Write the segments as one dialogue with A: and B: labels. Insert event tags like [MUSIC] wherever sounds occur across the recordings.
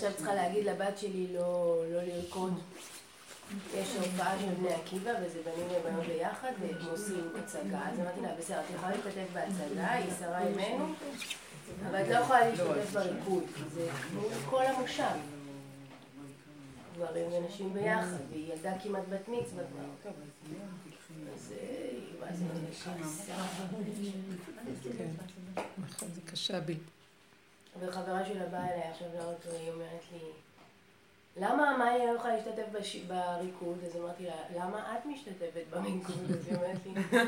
A: עכשיו צריכה להגיד לבת שלי לא, לא לרקוד. יש הופעה של בני עקיבא, וזה בנים ובנות ביחד, והם עושים הצגה. אז אמרתי לה, בסדר, את יכולה להשתתף בהצגה, היא שרה אימנו, אבל את לא יכולה להשתתף בריקוד, כי זה כל המושב. גברים ונשים ביחד, והיא ילדה כמעט בת מצווה כבר. אז מה זה כעסה.
B: נכון, זה קשה בי.
A: וחברה שלה באה אליי עכשיו לאוטו, היא אומרת לי, למה מאי לא יכולה להשתתף בש... בריקוד? אז אמרתי לה, למה את משתתפת בריקוד? אז היא אומרת לי,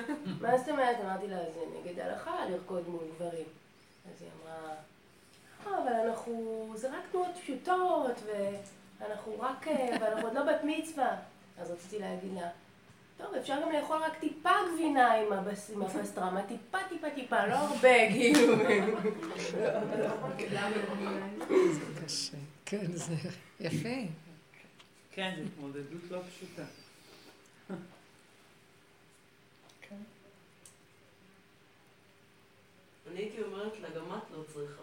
A: מה זאת אומרת? אמרתי לה, זה נגד הלכה לרקוד מול גברים. אז היא אמרה, אה, אבל אנחנו, זה רק תנועות פשוטות, ואנחנו רק, ואנחנו עוד לא בת מצווה. אז רציתי להגיד לה, טוב, אפשר גם לאכול רק טיפה גבינה עם הפסטרמה, טיפה טיפה טיפה, לא הרבה, כאילו.
B: זה קשה. כן, זה יפה.
C: כן, זו התמודדות לא פשוטה.
D: אני הייתי אומרת לה, גם את לא צריכה.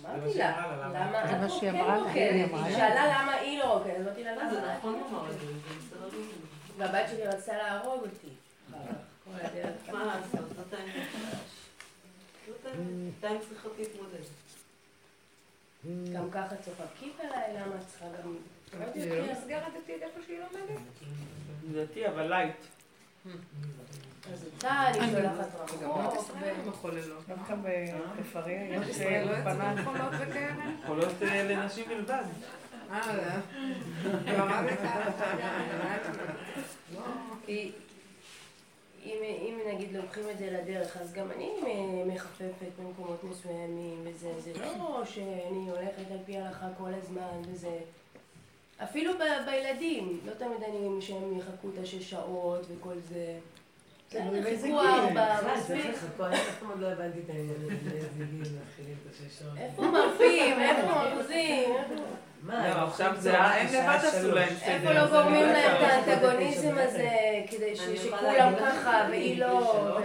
A: אמרתי לה, למה
B: זה מה
A: את
B: שהיא
A: כן
B: אמרה לה, היא
A: רוקדת? היא
B: לה.
A: שאלה למה היא לא רוקדת, אמרתי לה,
D: זה
A: למה? והבת שלי רצתה להרוג אותי. כל הדרך.
D: מה לעשות, זאת האמת. זאת האמת, בינתיים צריכה להתמודד.
A: גם ככה צוחקים עליי, למה את צריכה גם... אמרתי לה, "כי הסגר הדתית איפה שהיא לומדת.
C: דתי, אבל לייט.
A: אז אותה אני שולחת רחוק. ו-
E: מחוללות.
F: דווקא בפריה יש
E: ישראל לא?
C: יכולות אה, לנשים בלבד.
E: אה, לא.
A: כי אם, נגיד לוקחים את זה לדרך, אז גם אני מחפפת במקומות מסוימים, וזה זה לא שאני הולכת על פי ההלכה כל הזמן, וזה... אפילו בילדים, לא תמיד אני שהם יחכו את השש שעות וכל זה. חיכו. ארבע, מספיק.
D: לא.
A: איפה מרפים? איפה מרפים? איפה-
D: מה,
C: לא, עכשיו זה,
D: צהריים
C: הם לבד עשו. להם סדר.
A: איפה לא גורמים
C: יודעת
A: להם את
C: כמה-
A: האנטגוניזם הזה, כדי שכולם ככה והיא לא...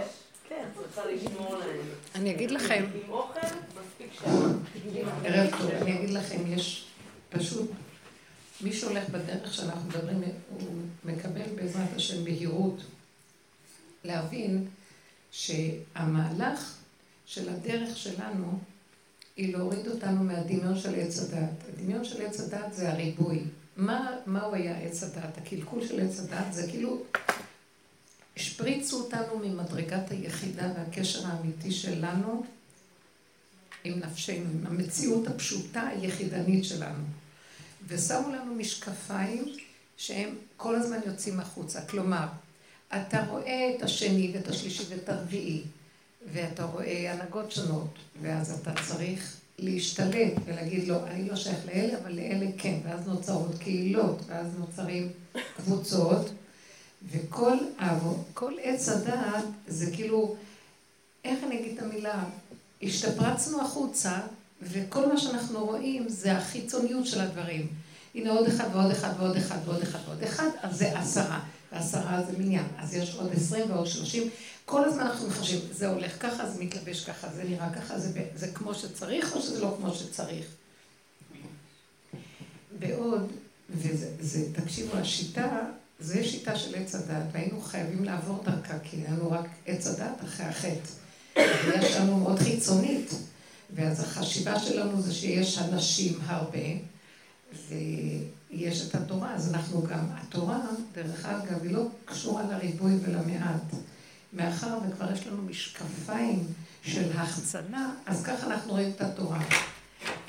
D: כן, צריכה לשמור להם.
B: אני אגיד לכם. ערב טוב, אני אגיד לכם, יש פשוט, מי שהולך בדרך שאנחנו מדברים, הוא מקבל בעזרת השם בהירות להבין שהמהלך של הדרך שלנו היא להוריד אותנו מהדמיון של עץ הדת. הדמיון של עץ הדת זה הריבוי. מה, מהו היה עץ הדת? הקלקול של עץ הדת זה כאילו השפריצו אותנו ממדרגת היחידה והקשר האמיתי שלנו עם נפשנו, עם המציאות הפשוטה היחידנית שלנו. ושמו לנו משקפיים שהם כל הזמן יוצאים החוצה. כלומר, אתה רואה את השני ואת השלישי ואת הרביעי, ואתה רואה הנהגות שונות, ואז אתה צריך להשתלט ולהגיד לו, אני לא שייך לאלה, אבל לאלה כן, ואז נוצרות קהילות, ואז נוצרים קבוצות, וכל כל עץ הדעת זה כאילו, איך אני אגיד את המילה? השתפרצנו החוצה, וכל מה שאנחנו רואים זה החיצוניות של הדברים. הנה עוד אחד ועוד אחד ועוד אחד ועוד אחד ועוד אחד, אז זה עשרה. ועשרה זה מניין. אז יש עוד עשרים ועוד שלושים. כל הזמן אנחנו מחשבים, זה הולך ככה, זה מתלבש ככה, זה נראה ככה, זה, זה כמו שצריך או שזה לא כמו שצריך. בעוד, וזה, זה, תקשיבו, השיטה, זה שיטה של עץ הדת, והיינו חייבים לעבור דרכה, כי היה לנו רק עץ הדת אחרי החטא. יש לנו מאוד חיצונית, ואז החשיבה שלנו זה שיש אנשים הרבה, ויש את התורה, אז אנחנו גם, התורה, דרך אגב, היא לא קשורה לריבוי ולמעט. מאחר וכבר יש לנו משקפיים של החצנה, אז ככה אנחנו רואים את התורה.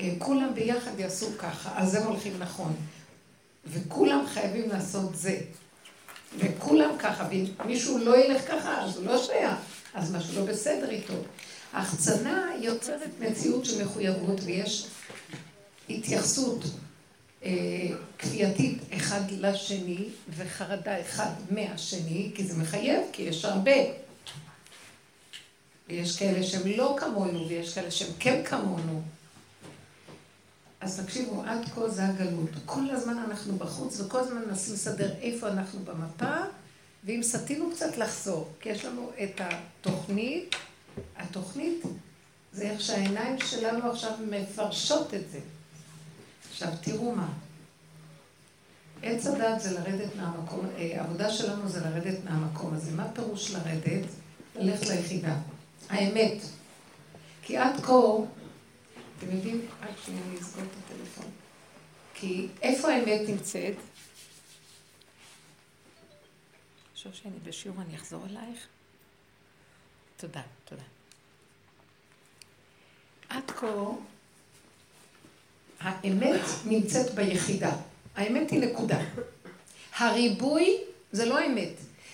B: אה, כולם ביחד יעשו ככה, אז הם הולכים נכון. וכולם חייבים לעשות זה. וכולם ככה, ואם מישהו לא ילך ככה, אז הוא לא שייך, אז משהו לא בסדר איתו. ההחצנה יוצרת מציאות של מחויבות, ויש התייחסות כפייתית אחד לשני, וחרדה אחד מהשני, כי זה מחייב, כי יש הרבה. ויש כאלה שהם לא כמונו, ויש כאלה שהם כן כמונו. אז תקשיבו, עד כה זה הגלות. כל הזמן אנחנו בחוץ, וכל הזמן מנסים לסדר איפה אנחנו במפה, ואם סטינו קצת לחזור, כי יש לנו את התוכנית, התוכנית זה איך שהעיניים שלנו עכשיו מפרשות את זה. עכשיו, תראו מה. עץ הדת זה לרדת מהמקום, אה, העבודה שלנו זה לרדת מהמקום הזה. מה פירוש לרדת? ללכת ליחידה. האמת. כי עד כה, אתם יודעים, רק שנייה אני אסגור את הטלפון. כי איפה האמת נמצאת? חשוב שאני בשיעור, אני אחזור אלייך. תודה, תודה. עד כה, האמת נמצאת ביחידה. האמת היא נקודה. הריבוי זה לא האמת,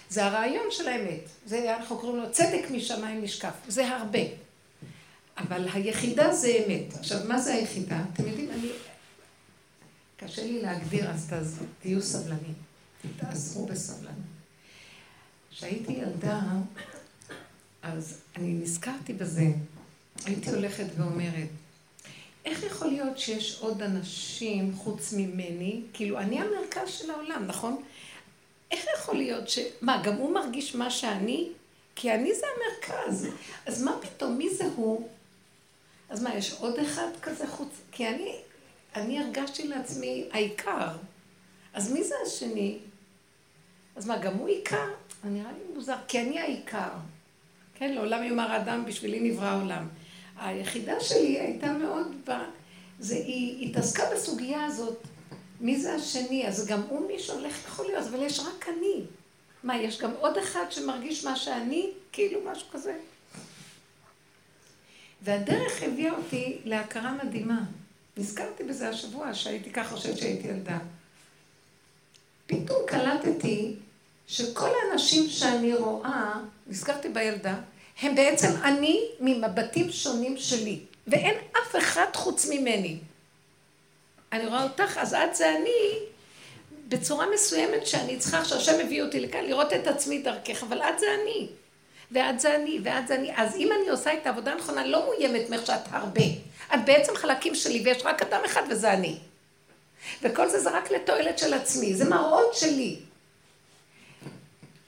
B: זה הרעיון של האמת. זה, אנחנו קוראים לו צדק משמיים נשקף. זה הרבה. אבל היחידה זה אמת. עכשיו, מה זה היחידה? אתם יודעים, אני... קשה לי להגדיר, אז תהיו סבלנים. תעזרו בסבלנות. כשהייתי ילדה, אז אני נזכרתי בזה. הייתי הולכת ואומרת, איך יכול להיות שיש עוד אנשים חוץ ממני? כאילו, אני המרכז של העולם, נכון? איך יכול להיות ש... מה, גם הוא מרגיש מה שאני? כי אני זה המרכז. אז מה פתאום, מי זה הוא? אז מה, יש עוד אחד כזה חוץ? כי אני, אני הרגשתי לעצמי העיקר. אז מי זה השני? אז מה, גם הוא עיקר? נראה לי מוזר, כי אני העיקר. כן, לעולם יאמר האדם, בשבילי נברא העולם. היחידה שלי הייתה מאוד ב... זה, היא התעסקה בסוגיה הזאת, מי זה השני? אז גם הוא מי שהולך יכול להיות, אבל יש רק אני. מה, יש גם עוד אחד שמרגיש מה שאני? כאילו משהו כזה. והדרך הביאה אותי להכרה מדהימה. נזכרתי בזה השבוע, שהייתי ככה חושבת שהייתי ילדה. פתאום קלטתי שכל האנשים שאני רואה, נזכרתי בילדה, הם בעצם אני ממבטים שונים שלי, ואין אף אחד חוץ ממני. אני רואה אותך, אז את זה אני, בצורה מסוימת שאני צריכה, שהשם הביא אותי לכאן, לראות את עצמי דרכך, אבל את זה אני. ואת זה אני, ואת זה אני. אז אם אני עושה את העבודה הנכונה, לא מאוימת מאיך שאת הרבה. את בעצם חלקים שלי, ויש רק אדם אחד וזה אני. וכל זה זה רק לתועלת של עצמי, זה מראות שלי.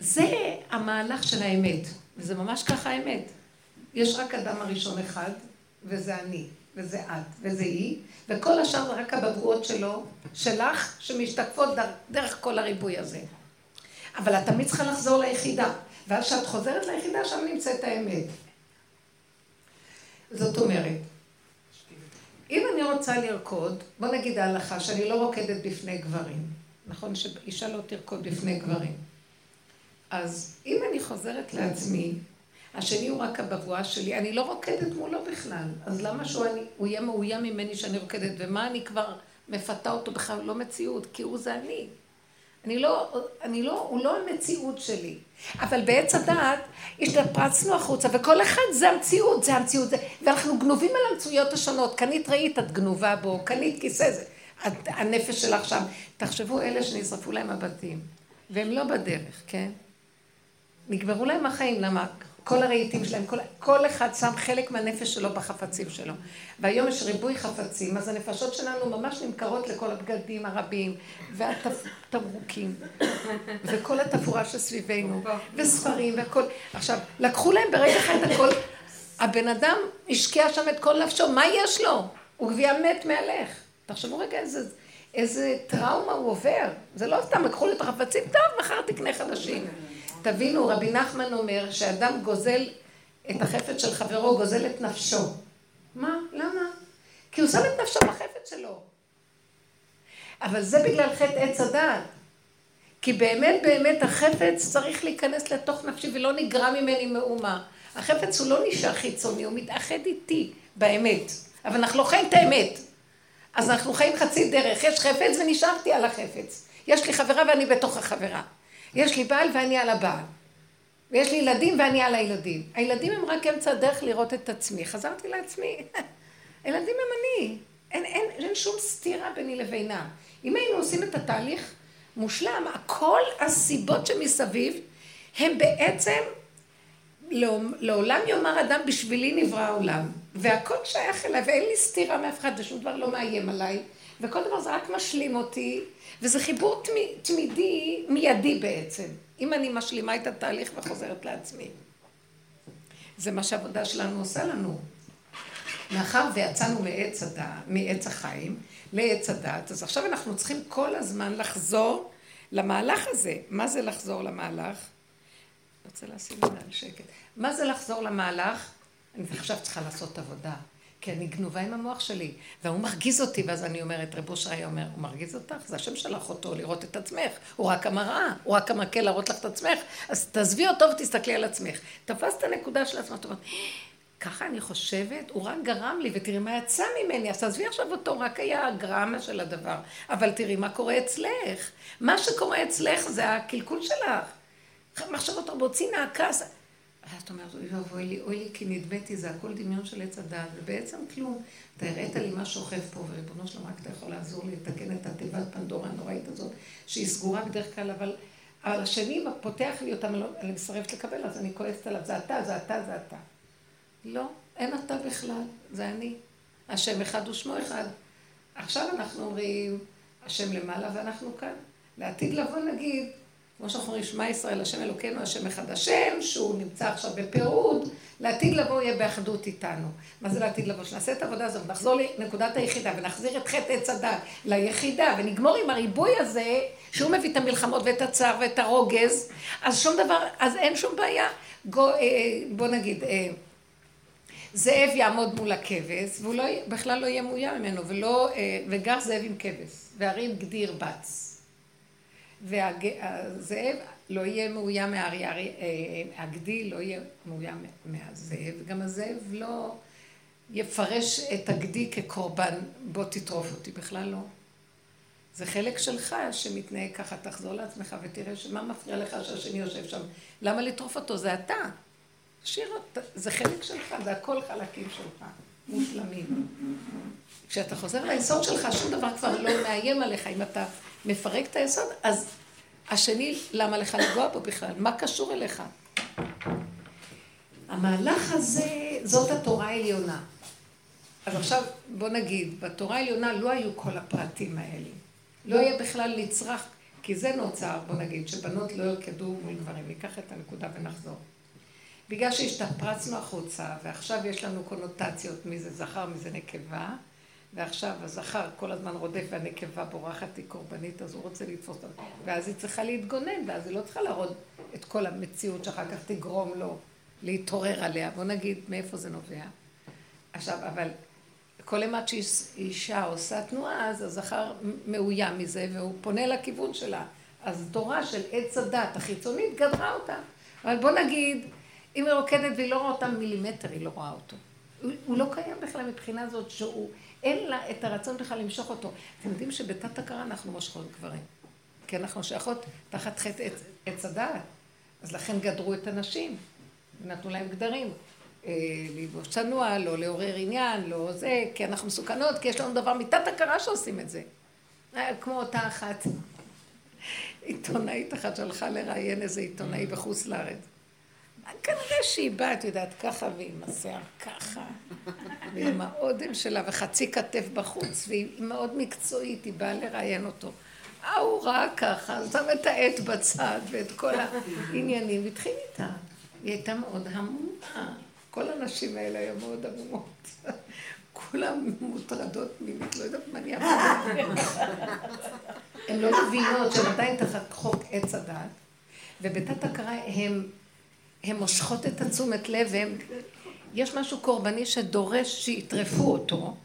B: זה המהלך של האמת. וזה ממש ככה האמת. יש רק אדם הראשון אחד, וזה אני, וזה את, וזה היא, וכל השאר זה רק הבגרויות שלו, שלך, שמשתקפות דרך כל הריבוי הזה. אבל את תמיד צריכה לחזור ליחידה, ואז כשאת חוזרת ליחידה, שם נמצאת האמת. זאת אומרת, אם אני רוצה לרקוד, בוא נגיד ההלכה שאני לא רוקדת בפני גברים. נכון שאישה לא תרקוד בפני גברים. אז אם אני חוזרת לעצמי, השני הוא רק הבבואה שלי, אני לא רוקדת מולו בכלל. אז למה שהוא אני, הוא יהיה מאוים ממני שאני רוקדת, ומה אני כבר מפתה אותו בכלל לא מציאות, כי הוא זה אני. אני לא, אני לא, הוא לא המציאות שלי. אבל בעץ הדעת השתפרצנו החוצה, וכל אחד זה המציאות, זה המציאות, זה, ואנחנו גנובים על המציאויות השונות. קנית ראית, את גנובה בו, קנית כיסא, זה, הנפש שלך שם. תחשבו אלה שנשרפו להם הבתים, והם לא בדרך, כן? נגמרו להם החיים, למה? כל הרהיטים שלהם, כל, כל אחד שם חלק מהנפש שלו בחפצים שלו. והיום יש ריבוי חפצים, אז הנפשות שלנו ממש נמכרות לכל הבגדים הרבים, והתמרוקים, [COUGHS] וכל התפאורה שסביבנו, וספרים והכל. עכשיו, לקחו להם ברגע אחד הכל, הבן אדם השקיע שם את כל נפשו, מה יש לו? הוא גביע מת מהלך. תחשבו רגע איזה, איזה טראומה הוא עובר. זה לא סתם, לקחו לי את החפצים, טוב, מחר תקנה חדשים. תבינו, רבי נחמן אומר שאדם גוזל את החפץ של חברו, גוזל את נפשו. מה? למה? כי הוא שם את נפשו בחפץ שלו. אבל זה בגלל חטא עץ הדעת. כי באמת באמת החפץ צריך להיכנס לתוך נפשי ולא נגרע ממני מאומה. החפץ הוא לא נשאר חיצוני, הוא מתאחד איתי באמת. אבל אנחנו לא חיים את האמת. אז אנחנו חיים חצי דרך. יש חפץ ונשארתי על החפץ. יש לי חברה ואני בתוך החברה. יש לי בעל ואני על הבעל. ויש לי ילדים ואני על הילדים. הילדים הם רק אמצע הדרך לראות את עצמי. חזרתי לעצמי. [LAUGHS] הילדים הם אני. אין, אין, אין שום סתירה ביני לבינם. אם היינו עושים את התהליך מושלם, כל הסיבות שמסביב הם בעצם לעולם יאמר אדם בשבילי נברא העולם. והכל שייך אליי ואין לי סתירה מאף אחד ושום דבר לא מאיים עליי. וכל דבר זה רק משלים אותי וזה חיבור תמידי, מיידי בעצם, אם אני משלימה את התהליך וחוזרת לעצמי. זה מה שהעבודה שלנו עושה לנו. מאחר ויצאנו מעץ, הדת, מעץ החיים לעץ הדת, אז עכשיו אנחנו צריכים כל הזמן לחזור למהלך הזה. מה זה לחזור למהלך? אני רוצה לשים את זה על שקט. מה זה לחזור למהלך? אני עכשיו צריכה לעשות עבודה. כי אני גנובה עם המוח שלי, והוא מרגיז אותי, ואז אני אומרת, רב אושר היה אומר, הוא מרגיז אותך? זה השם שלח אותו לראות את עצמך, הוא רק המראה, הוא רק המקל להראות לך את עצמך, אז תעזבי אותו ותסתכלי על עצמך. תפסת את הנקודה של עצמך, את אומרת, ככה אני חושבת, הוא רק גרם לי, ותראי מה יצא ממני, אז תעזבי עכשיו אותו, רק היה הגרמה של הדבר, אבל תראי מה קורה אצלך. מה שקורה אצלך זה הקלקול שלך. מחשבות רבות, צנעה, כעס. ואז את אומרת, אוי ואבוי לי, אוי לי, כי נדבאתי, זה הכל דמיון של עץ הדעת, ובעצם כלום. אתה הראית לי מה שוכב פה, וריבונו שלום, רק אתה יכול לעזור לי לתקן את התיבת פנדורה הנוראית הזאת, שהיא סגורה בדרך כלל, אבל, אבל השני פותח לי אותה, אני מסרבת לקבל, אז אני כועסת עליו, זה אתה, זה אתה, זה אתה. לא, אין אתה בכלל, זה אני. השם אחד ושמו אחד. עכשיו אנחנו אומרים, השם למעלה ואנחנו כאן. לעתיד לבוא נגיד, כמו שאנחנו אומרים, שמע ישראל, השם אלוקינו, השם אחד השם, שהוא נמצא עכשיו בפירוד, לעתיד לבוא יהיה באחדות איתנו. מה זה לעתיד לבוא? שנעשה את העבודה הזאת, נחזור לנקודת היחידה, ונחזיר את חטא עץ הדת ליחידה, ונגמור עם הריבוי הזה, שהוא מביא את המלחמות ואת הצער ואת הרוגז, אז שום דבר, אז אין שום בעיה. בוא, אה, בוא נגיד, אה, זאב יעמוד מול הכבש, והוא לא, בכלל לא יהיה מאוים ממנו, ולא, אה, וגר זאב עם כבש, והרים גדיר בץ. והזאב לא יהיה מאוים מהאריה, אה, הגדי לא יהיה מאוים מהזאב, וגם הזאב לא יפרש את הגדי כקורבן, בוא תטרוף אותי, בכלל לא. זה חלק שלך שמתנהג ככה, תחזור לעצמך ותראה שמה מפריע לך שהשני יושב שם. למה לטרוף אותו? זה אתה. שיר, זה חלק שלך, זה הכל חלקים שלך, מושלמים. כשאתה חוזר ליסוד שלך, שום דבר כבר לא מאיים עליך. אם אתה מפרק את היסוד, אז השני, למה לך לגוע בו בכלל? מה קשור אליך? המהלך הזה, זאת התורה העליונה. אז עכשיו, בוא נגיד, בתורה העליונה לא היו כל הפרטים האלה. לא יהיה בכלל נצרך, כי זה נוצר, בוא נגיד, שבנות לא ירקדו מול גברים. ניקח את הנקודה ונחזור. בגלל שהשתפרצנו החוצה, ועכשיו יש לנו קונוטציות מי זה זכר, מי זה נקבה, ועכשיו הזכר כל הזמן רודף והנקבה בורחת היא קורבנית, אז הוא רוצה לתפוס אותה. ואז היא צריכה להתגונן, ואז היא לא צריכה להראות את כל המציאות שאחר כך תגרום לו להתעורר עליה. בוא נגיד מאיפה זה נובע. עכשיו, אבל כל אימת שאישה עושה תנועה, אז הזכר מאוים מזה, והוא פונה לכיוון שלה. אז תורה של עץ הדת החיצונית גדרה אותה. אבל בוא נגיד, אם היא רוקדת והיא לא רואה אותה מילימטר, היא לא רואה אותו. הוא, הוא לא קיים בכלל מבחינה זאת שהוא, אין לה את הרצון בכלל למשוך אותו. אתם יודעים שבתת הכרה אנחנו מושכות גברים. כי אנחנו שייכות תחת חטא עץ, הדעת. אז לכן גדרו את הנשים, ונתנו להם גדרים. אה, לבוש צנוע, לא לעורר עניין, לא זה, כי אנחנו מסוכנות, כי יש לנו דבר מתת הכרה שעושים את זה. אה, כמו אותה אחת, עיתונאית אחת שהלכה לראיין איזה עיתונאי בחוץ לארץ. כנראה שהיא באה, את יודעת, ככה, ועם השיער ככה, ועם האודם שלה, וחצי כתף בחוץ, והיא מאוד מקצועית, היא באה לראיין אותו. ההוא ראה ככה, שם את העט בצד, ואת כל העניינים, והתחיל איתה. היא הייתה מאוד המומה. כל הנשים האלה היו מאוד עמומות. כולן מוטרדות מינית, לא יודעת מה נהיה הן לא מבינות שהן עדיין תחת חוק עץ הדת, ובתת הכרה הן הן מושכות את התשומת לב, והן... יש משהו קורבני שדורש שיטרפו אותו,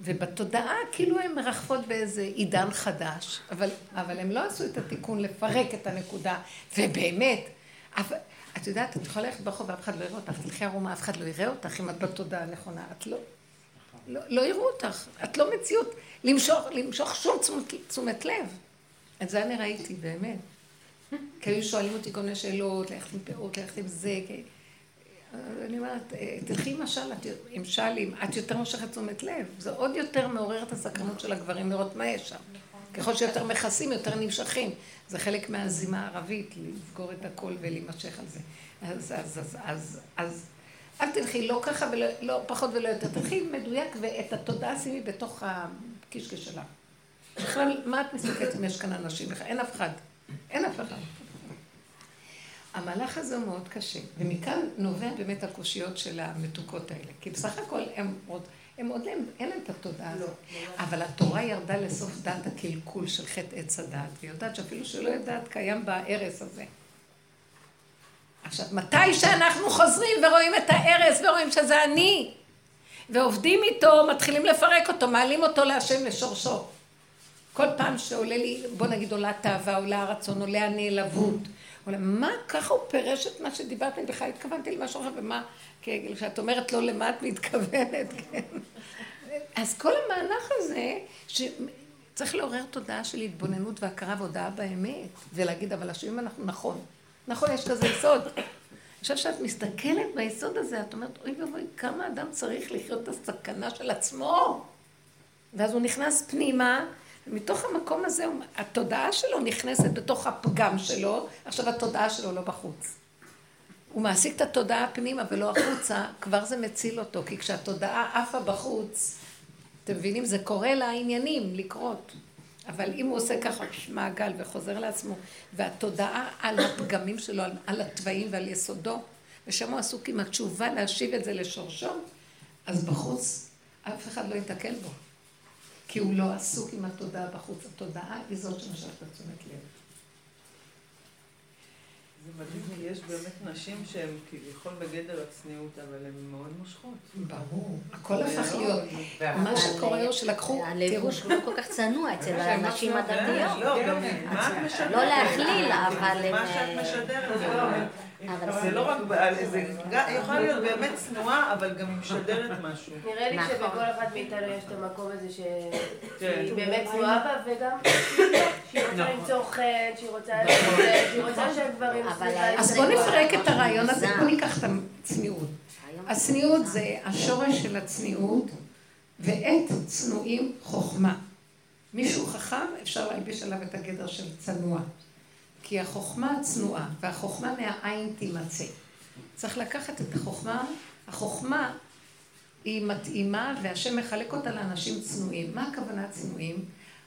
B: ובתודעה כאילו הן מרחפות באיזה עידן חדש, אבל, אבל הם לא עשו את התיקון לפרק את הנקודה, ובאמת, אבל, את יודעת, את יכולה ללכת ברחוב ואף אחד לא יראה אותך, תלכי ערומה, אף אחד לא יראה אותך אם את בתודעה הנכונה, את לא, לא, לא יראו אותך, את לא מציאות למשוך, למשוך שום תשומת, תשומת לב. את זה אני ראיתי, באמת. [LAUGHS] כי היו שואלים אותי כל מיני שאלות, ללכת עם פאות, ללכת עם זה. אני אומרת, אה, תלכי עם משל, עם שלים, את יותר מושכת תשומת לב. זה עוד יותר מעורר את הסקרנות של הגברים לראות מה יש שם. ככל שיותר מכסים, יותר נמשכים. זה חלק מהזימה הערבית, לסגור את הכל ולהימשך על זה. אז, אז, אז, אז, אז אל תלכי לא ככה ולא לא, פחות ולא יותר. תלכי מדויק ואת התודעה שימי בתוך הקישקע שלה. בכלל, מה את מסתכלת אם יש כאן אנשים? אין אף אחד. אין אף אחד. המהלך הזה הוא מאוד קשה, ומכאן נובע באמת הקושיות של המתוקות האלה. כי בסך הכל הם עוד, הם עוד אין, אין להם את התודעה הזאת. אבל התורה ירדה לסוף דעת הקלקול של חטא עץ הדעת, והיא יודעת שאפילו שלא יודעת קיים בהרס הזה. עכשיו, מתי שאנחנו חוזרים ורואים את ההרס ורואים שזה אני, ועובדים איתו, מתחילים לפרק אותו, מעלים אותו להשם לשורשו. כל פעם שעולה לי, בוא נגיד עולה תאווה, עולה הרצון, עולה הנעלבות. עולה, מה, ככה הוא פירש את מה שדיברת, אני בכלל התכוונתי למשהו אחר, ומה, כשאת אומרת לא למה את מתכוונת, כן. אז כל המהלך הזה, שצריך לעורר תודעה של התבוננות והכרה והודעה באמת, ולהגיד, אבל השם אנחנו נכון. נכון, יש כזה יסוד. עכשיו שאת מסתכלת ביסוד הזה, את אומרת, אוי ואבוי, כמה אדם צריך לחיות את הסכנה של עצמו? ואז הוא נכנס פנימה, ומתוך המקום הזה, התודעה שלו נכנסת בתוך הפגם שלו, עכשיו התודעה שלו לא בחוץ. הוא מעסיק את התודעה פנימה ולא החוצה, כבר זה מציל אותו, כי כשהתודעה עפה בחוץ, אתם מבינים? זה קורה לעניינים לקרות. אבל אם הוא עושה ככה מעגל וחוזר לעצמו, והתודעה על הפגמים שלו, על, על התוואים ועל יסודו, ושם הוא עסוק עם התשובה להשיב את זה לשורשו, אז בחוץ אף אחד לא יתקל בו. כי הוא לא עסוק עם התודעה בחוץ. התודעה היא זאת שמשכת את תשומת לב.
C: זה מדהים, כי יש באמת נשים שהן כביכול בגדר הצניעות, אבל הן מאוד מושכות.
B: ברור, הכל הפך להיות. מה שקורה הוא שלקחו,
G: הלבוש לא כל כך צנוע אצל הנשים הדתיות.
C: לא, גם מה את משדרת?
G: לא להכליל, אבל...
C: מה שאת משדרת. זה לא רק, זה יכולה להיות באמת צנועה, אבל גם משדרת [LAUGHS] משהו.
A: נראה לי
G: נכון.
A: שבכל אחד מאיתנו יש את המקום הזה שהיא
C: כן.
A: באמת צנועה בה, וגם [COUGHS] שהיא רוצה
C: נכון.
A: למצוא חן, שהיא רוצה שהיא רוצה שהגברים
B: אז
G: כבר
B: נפרק את הרעיון הזה,
G: מוגזם.
B: בואו ניקח את הצניעות. הצניעות זה השורש של הצניעות, ועת צנועים חוכמה. מישהו חכם, אפשר להלביש עליו את הגדר של צנוע. כי החוכמה צנועה, והחוכמה מהעין תימצא. צריך לקחת את החוכמה, החוכמה היא מתאימה, והשם מחלק אותה לאנשים צנועים. מה הכוונה צנועים?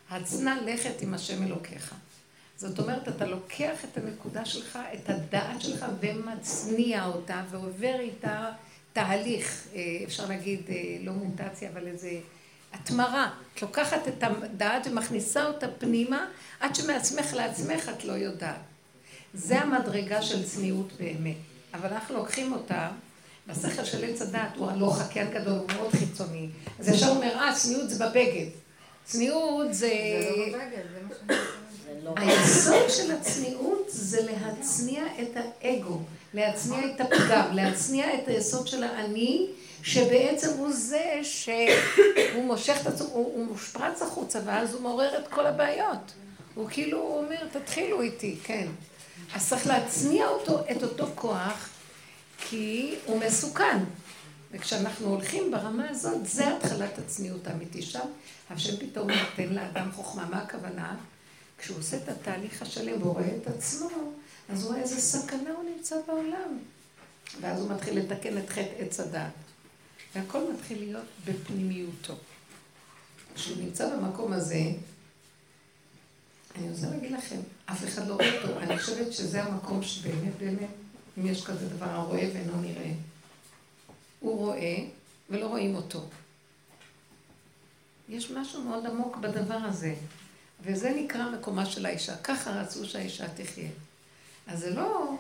B: הצנע לכת עם השם אלוקיך. זאת אומרת, אתה לוקח את הנקודה שלך, את הדעת שלך, ומצניע אותה, ועובר איתה תהליך, אה, אפשר להגיד, אה, לא מוטציה, אבל איזה התמרה. את לוקחת את הדעת ומכניסה אותה פנימה, עד שמעצמך לעצמך את לא יודעת. זה המדרגה של צניעות באמת. אבל אנחנו לוקחים אותה, והשכל של עץ הדעת הוא הלא חקיין גדול, הוא מאוד חיצוני. אז ישר אומר, אה, צניעות זה בבגד. צניעות זה...
E: זה לא בבגד, זה מה שאני
G: לא...
B: היסוד של הצניעות זה להצניע את האגו, להצניע את הפגם, להצניע את היסוד של האני, שבעצם הוא זה שהוא מושך את עצמו, הוא, הוא מושפרץ החוצה, ואז הוא מעורר את כל הבעיות. הוא כאילו אומר, תתחילו איתי, כן. אז צריך להצניע אותו, את אותו כוח, כי הוא מסוכן. וכשאנחנו הולכים ברמה הזאת, זה התחלת הצניעות האמיתי שם. השם פתאום נותן לאדם חוכמה. מה הכוונה? כשהוא עושה את התהליך השלם והוא רואה את עצמו, אז הוא רואה איזה סכנה הוא נמצא בעולם. ואז הוא מתחיל לתקן את חטא עץ הדעת. והכל מתחיל להיות בפנימיותו. כשהוא נמצא במקום הזה, אני רוצה להגיד לכם, אף אחד לא רואה אותו. אני חושבת שזה המקום שבאמת, באמת, אם יש כזה דבר, הרואה ואינו נראה. הוא רואה ולא רואים אותו. יש משהו מאוד עמוק בדבר הזה, וזה נקרא מקומה של האישה. ככה רצו שהאישה תחיה. אז זה לא...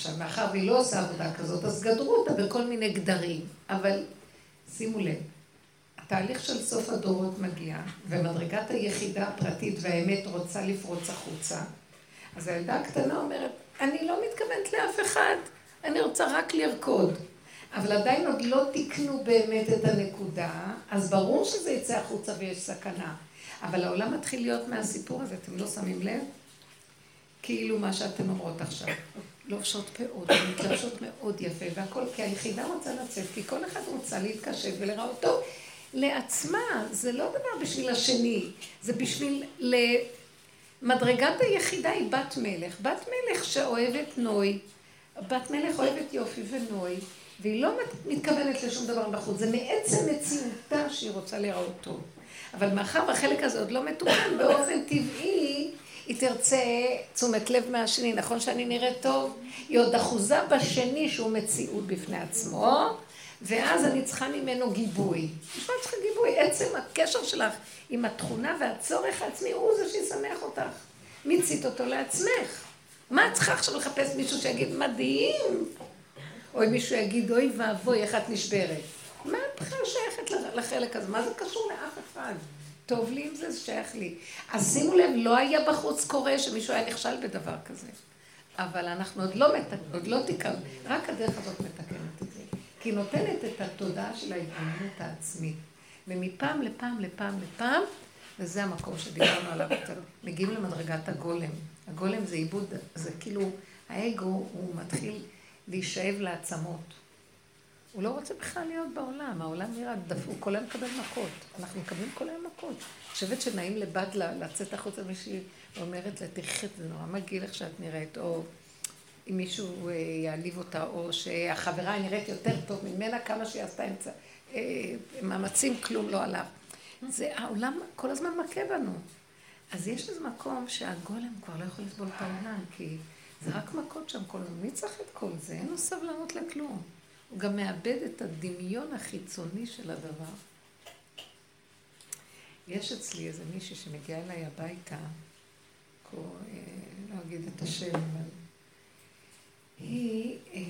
B: עכשיו, מאחר והיא לא עושה עבודה כזאת, אז גדרו אותה בכל מיני גדרים. אבל שימו לב, התהליך של סוף הדורות מגיע, ומדרגת היחידה הפרטית והאמת רוצה לפרוץ החוצה. אז הילדה הקטנה אומרת, אני לא מתכוונת לאף אחד, אני רוצה רק לרקוד. אבל עדיין עוד לא תיקנו באמת את הנקודה, אז ברור שזה יצא החוצה ויש סכנה. אבל העולם מתחיל להיות מהסיפור הזה, אתם לא שמים לב? כאילו מה שאתן אומרות עכשיו. לובשות פאות, מתלבשות מאוד יפה, והכל, כי היחידה רוצה לצאת, כי כל אחד רוצה להתקשב ולראות טוב. לעצמה, זה לא דבר בשביל השני, זה בשביל... ל... מדרגת היחידה היא בת מלך, בת מלך שאוהבת נוי, בת מלך אוהבת יופי ונוי, והיא לא מתכוונת לשום דבר בחוץ, זה מעצם מציאותה שהיא רוצה להיראות טוב. אבל מאחר והחלק הזה עוד לא מתוקן, באופן טבעי, היא תרצה תשומת לב מהשני, נכון שאני נראית טוב? היא עוד אחוזה בשני שהוא מציאות בפני עצמו, ואז אני צריכה ממנו גיבוי. בשביל צריכה גיבוי? עצם הקשר שלך עם התכונה והצורך העצמי הוא זה שישמח אותך. מיצית אותו לעצמך. מה את צריכה עכשיו לחפש מישהו שיגיד מדהים? או אם מישהו יגיד אוי ואבוי איך את נשברת. מה את בכלל שייכת לחלק הזה? מה זה קשור לאף אחד? טוב לי עם זה, זה שייך לי. אז שימו לב, לא היה בחוץ קורה שמישהו היה נכשל בדבר כזה. אבל אנחנו עוד לא, מתק... עוד לא תיקנו, רק הדרך הזאת מתקנת את זה. כי נותנת את התודעה של ההתבוננות העצמית. ומפעם לפעם לפעם לפעם, וזה המקום שדיברנו עליו, מגיעים למדרגת הגולם. הגולם זה עיבוד, זה כאילו, האגו הוא מתחיל להישאב לעצמות. הוא לא רוצה בכלל להיות בעולם, העולם נראה דפוק, כל היום מקבל מכות. אנחנו מקבלים כל היום מכות. אני חושבת שנעים לבד לצאת החוצה מישהי אומרת לה, תראי, זה נורא מגעיל איך שאת נראית, או אם מישהו אה, יעליב אותה, או שהחברה נראית יותר טוב ממנה, כמה שהיא עשתה אמצע, אה, מאמצים, כלום לא עליו. זה העולם כל הזמן מכה בנו. אז יש איזה מקום שהגולם כבר לא יכול לסבול את העולם, כי זה רק מכות שם כל הזמן. מי צריך את כל זה? אין לו סבלנות לכלום. הוא גם מאבד את הדמיון החיצוני של הדבר. יש אצלי איזה מישהי שמגיעה אליי הביתה, כה, אה, לא אגיד את השם, אבל היא, אה,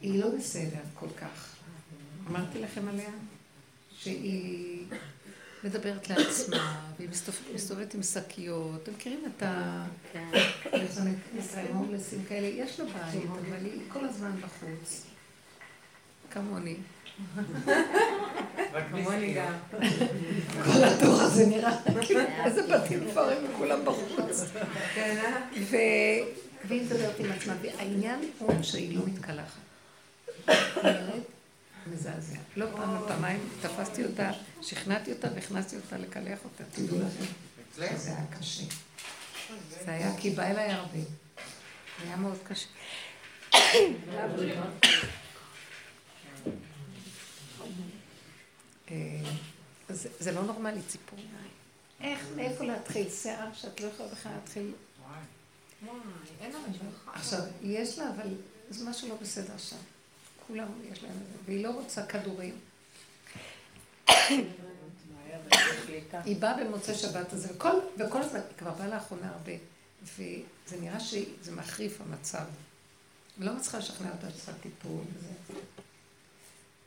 B: היא לא בסדר כל כך. אמרתי לכם עליה? שהיא מדברת לעצמה, והיא מסתובבת עם שקיות. אתם מכירים את ה... כן. ישראל הומלסים כאלה? יש לה בית, אבל היא כל הזמן בחוץ. כמוני.
C: כמוני גם.
B: כל התור הזה נראה כאילו איזה בתים דברים וכולם בחוץ. כן, אה? והיא מדברת עם עצמה, והעניין הוא שהיא לא מתקלחת. מזעזע. לא פעם ופעמיים תפסתי אותה, שכנעתי אותה והכנסתי אותה לקלח אותה. תדעו לכם. זה היה קשה. זה היה כי בא אליי הרבה. זה היה מאוד קשה. אה, זה לא נורמלי, ציפור. איך, מאיפה להתחיל? שיער שאת לא יכולה בכלל להתחיל... עכשיו, יש לה, אבל זה משהו לא בסדר שם. כולם יש להם את זה, והיא לא רוצה כדורים. היא באה במוצאי שבת הזה, וכל, וכל הזמן, היא כבר באה לאחרונה הרבה, וזה נראה שזה מחריף המצב. לא מצליחה לשכנע אותה שצריכה טיפול וזה.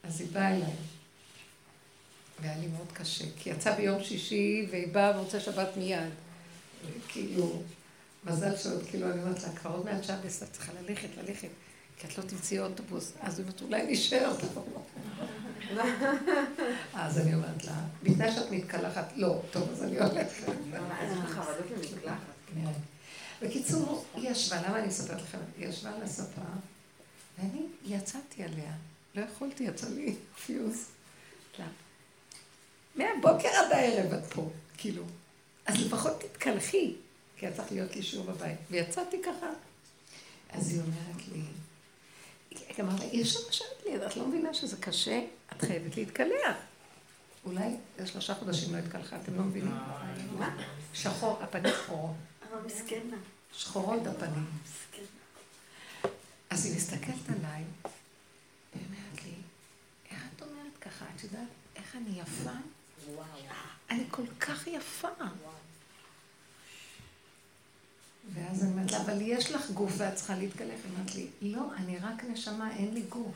B: אז היא באה אליי. והיה לי מאוד קשה, כי יצא ביום שישי והיא באה ורוצה שבת מיד. כאילו, מזל שעוד, כאילו, אני אומרת לה, כבר עוד מעט שעה את צריכה ללכת, ללכת, כי את לא תמצאי אוטובוס. אז היא אומרת, אולי נשאר אז אני אומרת לה, בתנאי שאת מתקלחת, לא, טוב, אז אני הולכת. [LAUGHS] בקיצור, היא ישבה, למה אני מספרת לכם? היא ישבה על הספה, ואני יצאתי עליה. לא יכולתי, יצא לי פיוז. מהבוקר עד הערב את פה, כאילו. אז לפחות תתקלחי, כי היה צריך להיות לי שיעור בבית. ויצאתי ככה. אז היא אומרת לי, היא אמרה לי, יש שם לשבת לי, את לא מבינה שזה קשה? את חייבת להתקלח. אולי שלושה חודשים לא התקלחה, אתם לא מבינים? מה? שחור, הפנים שחורות.
G: אבל מסכנה.
B: שחורות הפנים. אז היא מסתכלת עליי, והיא אומרת לי, איך את ככה? את יודעת איך אני יפה? אני כל כך יפה. ואז אני אומרת לה, אבל יש לך גוף ואת צריכה להתקלח. היא אומרת לי, לא, אני רק נשמה, אין לי גוף.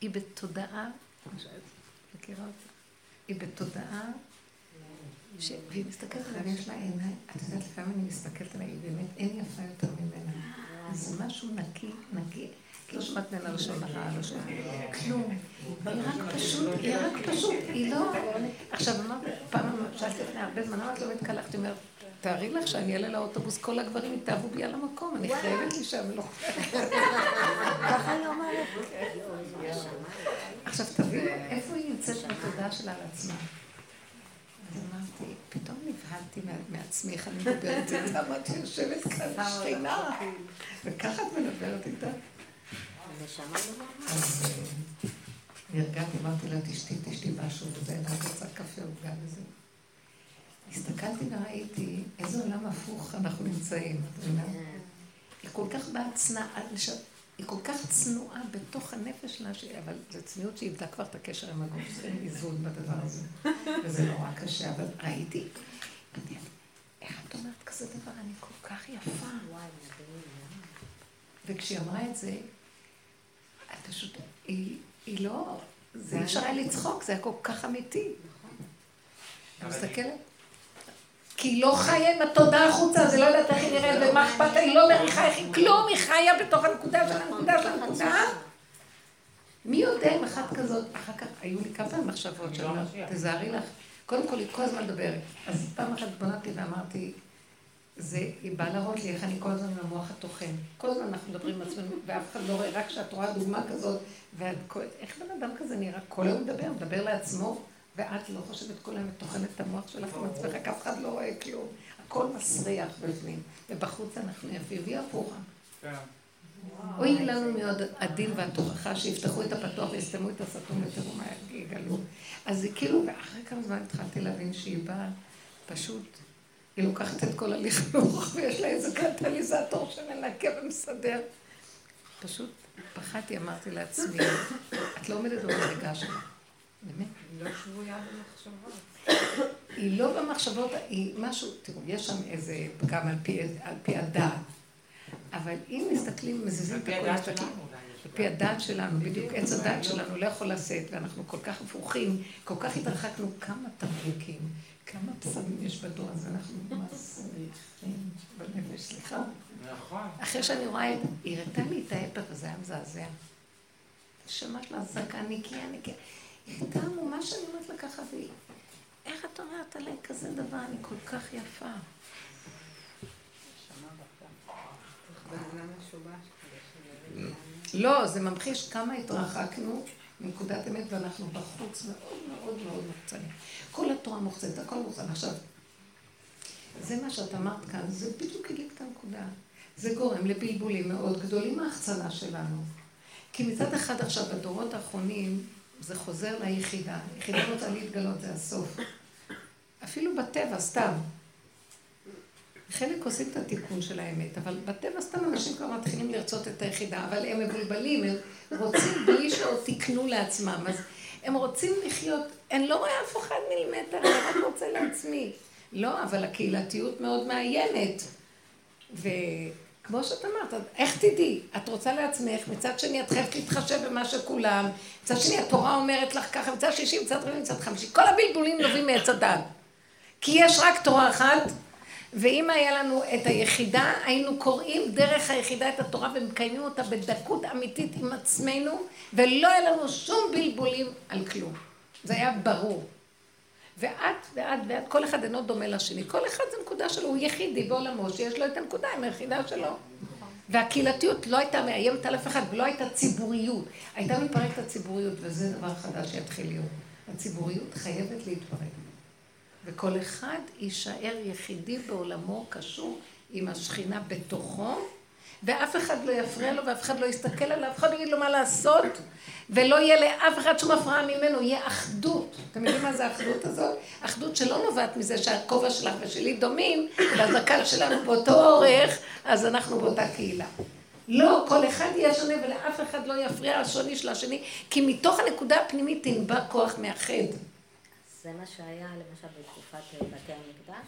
B: היא בתודעה, מכירה אותה? היא בתודעה, והיא מסתכלת עליי, יש לה עיניים, את יודעת, לפעמים אני מסתכלת עליי, היא באמת אין יפה יותר ממנה. זה משהו נקי, נקי. לא שמעת ממנה לשון הרע, לא שמעת כלום. היא רק פשוט, היא רק פשוט, היא לא... עכשיו, אמרתי, פעם שאלתי לפני הרבה זמן, אמרתי לו, התקלחתי, אומרת, תארי לך שאני אעלה לאוטובוס, כל הגברים יתאהבו בי על המקום, אני חייבת לי שם, לא ככה היא אומרת. עכשיו, תבינו, איפה היא נמצאת בתודעה שלה על עצמה? אז אמרתי, פתאום נבהלתי מעצמי, איך אני מדברת איתה, אמרתי, יושבת כאן שכינה, וככה את מדברת איתה. אז נרגעתי, אמרתי לה, תשתי, תשתי משהו, וזה, אני רוצה קפה עוגה וזה. הסתכלתי וראיתי איזה עולם הפוך אנחנו נמצאים. את מבינה? היא כל כך בהצנעה, היא כל כך צנועה בתוך הנפש שלה. אבל זו צניעות שאיבדה כבר את הקשר עם הגוף, צריכים איזון בדבר הזה. וזה נורא קשה, אבל ראיתי, איך את אומרת כזה דבר? אני כל כך יפה. וכשהיא אמרה את זה, פשוט, היא, היא לא, זה אי אפשר היה לצחוק, זה היה כל כך אמיתי. אני מסתכלת. כי היא לא חיה עם התודעה החוצה, זה לא יודעת איך היא נראית ומה אכפת לה, היא לא מריחה איך היא, כלום, היא חיה בתוך הנקודה של הנקודה של הנקודה. מי יודע אם אחת כזאת, אחר כך היו לי כמה מחשבות שאני אומרת, תזהרי לך. קודם כל, היא כל הזמן מדברת. אז פעם אחת התבוננתי ואמרתי, זה, היא באה להראות לי איך אני כל הזמן עם המוח הטוחן. כל הזמן אנחנו מדברים עם עצמנו, ואף אחד לא רואה, רק כשאת רואה דוגמה כזאת, ואת כל... איך בן אדם כזה נראה? כל היום מדבר, מדבר לעצמו, ואת לא חושבת כל היום וטוחנת את המוח שלך עם עצמך, כי אף אחד לא רואה כלום. הכל מסריח בפנים, ובחוץ אנחנו יפים, והיא הפוכה. כן. אוי לנו מאוד הדין והתוכחה שיפתחו את הפתוח ויסתמו את הסתום ותראו מה יגלו. אז זה כאילו, ואחרי כמה זמן התחלתי להבין שהיא באה פשוט, היא לוקחת את כל הלכלוך ויש לה איזה קטליזטור שמנקה ומסדר. פשוט פחדתי, אמרתי לעצמי, את לא עומדת במדרגה שלה. באמת.
F: היא לא שבויה במחשבות.
B: היא לא במחשבות, היא משהו, תראו, יש שם איזה פגם על פי הדעת. אבל אם מסתכלים, מזיזים את הכל, מסתכלים, על פי הדעת שלנו, בדיוק עץ הדעת שלנו לא יכול לשאת, ואנחנו כל כך הפוכים, כל כך התרחקנו, כמה תמרוקים, כמה פסמים יש בדור הזה, אנחנו מסריחים בנפש, סליחה. נכון. אחרי שאני רואה היא הראתה לי את ההפך, וזה היה מזעזע. שמעת לה זקה, נקייה, נקייה. היא הייתה עמומה שאני אומרת לה ככה, והיא, איך את אומרת עליי כזה דבר, אני כל כך יפה. לא, זה ממחיש כמה התרחקנו מנקודת אמת ואנחנו בחוץ מאוד מאוד מאוד מוחצנים. כל התורה מוחצנת, הכל מוחצן. עכשיו, זה מה שאת אמרת כאן, זה בדיוק הגיע את הנקודה. זה גורם לבלבולים מאוד גדולים מההחצנה שלנו. כי מצד אחד עכשיו, בדורות האחרונים, זה חוזר ליחידה. יחידה רוצה להתגלות, זה הסוף. אפילו בטבע, סתם. חלק עושים את התיקון של האמת, אבל בטבע סתם אנשים כבר מתחילים לרצות את היחידה, אבל הם מבולבלים, הם רוצים בלי שעוד תיקנו לעצמם, אז הם רוצים לחיות, אני לא רואה אף אחד מילימטר, אני רק רוצה לעצמי. לא, אבל הקהילתיות מאוד מאיימת. וכמו שאת אמרת, איך תדעי? את רוצה לעצמך, מצד שני את חייבת להתחשב במה שכולם, מצד שני התורה אומרת לך ככה, מצד שישי, מצד רביעי, מצד חמישי, כל הבלבולים נובעים מעץ הדת. כי יש רק תורה אחת, ואם היה לנו את היחידה, היינו קוראים דרך היחידה את התורה ומקיימים אותה בדקות אמיתית עם עצמנו, ולא היה לנו שום בלבולים על כלום. זה היה ברור. ואת ואת ואת, כל אחד אינו דומה לשני. כל אחד זה נקודה שלו, הוא יחידי בעולמו, שיש לו את הנקודה עם היחידה שלו. והקהילתיות לא הייתה מאיימת על אף אחד, ולא הייתה ציבוריות. הייתה מתפרקת הציבוריות, וזה דבר חדש שיתחיל להיות. הציבוריות חייבת להתפרק. וכל אחד יישאר יחידי בעולמו קשור עם השכינה בתוכו, ואף אחד לא יפריע לו ואף אחד לא יסתכל עליו, אף אחד לא יגיד לו מה לעשות, ולא יהיה לאף אחד שום הפרעה ממנו, יהיה אחדות. אתם יודעים מה זה האחדות הזאת? אחדות שלא נובעת מזה שהכובע שלך ושלי דומים, והזקן שלנו באותו אורך, אז אנחנו באותה קהילה. לא, כל אחד יהיה שונה ולאף אחד לא יפריע השוני של השני, כי מתוך הנקודה הפנימית תנבע כוח מאחד.
G: זה מה שהיה למשל בתקופת אה, בתי המקדש?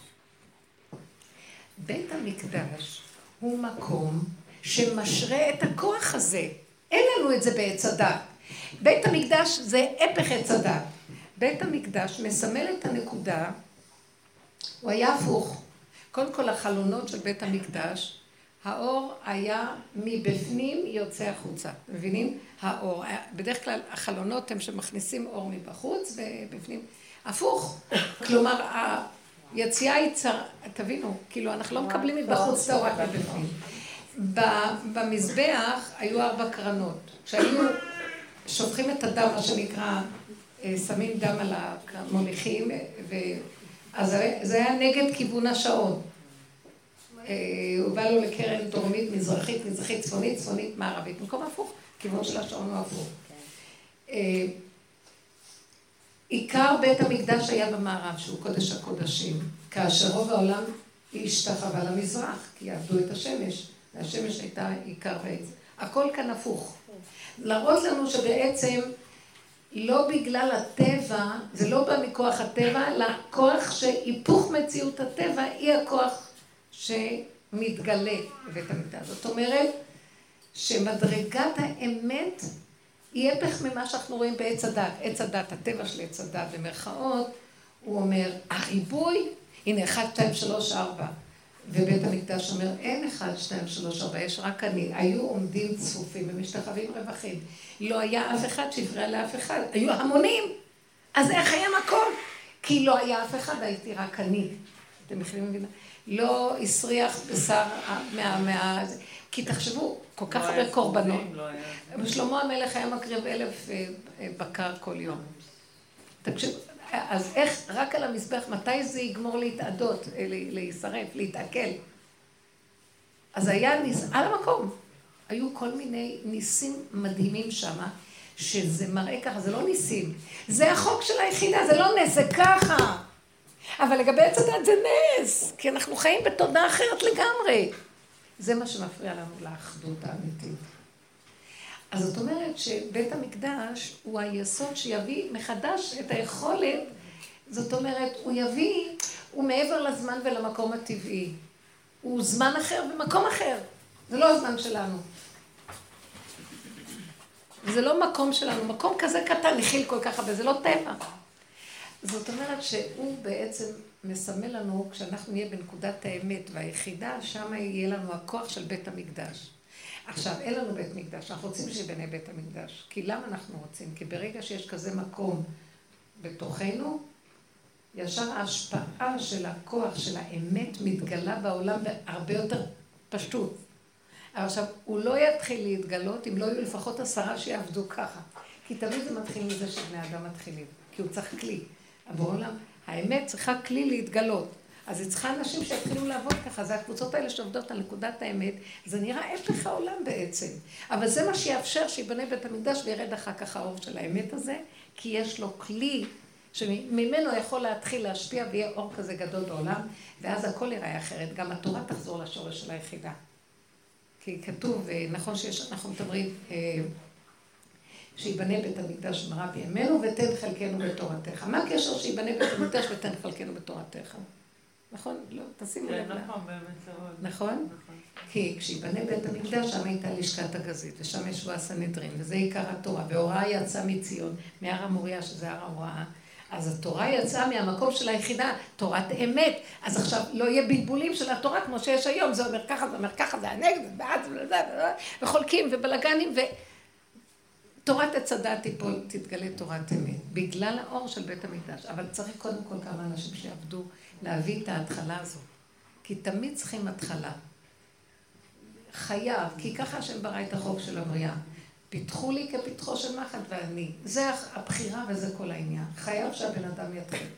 B: בית המקדש הוא מקום שמשרה את הכוח הזה. אין לנו את זה בעץ הדת. בית המקדש זה הפך עץ הדת. בית המקדש מסמל את הנקודה, הוא היה הפוך. קודם כל החלונות של בית המקדש, האור היה מבפנים יוצא החוצה, מבינים? האור, בדרך כלל החלונות הם שמכניסים אור מבחוץ ובפנים הפוך. כלומר, היציאה היא צר... תבינו, כאילו, אנחנו לא מקבלים מבחוץ את האור רק מבפנים. במזבח היו ארבע קרנות. כשהיו שופכים את הדם, מה שנקרא, אה, שמים דם על המוליכים. אז זה היה נגד כיוון השעון. אה, הוא בא לו לקרן דרומית, מזרחית, מזרחית, צפונית, צפונית, מערבית. במקום הפוך, כיוון של השעון הוא הפוך. עיקר בית המקדש היה במערב, שהוא קודש הקודשים, כאשר רוב העולם השתחווה למזרח, כי עבדו את השמש, והשמש הייתה עיקר בעץ. הכל כאן הפוך. להראות לנו שבעצם לא בגלל הטבע, זה לא בא מכוח הטבע, אלא כוח שהיפוך מציאות הטבע היא הכוח שמתגלה בבית המקדש. זאת אומרת, שמדרגת האמת היא הפך ממה שאנחנו רואים בעץ הדת. עץ הדת, הטבע של עץ הדת במרכאות, הוא אומר, הריבוי, הנה, 1, 2, 3, 4. ובית המקדש אומר, אין 1, 2, 3, 4, יש רק אני. היו עומדים צפופים ומשתחווים רווחים. לא היה אף אחד שהפריע לאף אחד. היו המונים. אז איך היה מקום? כי לא היה אף אחד, הייתי רק אני. אתם יכולים להבין? לא הסריח בשר מה... מה... כי תחשבו, כל כך
C: לא
B: הרבה קורבנות.
C: לא
B: שלמה המלך היה מקריב אלף אה, אה, בקר כל יום. תקשיבו, אז איך, רק על המזבח, מתי זה יגמור להתאדות, אה, להישרף, להתעכל? אז היה ניס... על המקום. היו כל מיני ניסים מדהימים שם, שזה מראה ככה, זה לא ניסים. זה החוק של היחידה, זה לא נס, זה ככה. אבל לגבי עץ הדת זה נס, כי אנחנו חיים בתודעה אחרת לגמרי. זה מה שמפריע לנו לאחדות האמיתית. אז זאת אומרת שבית המקדש הוא היסוד שיביא מחדש את היכולת, זאת אומרת, הוא יביא, הוא מעבר לזמן ולמקום הטבעי. הוא זמן אחר במקום אחר. זה לא הזמן שלנו. זה לא מקום שלנו, מקום כזה קטן, הכיל כל כך הרבה, זה לא טבע. זאת אומרת שהוא בעצם מסמל לנו, כשאנחנו נהיה בנקודת האמת והיחידה, שם יהיה לנו הכוח של בית המקדש. עכשיו, אין לנו בית מקדש, אנחנו רוצים שיבנה בית המקדש. כי למה אנחנו רוצים? כי ברגע שיש כזה מקום בתוכנו, ישר ההשפעה של הכוח של האמת מתגלה בעולם בהרבה יותר פשוט. עכשיו, הוא לא יתחיל להתגלות אם לא יהיו לפחות עשרה שיעבדו ככה. כי תמיד זה מתחיל מזה שבני אדם מתחילים. כי הוא צריך כלי. אבל בעולם, האמת צריכה כלי להתגלות. אז היא צריכה אנשים שיתחילו לעבוד ככה, זה הקבוצות האלה שעובדות על נקודת האמת, זה נראה הפך העולם בעצם. אבל זה מה שיאפשר שיבנה בית המקדש וירד אחר כך האור של האמת הזה, כי יש לו כלי שממנו יכול להתחיל להשפיע ויהיה אור כזה גדול בעולם, ואז הכל ייראה אחרת. גם התורה תחזור לשורש של היחידה. כי כתוב, אה, נכון שיש, אנחנו מדברים, שיבנה בית המקדש במהרה בימינו ותן חלקנו בתורתך. מה הקשר שיבנה בית המקדש ותן חלקנו בתורתך? נכון? לא, תשימו לב.
C: כן, נכון, באמת.
B: נכון?
C: נכון.
B: כי כשיבנה בית המקדש, שם הייתה לשכת הגזית, ושם ישבו הסנהדרין, וזה עיקר התורה, והוראה יצאה מציון, מהר המוריה, שזה הר ההוראה. אז התורה יצאה מהמקום של היחידה, תורת אמת. אז עכשיו לא יהיה בלבולים של התורה כמו שיש היום, זה אומר ככה, זה אומר ככה, זה הנגד, זה בעד, וחולקים ובלאגנים, ותורת עץ הדת תיפול, תתגלה תורת אמת, בגלל האור של בית המקדש. אבל צריך קודם כל כמה אנשים שיעבדו להביא את ההתחלה הזו. כי תמיד צריכים התחלה. חייב, כי ככה השם ברא את החוק של הבריאה. פיתחו לי כפיתחו של מחט ואני. זה הבחירה וזה כל העניין. חייב שהבן אדם יתחיל.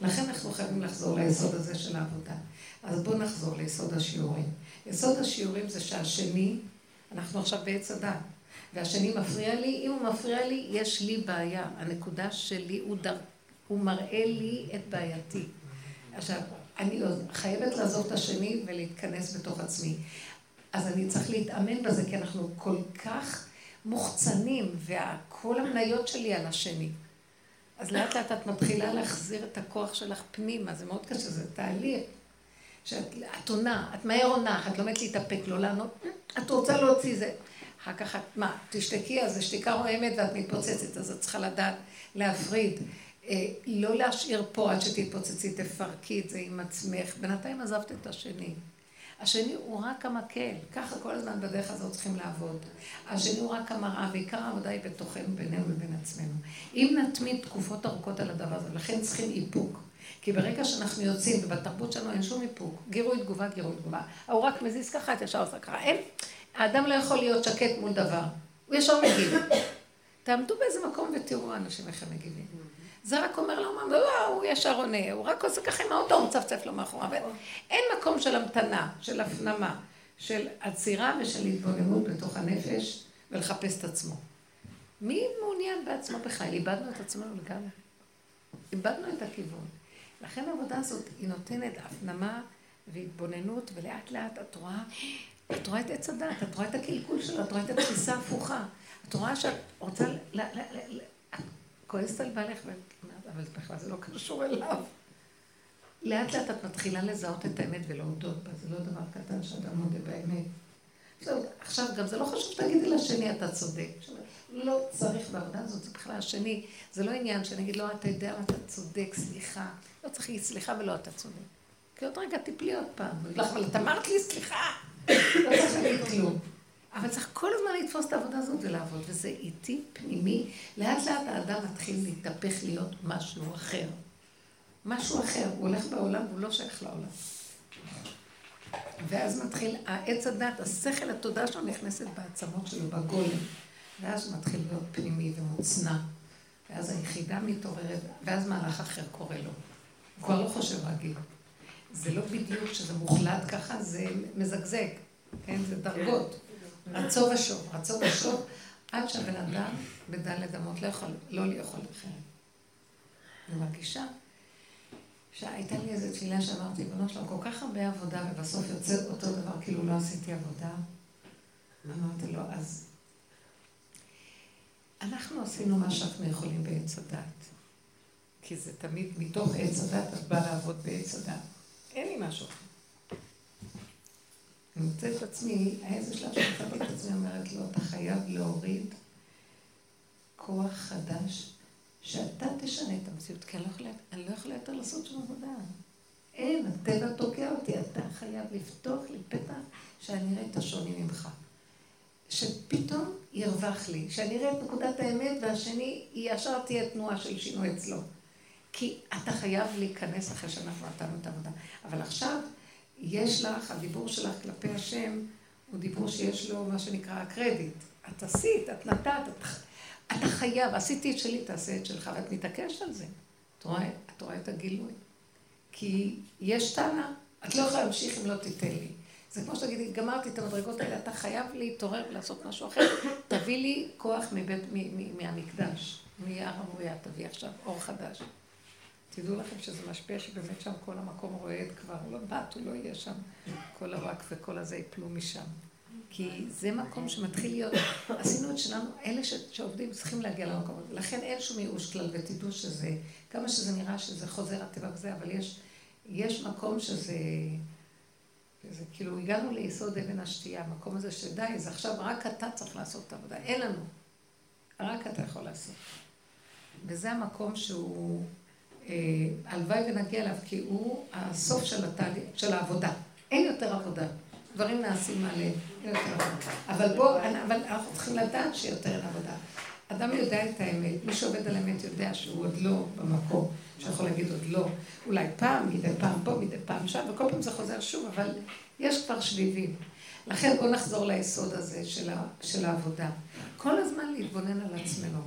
B: לכן אנחנו חייבים לחזור ליסוד הזה של העבודה. אז בואו נחזור ליסוד השיעורים. יסוד השיעורים זה שהשני, אנחנו עכשיו בעץ הדת, והשני מפריע לי, אם הוא מפריע לי, יש לי בעיה. הנקודה שלי, הוא, דר... הוא מראה לי את בעייתי. עכשיו, אני חייבת לעזוב את השני ולהתכנס בתוך עצמי. אז אני צריך להתאמן בזה, כי אנחנו כל כך מוחצנים, וכל המניות שלי על השני. אז לאט לאט את מתחילה להחזיר את הכוח שלך פנימה, זה מאוד קשה, זה תהליך. שאת עונה, את מהר עונה, את לומדת להתאפק, לא לענות, את רוצה להוציא זה. אחר כך את, מה, תשתקי, אז זה שתיקה רועמת ואת מתפוצצת, אז את צריכה לדעת להפריד. אה, לא להשאיר פה עד שתתפוצצי, תפרקי את זה עם עצמך. בינתיים עזבת את השני. השני הוא רק המקל, ככה כל הזמן בדרך הזאת צריכים לעבוד. השני הוא רק המראה, ועיקר העבודה היא בתוכנו, בינינו לבין עצמנו. אם נתמיד תקופות ארוכות על הדבר הזה, לכן צריכים איפוק. כי ברגע שאנחנו יוצאים, ובתרבות שלנו אין שום איפוק, גירוי תגובה, גירוי תגובה. הוא רק מזיז ככה, את ישר עושה ככה. אין, האדם לא יכול להיות שקט מול דבר. הוא ישר מגיב. תעמדו באיזה מקום ותראו האנשים איך הם מגיבים. זה רק אומר לו, לא, לא, הוא ישר עונה, הוא רק עושה ככה עם האוטו, הוא מצפצף לו מאחוריו. אין מקום של המתנה, של הפנמה, של עצירה ושל התבוננות בתוך הנפש ולחפש את עצמו. מי מעוניין בעצמו בכלל? איבדנו את עצמנו לגמרי. איבדנו את הכיוון. לכן העבודה הזאת, היא נותנת הפנמה והתבוננות, ולאט לאט את רואה, את רואה את עץ הדת, את רואה את הקלקול שלה, את רואה את התפיסה ההפוכה. את רואה שאת רוצה, ל, ל, ל, ל, את כועסת על בעלך, אבל בכלל זה לא קשור אליו. לאט לאט את מתחילה לזהות את האמת ולהודות בה, זה לא דבר קטן שאדם מודה באמת. עכשיו, גם זה לא חשוב שתגידי לשני אתה צודק. לא צריך בעבודה הזאת, זה בכלל השני. זה לא עניין שאני אגיד לא, אתה יודע, אתה צודק, סליחה. לא צריך להגיד סליחה ולא אתה צודק. כי עוד רגע תפלי עוד פעם. אבל את אמרת לי סליחה. לא צריך להגיד כלום. אבל צריך כל הזמן לתפוס את העבודה הזאת ולעבוד, וזה איטי, פנימי. לאט לאט האדם מתחיל להתהפך להיות משהו אחר. משהו אחר, הוא הולך בעולם והוא לא שייך לעולם. ואז מתחיל, העץ הדת, השכל, התודעה שלו נכנסת בעצמות שלו, בגולם. ואז מתחיל להיות פנימי ומוצנע. ואז היחידה מתעוררת, ואז מהלך אחר קורה לו. הוא כבר לא חושב רגיל. זה לא בדיוק שזה מוחלט ככה, זה מזגזג, כן? זה דרגות. רצו ושוב, רצו ושוב, עד שהבן אדם בדלת אמות לא יכול, לא לאכול אחרת. אני מרגישה שהייתה לי איזו תפילה שאמרתי, בנו שלו, כל כך הרבה עבודה, ובסוף יוצא אותו דבר, כאילו לא עשיתי עבודה. אמרתי לו, אז אנחנו עשינו מה שאנחנו יכולים בעץ הדת. כי זה תמיד מתוך עץ הדת, את באה לעבוד בעץ הדת. אין לי משהו. אני מוצאת את עצמי, איזה שלב שמחלקת את עצמי, אומרת לו, אתה חייב להוריד כוח חדש, שאתה תשנה את המציאות, כי לא אני לא יכולה יותר לעשות שום עבודה. אין, הטבע תוקע אותי, אתה חייב לפתוח לי פתח שאני אראה את השוני ממך. שפתאום ירווח לי, שאני אראה את נקודת האמת והשני ישר תהיה תנועה של שינוי אצלו. כי אתה חייב להיכנס אחרי שאנחנו נתנו את העבודה. אבל עכשיו, יש לך, הדיבור שלך כלפי השם, הוא דיבור שיש לו מה שנקרא הקרדיט. את עשית, את נתת, את, אתה חייב, עשיתי את שלי, תעשה את שלך, ואת מתעקשת על זה. את רואה, את רואה את הגילוי? כי יש טענה, את לא יכולה להמשיך אם לא תיתן לי. זה כמו שתגידי, גמרתי את המדרגות האלה, אתה חייב להתעורר ולעשות משהו אחר. תביא לי כוח מבית, מ, מ, מהמקדש, מיער המוריה, תביא עכשיו אור חדש. תדעו לכם שזה משפיע שבאמת שם כל המקום רועד כבר, לא בת, הוא לא יהיה שם, כל הוואק וכל הזה יפלו משם. כי זה מקום שמתחיל להיות, עשינו את שלנו, אלה שעובדים צריכים להגיע למקום הזה. לכן אין שום ייאוש כלל, ותדעו שזה, כמה שזה נראה שזה חוזר הטבע וזה, אבל יש, יש מקום שזה, זה כאילו הגענו ליסוד אבן השתייה, המקום הזה שדי, זה עכשיו רק אתה צריך לעשות את העבודה, אין לנו. רק אתה יכול לעשות. וזה המקום שהוא הלוואי ונגיע אליו, כי הוא הסוף של, התהליך, של העבודה. אין יותר עבודה. דברים נעשים מהלב, אין יותר עבודה. אבל בואו, אבל אנחנו צריכים לדעת שיותר אין עבודה. אדם יודע את האמת, מי שעובד על האמת יודע שהוא עוד לא במקום, שיכול להגיד עוד לא. אולי פעם, מדי פעם פה, מדי פעם שם, וכל פעם זה חוזר שוב, אבל יש כבר שביבים. לכן בואו נחזור ליסוד הזה של, ה, של העבודה. כל הזמן להתבונן על עצמנו.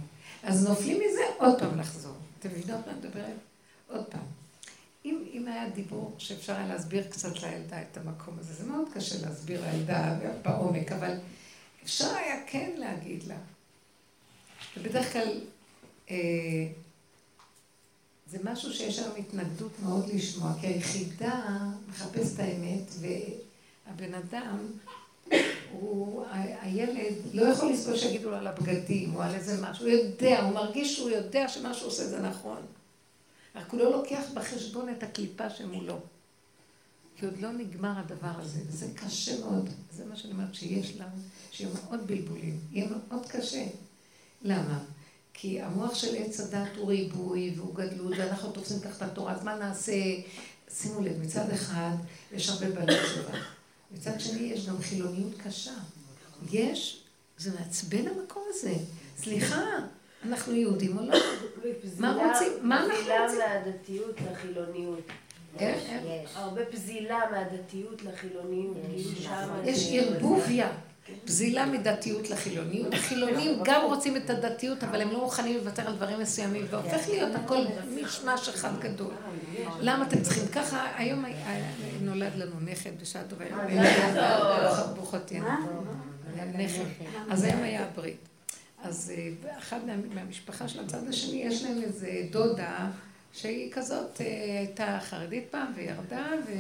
B: אז נופלים מזה, עוד פעם לחזור. אתם מבינות מה אני מדברת? עוד פעם. אם, אם היה דיבור שאפשר היה להסביר קצת לילדה את המקום הזה, זה מאוד קשה להסביר לילדה בעומק, אבל אפשר היה כן להגיד לה. ובדרך כלל אה, זה משהו שיש היום התנגדות מאוד לשמוע, כי היחידה מחפש את האמת, והבן אדם, הוא, הילד לא יכול לסבול שיגידו לו על הבגדים או על איזה משהו, הוא יודע, הוא מרגיש שהוא יודע שמה שהוא עושה זה נכון. רק הוא לא לוקח בחשבון את הקליפה שמולו. כי עוד לא נגמר הדבר הזה, וזה קשה מאוד. זה מה שאני אומרת שיש לנו, שיהיו מאוד בלבולים, יהיה מאוד קשה. למה? כי המוח של עץ הדת הוא ריבוי והוא גדלות, ואנחנו תופסים את התורה, אז מה נעשה? שימו לב, מצד אחד יש הרבה בעלי תשובה, מצד שני יש גם חילוניות קשה. יש, זה מעצבן המקום הזה. סליחה, אנחנו יהודים או לא? מה רוצים? מה אנחנו רוצים?
A: פזילה מהדתיות לחילוניות. הרבה פזילה מהדתיות לחילוניות,
B: יש ערבוביה. פזילה מדתיות לחילוניות. [LAUGHS] החילונים גם רוצים את הדתיות, אבל הם לא מוכנים לוותר על דברים מסוימים, והופך להיות הכל משמש אחד גדול. למה אתם צריכים ככה? היום נולד לנו נכד בשעה טובה, ברוכות תהיינה. נכד. אז היום היה הברית. אז אה, אחת מהמשפחה של הצד השני, יש להם איזה דודה שהיא כזאת, אה, הייתה חרדית פעם וירדה, ו...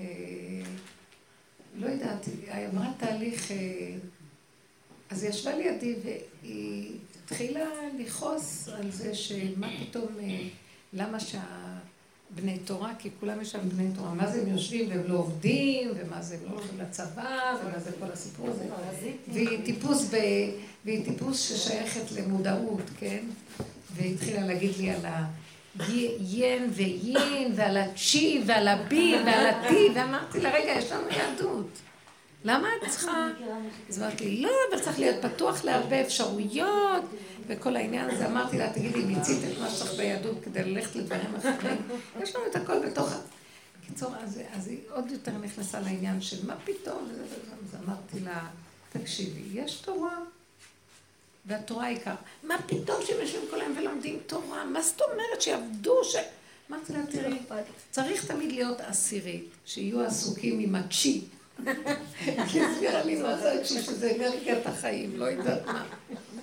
B: אה, לא יודעת, היא עברה תהליך, אז היא ישבה לידי והיא התחילה לכעוס על זה שמה פתאום, למה שהבני תורה, כי כולם יש שם בני תורה, מה זה הם יושבים והם לא עובדים, ומה זה הם לא הולכים לצבא, ומה זה כל הסיפור הזה. והיא טיפוס, ב, והיא טיפוס ששייכת למודעות, כן? והיא התחילה להגיד לי על ה... ין ויין, ועל הצ'י, ועל הבי, ועל הטי, ואמרתי לה, רגע, יש לנו יהדות. למה את צריכה... אז אמרתי לא, אבל צריך להיות פתוח להרבה אפשרויות, וכל העניין הזה. אמרתי לה, תגידי, מיצית את מה שצריך ביהדות כדי ללכת לדברים אחרים? יש לנו את הכל בתוך ה... בקיצור, אז, אז היא עוד יותר נכנסה לעניין של מה פתאום, אז אמרתי לה, תקשיבי, יש תורה, והתורה העיקר. מה פתאום שהם יושבים כל היום ולומדים תורה? מה זאת אומרת שיעבדו? ש... אמרתי לה, תראי, צריך תמיד להיות עשירית, שיהיו עסוקים עם הצ'י. [LAUGHS] כי הסבירה לי מה זה הצ'י, שזה אנרגיית החיים, לא יודעת מה.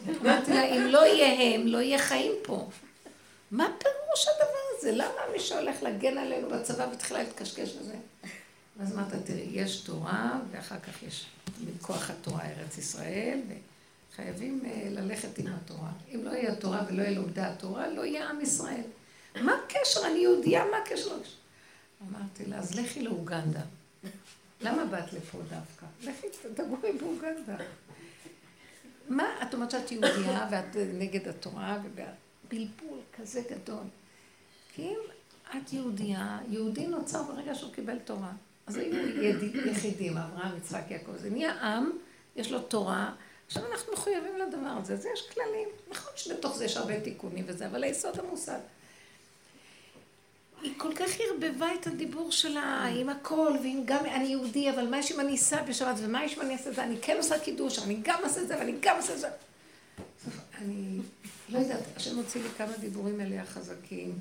B: אמרתי לה, אם לא יהיה הם, לא יהיה חיים פה. מה פירוש הדבר הזה? למה מי שהולך להגן עלינו בצבא והתחילה להתקשקש בזה? אז אמרת, תראי, יש תורה, ואחר כך יש מכוח התורה ארץ ישראל, חייבים אה, ללכת עם התורה. אם לא יהיה תורה ולא יהיה לומדי התורה, לא יהיה עם ישראל. מה הקשר? אני יהודייה, מה הקשר? אמרתי לה, אז לכי לאוגנדה. למה באת לפה דווקא? לכי, תגורי באוגנדה. מה, את אומרת שאת יהודייה ואת נגד התורה ובלבול כזה גדול. כי אם את יהודייה, יהודי נוצר ברגע שהוא קיבל תורה. אז היו יחידים, אברהם, יצחק, יעקב. זה נהיה עם, יש לו תורה. עכשיו אנחנו מחויבים לדבר הזה, אז יש כללים. נכון שבתוך זה יש הרבה תיקונים וזה, אבל היסוד המושג. היא כל כך ערבבה את הדיבור שלה עם הכל, ועם גם אני יהודי, אבל מה יש אם אני אסע בשבת, ומה יש אם אני אעשה את זה? אני כן עושה קידוש, אני גם אעשה את זה, ואני גם אעשה את זה. אני לא יודעת, השם הוציא לי כמה דיבורים אליה חזקים.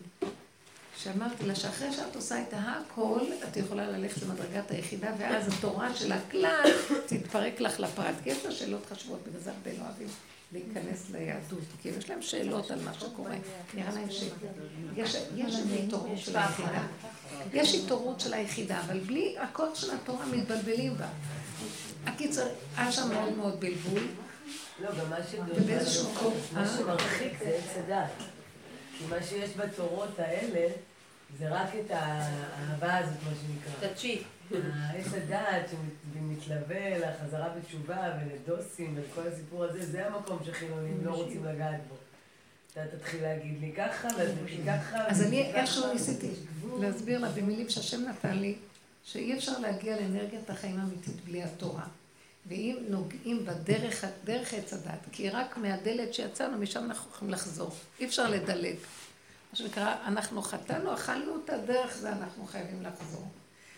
B: שאמרתי לה שאחרי שאת עושה את הכל, את יכולה ללכת למדרגת היחידה, ואז התורה של הכלל תתפרק לך לפרט. כי יש לה שאלות חשובות, בגלל זה הרבה לא אוהבים להיכנס ליהדות. כי יש להם שאלות על מה שקורה. נראה להם שיש התעוררות של היחידה. יש התעוררות של היחידה, אבל בלי הכוח של התורה מתבלבלים בה. הקיצר, היה שם מאוד מאוד בלבול.
A: לא, גם מה שמרחיק זה עץ הדת. כי מה שיש בתורות האלה... זה רק את האהבה הזאת, מה שנקרא. את הצ'י. עץ הדעת שמתלווה לחזרה בתשובה ולדוסים וכל הסיפור הזה, זה המקום שחילונים לא רוצים לגעת בו. אתה תתחיל להגיד לי ככה, ואז תתחיל ככה.
B: אז אני איכשהו ניסיתי להסביר לה במילים שהשם נתן לי, שאי אפשר להגיע לאנרגיית החיים האמיתית בלי התורה. ואם נוגעים בדרך, דרך עץ הדת, כי רק מהדלת שיצאנו, משם אנחנו יכולים לחזור. אי אפשר לדלג. מה שנקרא, אנחנו חטאנו, אכלנו אותה, דרך זה אנחנו חייבים לחזור.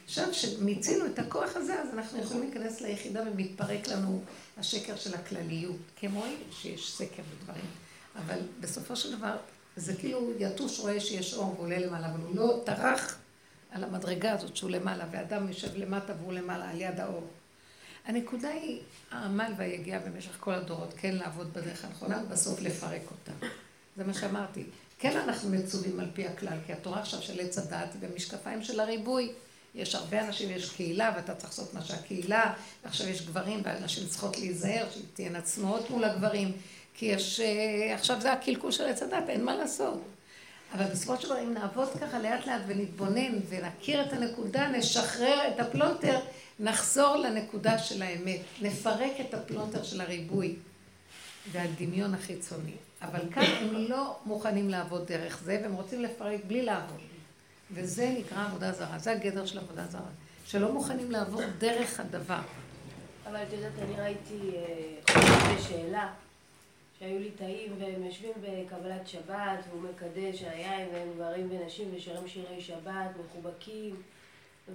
B: עכשיו, כשמיצינו את הכוח הזה, אז אנחנו יכולים להיכנס ליחידה ומתפרק לנו השקר של הכלליות. כמו שיש סקר ודברים. אבל בסופו של דבר, זה כאילו יתוש רואה שיש אור ועולה למעלה, אבל הוא לא טרח על המדרגה הזאת שהוא למעלה, ואדם יושב למטה והוא למעלה על יד האור. הנקודה היא העמל והיגיעה במשך כל הדורות, כן לעבוד בדרך הנכונה, ובסוף לפרק אותה. זה מה שאמרתי. כן אנחנו מצווים על פי הכלל, כי התורה עכשיו של עץ הדת במשקפיים של הריבוי. יש הרבה אנשים, יש קהילה, ואתה צריך לעשות מה שהקהילה, ועכשיו יש גברים, ואנשים צריכות להיזהר, שתהיינה צנועות מול הגברים, כי יש, אה, עכשיו זה הקלקול של עץ הדת, אין מה לעשות. אבל בסופו של דבר, אם נעבוד ככה לאט לאט ונתבונן ונכיר את הנקודה, נשחרר את הפלונטר, נחזור לנקודה של האמת, נפרק את הפלונטר של הריבוי והדמיון החיצוני. אבל כאן הם לא מוכנים לעבוד דרך זה, והם רוצים לפרק בלי לעבוד. וזה נקרא עבודה זרה, זה הגדר של עבודה זרה. שלא מוכנים לעבור דרך הדבר.
A: אבל את יודעת, אני ראיתי חוזרת בשאלה, שהיו לי תאים והם יושבים בקבלת שבת, והוא מקדש היין, והם גברים ונשים ושרים שירי שבת, מחובקים.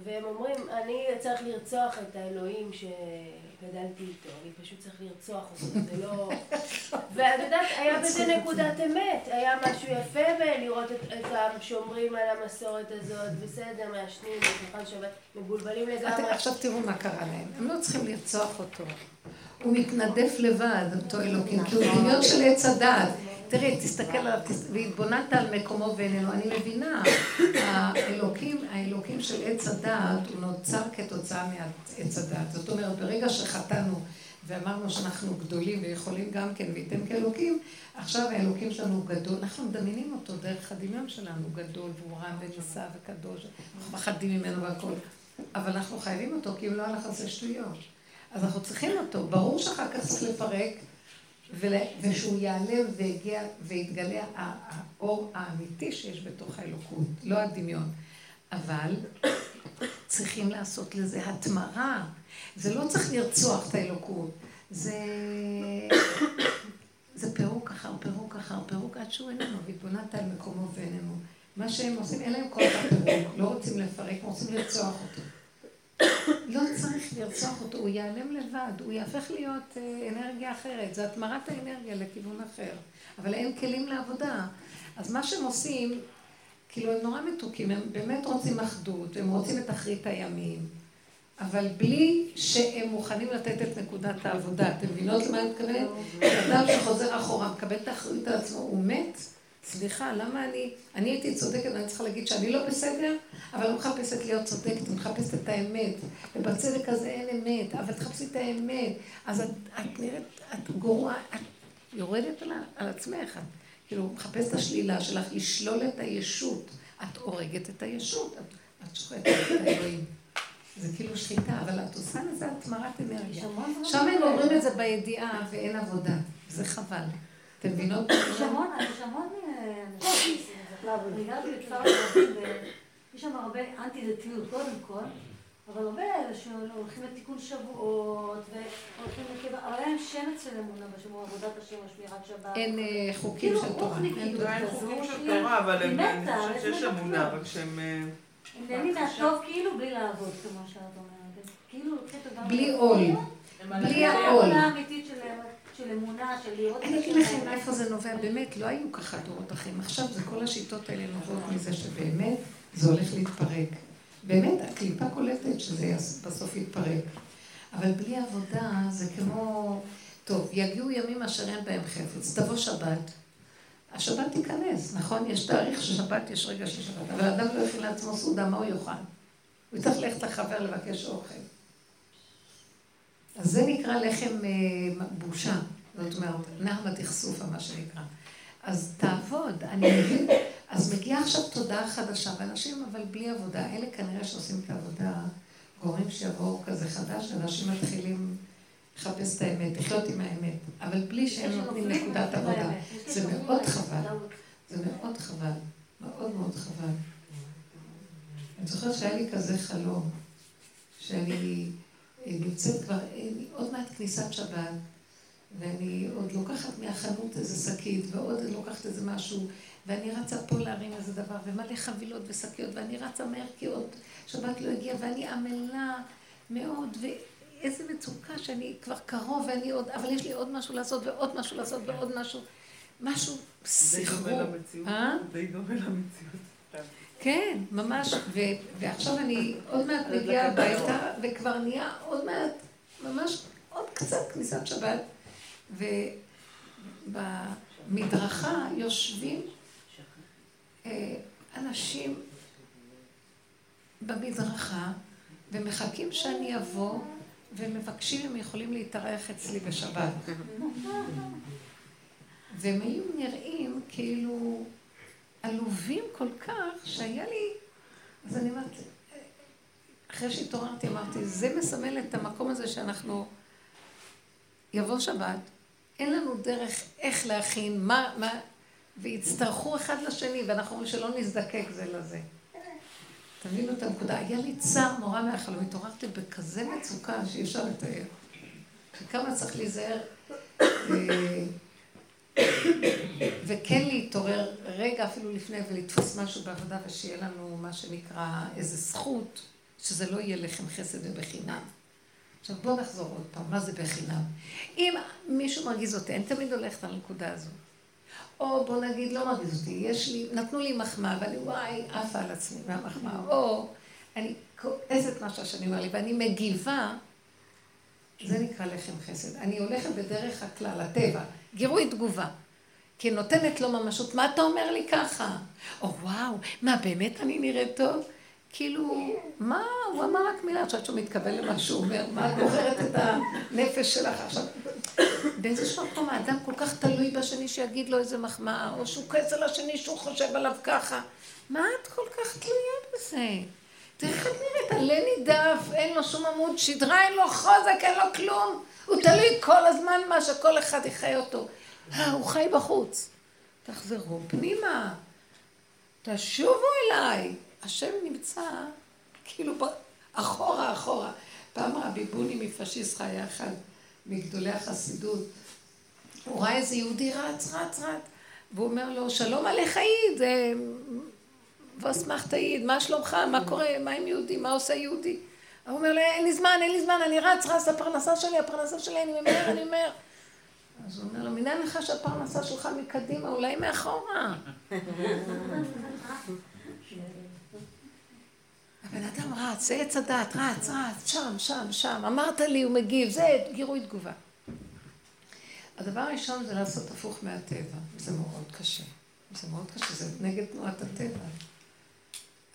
A: והם אומרים, אני צריך לרצוח את האלוהים שגדלתי איתו, אני פשוט צריך לרצוח אותו, זה לא... [LAUGHS] ואת יודעת, היה בזה נקודת אמת, היה משהו יפה בלראות את, את השומרים על המסורת הזאת, בסדר, מעשנים, בשולחן שבת, מבולבלים לגמרי.
B: עכשיו תראו מה קרה להם, הם לא צריכים לרצוח אותו. הוא מתנדף לבד, אותו אלוקים, כי הוא דמיון של עץ הדעת. תראי, תסתכל עליו, והתבוננת על מקומו ואיננו. אני מבינה, האלוקים, האלוקים של עץ הדעת, הוא נוצר כתוצאה מעץ הדעת. זאת אומרת, ברגע שחטאנו ואמרנו שאנחנו גדולים ויכולים גם כן, וייתם כאלוקים, עכשיו האלוקים שלנו גדול, אנחנו מדמיינים אותו דרך הדמיון שלנו, גדול והוא רם ונישא וקדוש, אנחנו מפחדים ממנו והכל. אבל אנחנו חייבים אותו, כי אם לא הלך זה שטויות. אז אנחנו צריכים אותו. ברור שאחר כך צריך לפרק, ושהוא ייעלם ויתגלה האור האמיתי שיש בתוך האלוקות, לא הדמיון. אבל צריכים לעשות לזה התמרה. זה לא צריך לרצוח את האלוקות. זה, זה פירוק אחר פירוק אחר פירוק עד שהוא איננו, והתבוננת על מקומו ואיננו. מה שהם עושים, אין להם כל כך פירוק, לא רוצים לפרק, רוצים לרצוח אותו. לא צריך לרצוח אותו, הוא ייעלם לבד, הוא יהפך להיות אה, אנרגיה אחרת, זה התמרת האנרגיה לכיוון אחר. אבל אין כלים לעבודה. אז מה שהם עושים, כאילו הם נורא מתוקים, הם באמת רוצים אחדות, הם רוצים את אחרית הימים, אבל בלי שהם מוכנים לתת את נקודת העבודה. אתם מבינות למה אני מתכוונת? אדם שחוזר אחורה, מקבל את האחריות על עצמו, הוא מת? סליחה, למה אני... אני הייתי צודקת ואני צריכה להגיד שאני לא בסדר, אבל אני מחפשת להיות צודקת, אני מחפשת את האמת. ובצדק הזה אין אמת, אבל תחפשי את האמת. אז את, את נראית, את גרועה, את יורדת על, על עצמך. את כאילו, מחפשת השלילה שלך, לשלול את הישות. את הורגת את הישות, את, את שוחטת את האלוהים. זה כאילו שחיטה, אבל את עושה לזה התמרת אנרגיה. שם הם אומרים את זה בידיעה ואין עבודה. זה חבל. אתם מבינות?
H: יש המון, יש המון אה, אנשים, אני גרתי בכפר ויש שם הרבה אנטי-דתיות קודם כל, אבל הרבה אלה שהולכים לתיקון שבועות, והולכים לקבע, אבל אין שם אצל אמונה בשבוע עבודת השם או שמירת שבת.
B: אין אה, חוקים של תורה.
C: אין חוקים של תורה, אבל אני חושבת שיש אמונה, אבל כשהם... אה,
H: הם נהנים מהטוב כאילו בלי לעבוד, כמו שאת אומרת. כאילו לוקחים את הדבר...
B: בלי עול. בלי העול.
H: של אמונה, של לראות...
B: אני אגיד לכם איפה זה נובע, באמת, לא היו ככה דורות אחרים. עכשיו זה כל השיטות האלה נובעות מזה שבאמת זה הולך להתפרק. באמת, הקליפה קולטת שזה בסוף יתפרק. אבל בלי עבודה זה כמו... טוב, יגיעו ימים אשר אין בהם חפץ. תבוא שבת, השבת תיכנס, נכון? יש תאריך של שבת, יש רגע של שבת. אבל אדם לא יכין לעצמו סעודה, מה הוא יאכל? הוא יצטרך ללכת לחבר לבקש אוכל. אז זה נקרא לחם אה, בושה, זאת אומרת, נחמה תכסופה, מה שנקרא. אז תעבוד, אני מבין, אז מגיעה עכשיו תודעה חדשה, ואנשים אבל בלי עבודה, אלה כנראה שעושים את העבודה, גורמים שיבואו כזה חדש, ואנשים מתחילים לחפש את האמת, לחיות עם האמת, אבל בלי שהם נותנים נקודת עבודה. זה מאוד חבל, זה מאוד חבל, מאוד מאוד חבל. אני זוכרת שהיה לי כזה חלום, שאני... נמצאת כבר, עוד מעט כניסת שבת, ואני עוד לוקחת מהחנות איזה שקית, ועוד לוקחת איזה משהו, ואני רצה פה להרים איזה דבר, ומלא חבילות ושקיות, ואני רצה מהר כי עוד שבת לא הגיעה, ואני עמלה מאוד, ואיזה מצוקה שאני כבר קרוב, ואני עוד, אבל יש לי עוד משהו לעשות, ועוד משהו לעשות, ועוד משהו, משהו סחרור. די דומה למציאות.
C: אה? די דומה למציאות.
B: כן, ממש, ו- ועכשיו אני עוד מעט מגיעה הביתה, וכבר נהיה עוד מעט, ממש עוד קצת כניסת שבת, ובמדרכה יושבים אה, אנשים במדרכה, ומחכים שאני אבוא, ומבקשים אם יכולים להתארח אצלי בשבת. [LAUGHS] והם היו נראים כאילו... עלובים כל כך, שהיה לי... אז אני אומרת, אחרי שהתעוררתי, אמרתי, זה מסמל את המקום הזה שאנחנו... יבוא שבת, אין לנו דרך איך להכין, מה, מה... ויצטרכו אחד לשני, ואנחנו אומרים שלא נזדקק זה לזה. תבינו את הנקודה. היה לי צער נורא מהחלום, התעוררתי בכזה מצוקה שאי אפשר לתאר. וכמה צריך להיזהר. וכן להתעורר רגע אפילו לפני ולתפוס משהו בעבודה ושיהיה לנו מה שנקרא איזה זכות, שזה לא יהיה לחם חסד ובחינם. עכשיו בואו נחזור עוד פעם, מה זה בחינם? אם מישהו מרגיז אותי, אני תמיד הולכת על הנקודה הזו. או בוא נגיד, לא מרגיז אותי, יש לי, נתנו לי מחמאה ואני וואי, עפה על עצמי מהמחמאה, או אני כועסת משהו שאני אומר לי ואני מגיבה, זה נקרא לחם חסד. אני הולכת בדרך הכלל, הטבע. גירוי תגובה. כי נותנת לו ממשות, מה אתה אומר לי ככה? או וואו, מה באמת אני נראית טוב? כאילו, מה, הוא אמר רק מילה, עכשיו שהוא מתכוון למה שהוא אומר, מה את בוחרת את הנפש שלך עכשיו? באיזשהו מקום האדם כל כך תלוי בשני שיגיד לו איזה מחמאה, או שהוא כועס על השני שהוא חושב עליו ככה. מה את כל כך תלויה בזה? תראי איך את נראית, עלה נידף, אין לו שום עמוד שדרה, אין לו חוזק, אין לו כלום. הוא תלוי כל הזמן מה שכל אחד יחיה אותו. אה, הוא חי בחוץ. תחזרו פנימה, תשובו אליי. השם נמצא כאילו אחורה אחורה. פעם רבי בוני מפשיסחה היה אחד מגדולי החסידות. הוא ראה איזה יהודי רץ, רץ, רץ, והוא אומר לו, שלום עליך עיד, ואסמכת עיד, מה שלומך, מה קורה, מה עם יהודי, מה עושה יהודי? הוא אומר לו, אין לי זמן, אין לי זמן, אני רץ, רץ לפרנסה שלי, הפרנסה שלי, אני ממהר, אני ממהר. אז הוא אומר לו, מנין לך שהפרנסה שלך מקדימה, אולי מאחורה. הבן אדם רץ, זה עץ הדעת, רץ, רץ, שם, שם, שם, אמרת לי, הוא מגיב, זה גירוי תגובה. הדבר הראשון זה לעשות הפוך מהטבע, זה מאוד קשה. זה מאוד קשה, זה נגד תנועת הטבע.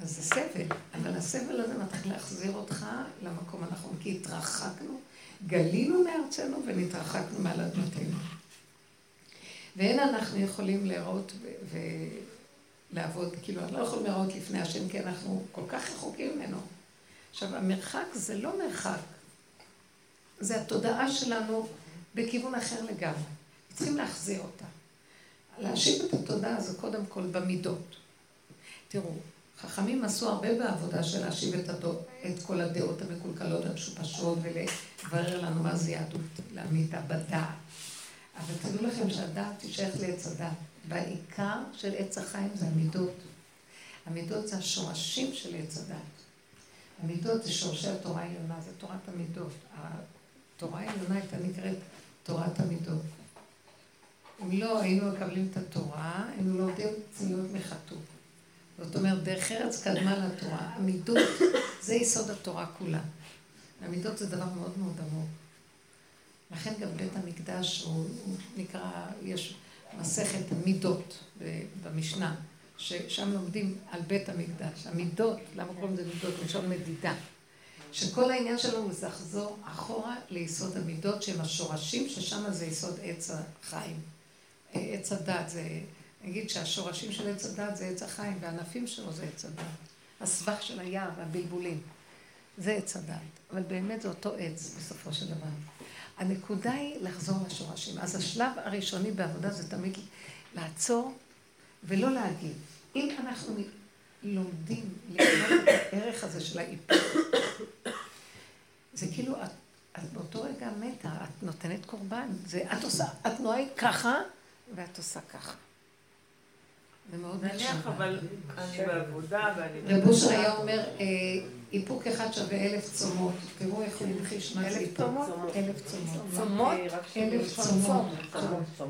B: אז זה סבל, אבל הסבל הזה מתחיל להחזיר אותך למקום הנכון, כי התרחקנו, גלינו מארצנו ונתרחקנו מעל אדמתנו. ואין אנחנו יכולים להראות לעבוד, כאילו, אנחנו לא יכולים לראות לפני השם, כי אנחנו כל כך רחוקים ממנו. עכשיו, המרחק זה לא מרחק, זה התודעה שלנו בכיוון אחר לגמרי. צריכים להחזיר אותה. להשיב את התודעה הזו קודם כל במידות. תראו, חכמים עשו הרבה בעבודה של להשיב את, הדו, את כל הדעות המקולקלות המשופשות ולברר לנו מה זה יהדות, להעמיד בדעת. אבל תדעו לכם שהדעת תשייך לעץ הדעת. והעיקר של עץ החיים זה המידות. המידות זה השורשים של עץ הדת. המידות זה שורשי התורה העליונה, זה תורת המידות. התורה העליונה הייתה נקראת תורת המידות. אם לא היינו מקבלים את התורה, היינו לומדים צניעות מחטוא. זאת אומרת, דרך ארץ קדמה לתורה. המידות זה יסוד התורה כולה. המידות זה דבר מאוד מאוד עמוק. לכן גם בית המקדש הוא, הוא נקרא, יש מסכת מידות במשנה, ששם לומדים על בית המקדש. המידות, למה קוראים לזה מידות? לשון מדידה. שכל העניין שלנו זה לחזור אחורה ליסוד המידות שהם השורשים, ששם זה יסוד עץ החיים. עץ הדת זה, נגיד שהשורשים של עץ הדת זה עץ החיים, והענפים שלו זה עץ הדת. הסבך של היער והבלבולים. זה עץ הדת. אבל באמת זה אותו עץ בסופו של דבר. הנקודה היא לחזור לשורשים. אז השלב הראשוני בעבודה זה תמיד לעצור ולא להגיד. אם אנחנו לומדים ללמוד את הערך הזה של האיפור, זה כאילו, את, את באותו רגע מתה, את נותנת קורבן. זה, את עושה, התנועה היא ככה, ואת עושה ככה.
C: זה מאוד נחשב. נניח, אבל אני בעבודה ואני...
B: רב אושר היה אומר, אה, איפוק אחד שווה אלף צומות. תראו איך הוא המחיש מה זה איפוק. אלף צומות.
A: צומות?
B: אלף צומות.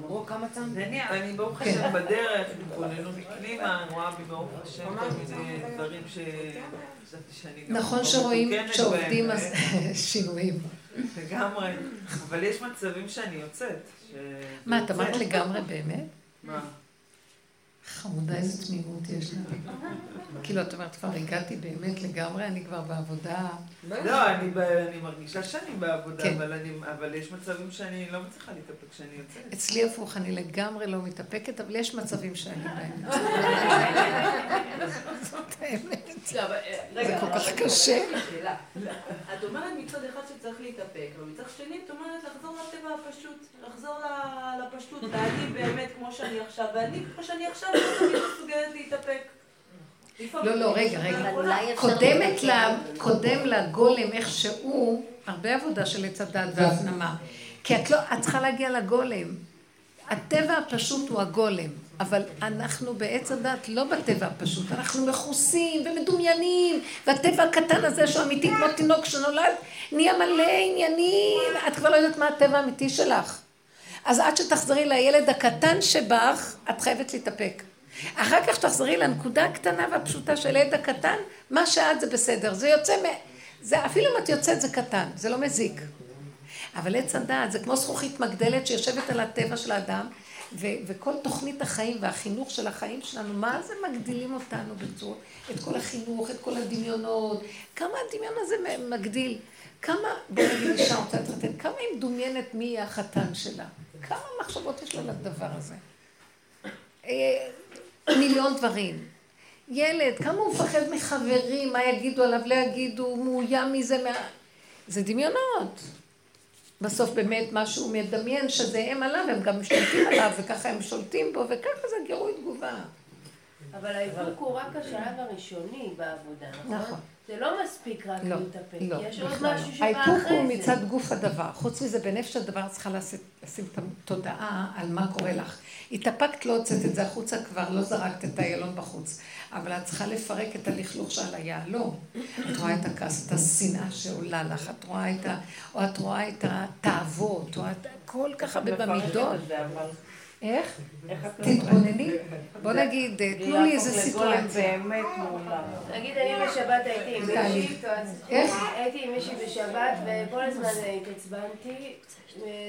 A: או כמה צומות?
C: אני ברוך השם כן. בדרך, [LAUGHS] התבוננות פנימה, אני רואה בי ברוך השם כל מיני דברים גם...
B: נכון שרואים, שעובדים אז [LAUGHS] שינויים.
C: לגמרי. אבל יש מצבים שאני יוצאת.
B: מה, את אמרת לגמרי באמת?
C: מה?
B: חמודה, איזה תמימות יש לה. כאילו, את אומרת, כבר הגעתי באמת לגמרי, אני כבר בעבודה.
C: לא, אני מרגישה שאני בעבודה, כן. אבל יש מצבים שאני לא מצליחה להתאפק כשאני יוצאת.
B: אצלי הפוך, אני לגמרי לא מתאפקת, אבל יש מצבים שאני בהם. זאת האמת. לא, אה, זה כל כך קשה.
D: את אומרת מצד אחד שצריך להתאפק, אבל מצד שני את אומרת לחזור לטבע הפשוט, לחזור לפשטות, ואני באמת כמו שאני עכשיו, ואני כמו שאני עכשיו לא מסוגלת להתאפק.
B: לא, לא, רגע, רגע. קודמת לה, קודם לגולם איך שהוא, הרבה עבודה של עץ הדת והפנמה. כי את לא, את צריכה להגיע לגולם. הטבע הפשוט הוא הגולם, אבל אנחנו בעץ הדת לא בטבע הפשוט, אנחנו מכוסים ומדומיינים, והטבע הקטן הזה שהוא אמיתי כמו תינוק שנולד, נהיה מלא עניינים, את כבר לא יודעת מה הטבע האמיתי שלך. אז עד שתחזרי לילד הקטן שבך, את חייבת להתאפק. אחר כך תחזרי לנקודה הקטנה והפשוטה של הילד הקטן, מה שאת זה בסדר. זה יוצא מ... זה, אפילו אם את יוצאת זה קטן, זה לא מזיק. אבל עץ הדעת זה כמו זכוכית מגדלת שיושבת על הטבע של האדם, ו- וכל תוכנית החיים והחינוך של החיים שלנו, מה זה מגדילים אותנו בצורה, את כל החינוך, את כל הדמיונות, כמה הדמיון הזה מגדיל, כמה, בוא נגיד אישה רוצה להתחתן, כמה היא מדומיינת מי יהיה החתן שלה, כמה מחשבות יש לה לדבר הזה. אה, מיליון דברים. ילד, כמה הוא מפחד מחברים, מה יגידו עליו, לא יגידו, מאוים מזה, מה... זה דמיונות. בסוף באמת מה שהוא מדמיין שזה הם עליו, הם גם משתלטים עליו, וככה הם שולטים בו, וככה זה גירוי תגובה.
A: אבל האיפוק הוא רק השלב הראשוני בעבודה, נכון?
B: נכון.
A: זה לא מספיק רק
B: לא,
A: להתאפק,
B: לא,
A: יש עוד
B: בכלל
A: משהו
B: לא.
A: שבא אחרי
B: האיפוק
A: זה.
B: הוא מצד גוף הדבר. חוץ מזה, בנפש הדבר צריכה לשים, לשים את התודעה על מה קורה לך. התאפקת, לא הוצאת את זה החוצה, כבר לא זרקת את האיילון בחוץ. אבל את צריכה לפרק את הלכלוך שעל היהלום. את רואה את הכעס, את השנאה שעולה לך, את רואה את ה... או את רואה את התאוות, או את הכל ככה במידות. איך? תתבונני. בוא נגיד, תנו לי איזה סיטואציה.
D: באמת.
A: נגיד אני בשבת הייתי עם. מישהי? הייתי עם מישהי בשבת וכל הזמן התעצבנתי,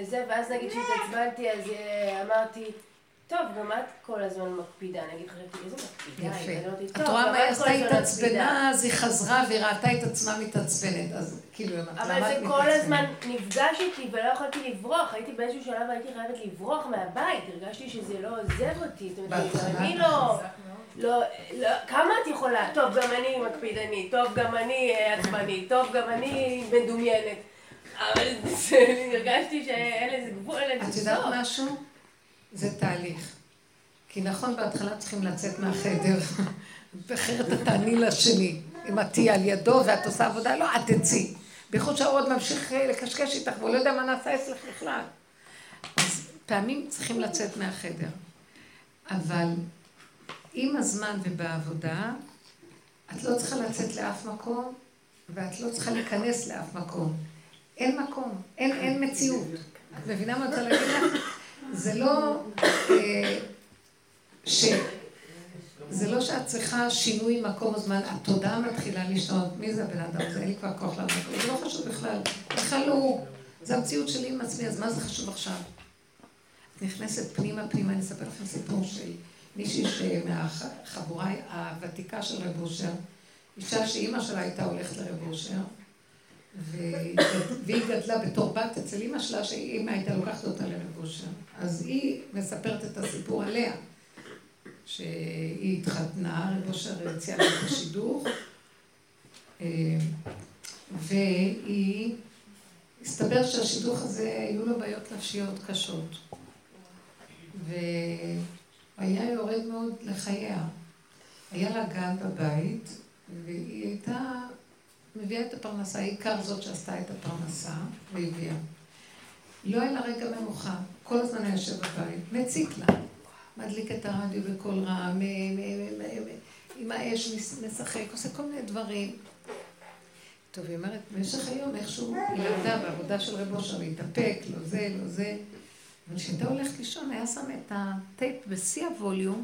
A: זה, ואז נגיד שהתעצבנתי אז אה, אמרתי, טוב, גם את כל הזמן מקפידה, נגיד חשבתי, איזה מקפידה, היא
B: יפה.
A: אמרתי,
B: את רואה מה היא
A: את
B: עשתה
A: מקפידה.
B: התעצבנה, אז היא חזרה והיא ראתה את עצמה מתעצבנת. אז כאילו, למה
A: אבל
B: את
A: זה כל
B: מתעצבנת?
A: הזמן נפגש איתי ולא יכולתי לברוח, הייתי באיזשהו שלב הייתי חייבת לברוח מהבית, הרגשתי שזה לא עוזב אותי, זאת אומרת. אני לא, לא, לא, כמה את יכולה? טוב, גם אני מקפידנית, טוב, גם אני אה, עצבנית, טוב, גם אני מדומיינת, אבל הרגשתי שאין לזה גבול, אין
B: את
A: לזה
B: יודעת
A: סוף.
B: משהו? זה תהליך. כי נכון, בהתחלה צריכים לצאת מהחדר, אחרת את תעני לשני. אם את תהיי על ידו ואת עושה עבודה, לא, את תצאי. בייחוד שהאור עוד ממשיך אה, לקשקש איתך, והוא לא יודע מה נעשה אצלך בכלל. אז פעמים צריכים לצאת מהחדר. אבל עם הזמן ובעבודה, את לא צריכה לצאת לאף מקום, ואת לא צריכה להיכנס לאף מקום. אין מקום, אין, אין מציאות. את מבינה מה אני רוצה להגיד לך? זה לא אה, ש... זה לא שאת צריכה שינוי מקום הזמן, התודעה מתחילה להשתנות. מי זה הבן אדם הזה? אין לי כבר כוח לו. זה לא חשוב בכלל. בכלל לא... זה המציאות שלי עם עצמי, אז מה זה חשוב עכשיו? את נכנסת פנימה פנימה, אני אספר לכם סיפור של מישהי מהחבורה הוותיקה של רב אושר, אישה שאימא שלה הייתה הולכת לרב אושר, והיא גדלה בתור בת אצל אימא שלה, שאימא הייתה לוקחת אותה לרב אושר. אז היא מספרת את הסיפור עליה, שהיא התחתנה, רב אושר הציע לה את השידוך, אה, והיא, הסתבר שהשידוך הזה, היו לו בעיות נפשיות קשות. והיה יורד מאוד לחייה. היה לה גן בבית, והיא הייתה מביאה את הפרנסה, העיקר זאת שעשתה את הפרנסה, והביאה. לא היה לה רגע מנוחה, כל הזמן היה יושב בבית, מציק לה. מדליק את הרדיו בקול מ- עם האש משחק, עושה כל מיני דברים. טוב, היא אומרת, במשך היום איכשהו היא למדה בעבודה של רב אושר להתאפק, לא זה, לא זה. אבל כשהייתה הולכת לישון, היה שם את הטייפ בשיא הווליום,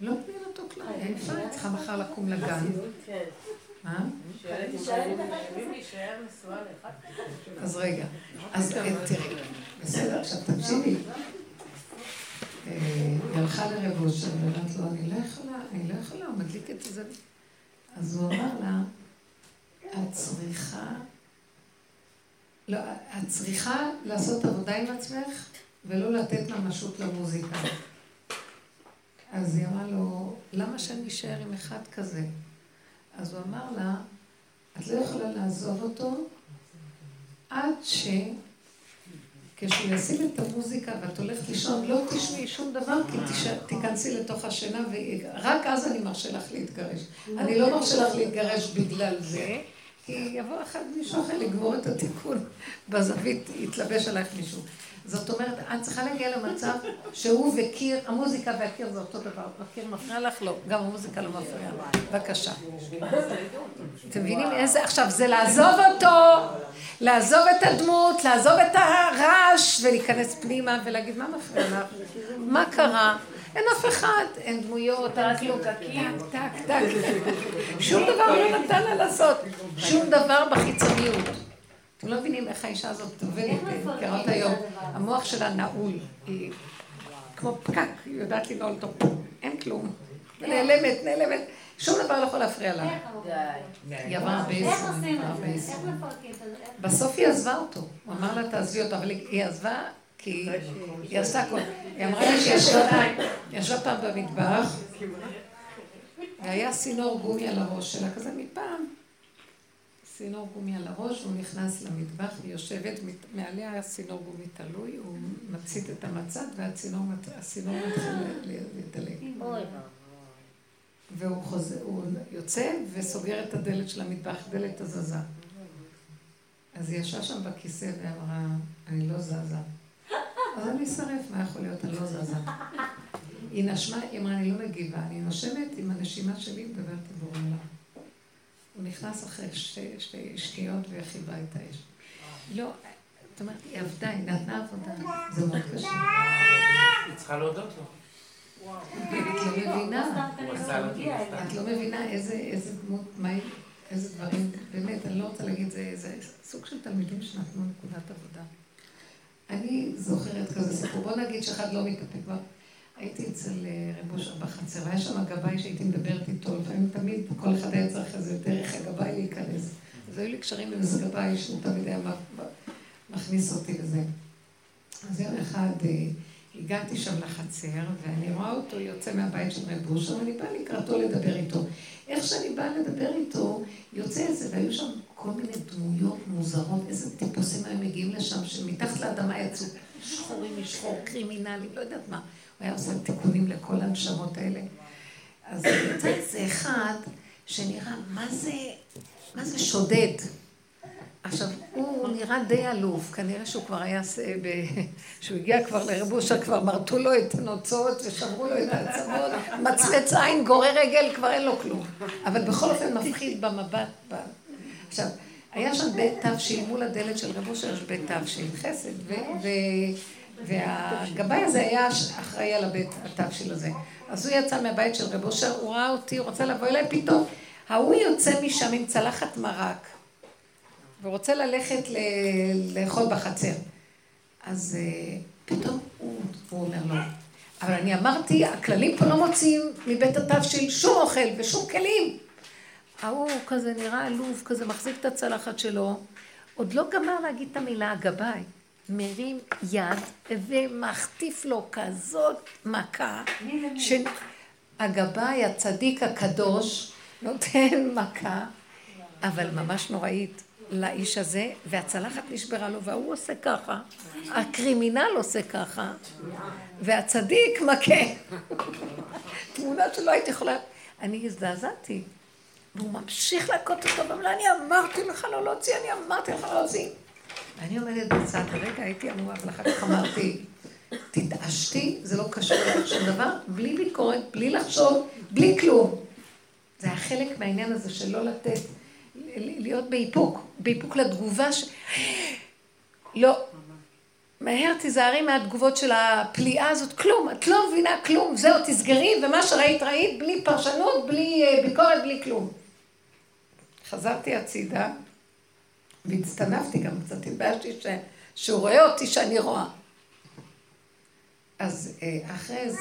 B: לא מבין אותו כלל, היה נפלא, היא צריכה מחר לקום לגן.
A: לאחד.
B: אז רגע, אז אה, תראי, בסדר, עכשיו תקשיבי. אה, היא הלכה לרב אושר ואומרת לו, אני לא יכולה, אני לא יכולה, הוא מדליק את זה. אז הוא אמר לה, את צריכה, לא, את צריכה לעשות עבודה עם עצמך ולא לתת ממשות למוזיקה. אז היא אמרה לו, למה שאני אשאר עם אחד כזה? אז הוא אמר לה, את לא יכולה לעזוב אותו עד ש... כשהוא ישים את המוזיקה ואת הולכת לישון, לא תשמעי שום דבר, כי תיכנסי לתוך השינה, ורק אז אני מרשה לך להתגרש. אני לא מרשה לך להתגרש בגלל זה, כי יבוא אחד מישהו אחר לגמור את התיקון בזווית, יתלבש עלייך מישהו. זאת אומרת, את צריכה להגיע למצב שהוא וקיר, המוזיקה והקיר זה אותו דבר. הקיר מפריע לך? לא. גם המוזיקה לא מפריעה. בבקשה. אתם מבינים איזה... עכשיו, זה לעזוב אותו, לעזוב את הדמות, לעזוב את הרעש, ולהיכנס פנימה ולהגיד, מה מפריע לך? מה קרה? אין אף אחד, אין דמויות, אין כלום. טק, טק, טק. שום דבר לא נתן לה לעשות. שום דבר בחיצוניות. אתם לא מבינים איך האישה הזאת עובדת,
H: איך
B: מכירה
H: מפרקים
B: אותה
H: את
B: היום. המוח שלה נעול. היא כמו פקק, היא יודעת לנעול אותו, אין כלום. נעלמת, נעלמת, שום דבר לא יכול להפריע לה. היא עברה הרבה עשרים, הרבה בסוף היא עזבה אותו, הוא אמר לה תעזבי אותו, אבל היא עזבה כי היא עשתה הכל. היא אמרה לי שהיא ישבה פעם- במטבח, והיה צינור גומי על הראש שלה, כזה מפעם. צינור גומי על הראש, הוא נכנס למטבח, היא יושבת, מעליה היה צינור גומי תלוי, הוא מצית את המצד והצינור מת- הצינור מתחיל לדלג. והוא חוזר, הוא יוצא וסוגר את הדלת של המטבח, דלת הזזה. אז היא ישבה שם בכיסא ואמרה, אני לא זזה. אז אני אשרף, מה יכול להיות, אני לא זזה. היא נשמה, היא אמרה, אני לא מגיבה, אני נושמת עם הנשימה שלי, מדברת עולם. הוא נכנס אחרי שתי, שניות והכיבה את האש. לא, זאת אומרת, היא עבדה, היא נתנה עבודה, זה מאוד קשה.
I: היא צריכה להודות לו.
B: את לא מבינה. את לא מבינה איזה, דמות, איזה דברים, באמת, אני לא רוצה להגיד, זה, זה סוג של תלמידים שנתנו נקודת עבודה. אני זוכרת כזה סיפור, בוא נגיד שאחד לא מתאפק כבר. הייתי אצל אה, רב אושר בחצר, והיה שם גבאי שהייתי מדברת איתו, לפעמים תמיד כל אחד היה צריך איזה דרך הגבאי להיכנס. אז היו לי קשרים עם איזה גבאי שהוא תמיד היה מכניס אותי לזה. אז יום אחד אה, הגעתי שם לחצר, ואני רואה אותו יוצא מהבית של רב אושר, ואני באה לקראתו לדבר איתו. איך שאני באה לדבר איתו, יוצא איזה, והיו שם כל מיני דמויות מוזרות, איזה טיפוסים היו מגיעים לשם, שמתחת לאדמה יצאו שחורים משחור, קרימינלים, לא יודעת מה. היה עושה תיקונים לכל הנשמות האלה. אז יצא איזה אחד שנראה, מה זה, מה זה שודד? עכשיו, הוא נראה די עלוב, כנראה שהוא כבר היה, ס- ב... שהוא הגיע כבר לרב אושר, כבר מרטו לו את הנוצות ושברו לו את העצמות, מצמץ עין, גורר רגל, כבר אין לו כלום. אבל בכל אופן מפחיד במבט. ב... עכשיו, היה שם בית תבשיל, מול הדלת של רב אושר יש בית חסד, ו... ו... והגבאי הזה היה אחראי על הבית התבשיל הזה. אז הוא יצא מהבית של רב אושר, הוא ראה אותי, הוא רוצה לבוא אליי, פתאום ההוא יוצא משם עם צלחת מרק. ורוצה ללכת ל- לאכול בחצר. אז אה, פתאום הוא, הוא אומר לו, אבל אני אמרתי, הכללים פה לא מוציאים מבית התבשיל שום אוכל ושום כלים. ההוא כזה נראה עלוב, כזה מחזיק את הצלחת שלו, עוד לא גמר להגיד את המילה הגבאי. מרים יד ומחטיף לו כזאת מכה, שהגבאי הצדיק הקדוש נותן מכה, אבל ממש נוראית לאיש הזה, והצלחת נשברה לו, והוא עושה ככה, הקרימינל עושה ככה, והצדיק מכה. תמונה שלא הייתי יכולה... אני הזדעזעתי. והוא ממשיך להכות אותו, ואומר, אני אמרתי לך לא להוציא, אני אמרתי לך לא להוציא. ואני עומדת בצד, הרגע הייתי עמומה, אבל אחר כך אמרתי, תתעשתי, זה לא קשור אליך שום דבר, בלי ביקורת, בלי לחשוב, בלי כלום. זה היה חלק מהעניין הזה של לא לתת, להיות באיפוק, באיפוק לתגובה ש... לא. מהר תיזהרי מהתגובות של הפליאה הזאת, כלום, את לא מבינה כלום, זהו, תסגרי, ומה שראית ראית, בלי פרשנות, בלי אה, ביקורת, בלי כלום. חזרתי הצידה, והצטנפתי גם קצת, התביישתי ש... שהוא רואה אותי שאני רואה. אז אה, אחרי איזה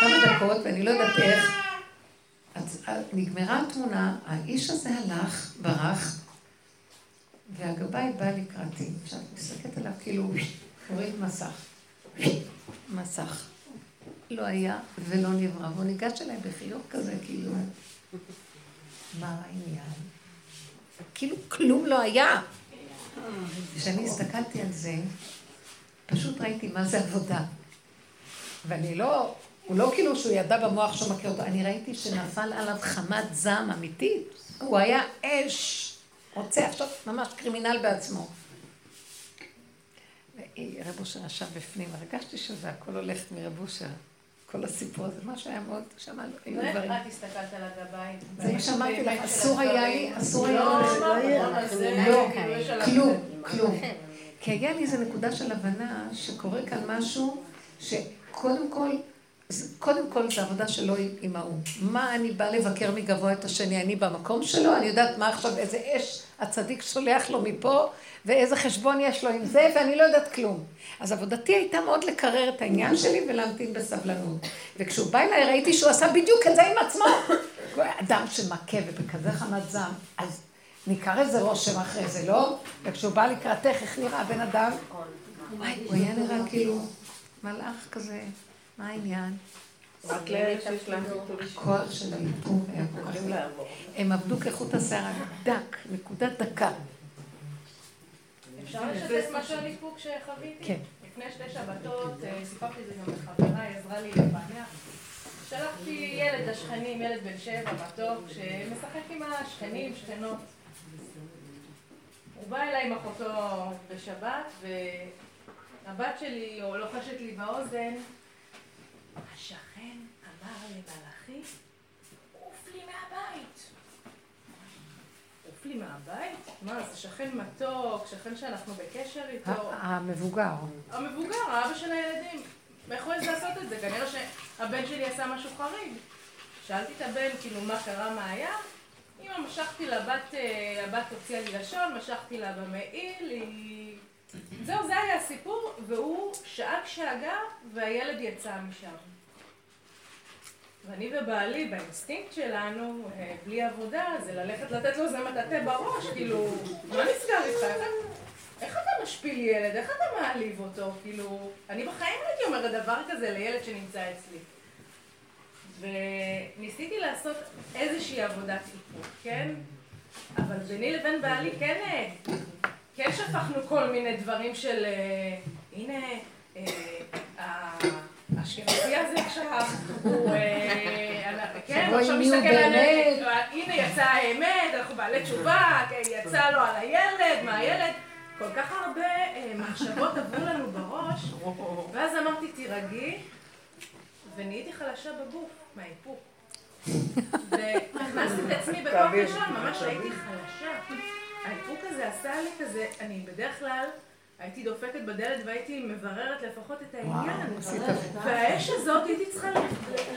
B: כמה דקות, ואני לא יודעת איך, אז אה, נגמרה התמונה, האיש הזה הלך, ברח, והגבאי בא לקראתי. עכשיו, אני מסתכלת עליו כאילו, הוריד מסך. מסך. לא היה ולא נברא, והוא ניגש אליי בחיוך כזה, כאילו, מה העניין? כאילו כלום לא היה. כשאני הסתכלתי על זה, פשוט ראיתי מה זה עבודה. ואני לא, הוא לא כאילו שהוא ידע במוח שהוא מכיר אותו, אני ראיתי שנפל עליו חמת זעם אמיתית. הוא היה אש, רוצה עכשיו ממש קרימינל בעצמו. רב אושר ישב בפנים, הרגשתי שזה הכל הולך מרב אושר. כל הסיפור הזה, מה שהיה מאוד, שמענו, היו
A: ואיך
B: דברים.
A: את הסתכלת על הגבאי?
B: זה מה שאמרתי לך, אסור היה לי. אסור היה
A: לא,
B: לי.
A: לא, לא, לא,
B: לא,
A: כאילו
B: כלום, כלום. כי היה לי איזו נקודה של הבנה שקורה כאן משהו שקודם כל, קודם כל זה עבודה שלו עם- עם ההוא. מה אני באה לבקר מגבוה את השני? אני במקום שלו, אני יודעת מה עכשיו, איזה אש הצדיק שולח לו מפה, ואיזה חשבון יש לו עם זה, ואני לא יודעת כלום. אז עבודתי הייתה מאוד לקרר את העניין שלי ולהמתין בסבלנות. וכשהוא בא אליי ראיתי שהוא עשה בדיוק את זה עם עצמו. אדם שמכה ובכזה חמת זעם, אז ניכר איזה רושם אחרי זה, לא? וכשהוא בא לקראתך, איך נראה הבן אדם? וואי, הוא היה נראה כאילו מלאך כזה, מה העניין?
C: רק לאלה שיש להם ביטול
B: הכוח של האיפור היה כל כך... הם עבדו כחוט השערה דק, נקודת דקה.
F: אפשר לשתף משהו על איפוק שחוויתי?
B: כן.
F: לפני שתי שבתות, אה, סיפרתי את זה גם לחברה, היא עזרה לי לפענח. שלחתי ילד לשכנים, ילד בן שבע, מתוק, שמשחק עם השכנים, שכנות. הוא בא אליי עם אחותו בשבת, והבת שלי או לוחשת לי באוזן, השכן אמר למלאכי, עוף לי מהבית. עוף לי מהבית? מה, זה שכן מתוק, שכן שאנחנו בקשר איתו.
B: המבוגר.
F: המבוגר, האבא של הילדים. העז לעשות את זה? כנראה שהבן שלי עשה משהו חריג. שאלתי את הבן, כאילו, מה קרה, מה היה? אמא, משכתי לבת, אה, הבת הוציאה לי לשון, משכתי לה במעיל, היא... זהו, זה היה הסיפור, והוא שאג שאגה, והילד יצא משם. ואני ובעלי, באינסטינקט שלנו, אה, בלי עבודה, זה ללכת לתת לו איזה מטאטא בראש, כאילו, מה נסגר איתך? איך, אתה משפיל ילד? איך אתה מעליב אותו? כאילו, אני בחיים לא הייתי אומרת דבר כזה לילד שנמצא אצלי. וניסיתי לעשות איזושהי עבודת איפוק, כן? אבל ביני לבין בעלי כן, אה, כן שפכנו כל מיני דברים של, אה, הנה, האשכנזי הזה עכשיו, הוא, כן, הוא עכשיו מסתכל עלינו, הנה יצאה האמת, אנחנו בעלי תשובה, כן, יצא לו על הילד, מה הילד, כל כך הרבה מחשבות עברו לנו בראש, ואז אמרתי, תירגעי, ונהייתי חלשה בגוף, מהאיפוק. והכנסתי את עצמי בכוח ראשון, ממש הייתי חלשה. האיפוק הזה עשה לי כזה, אני בדרך כלל... הייתי דופקת בדלת והייתי מבררת לפחות את העניין. והאש הזאת הייתי צריכה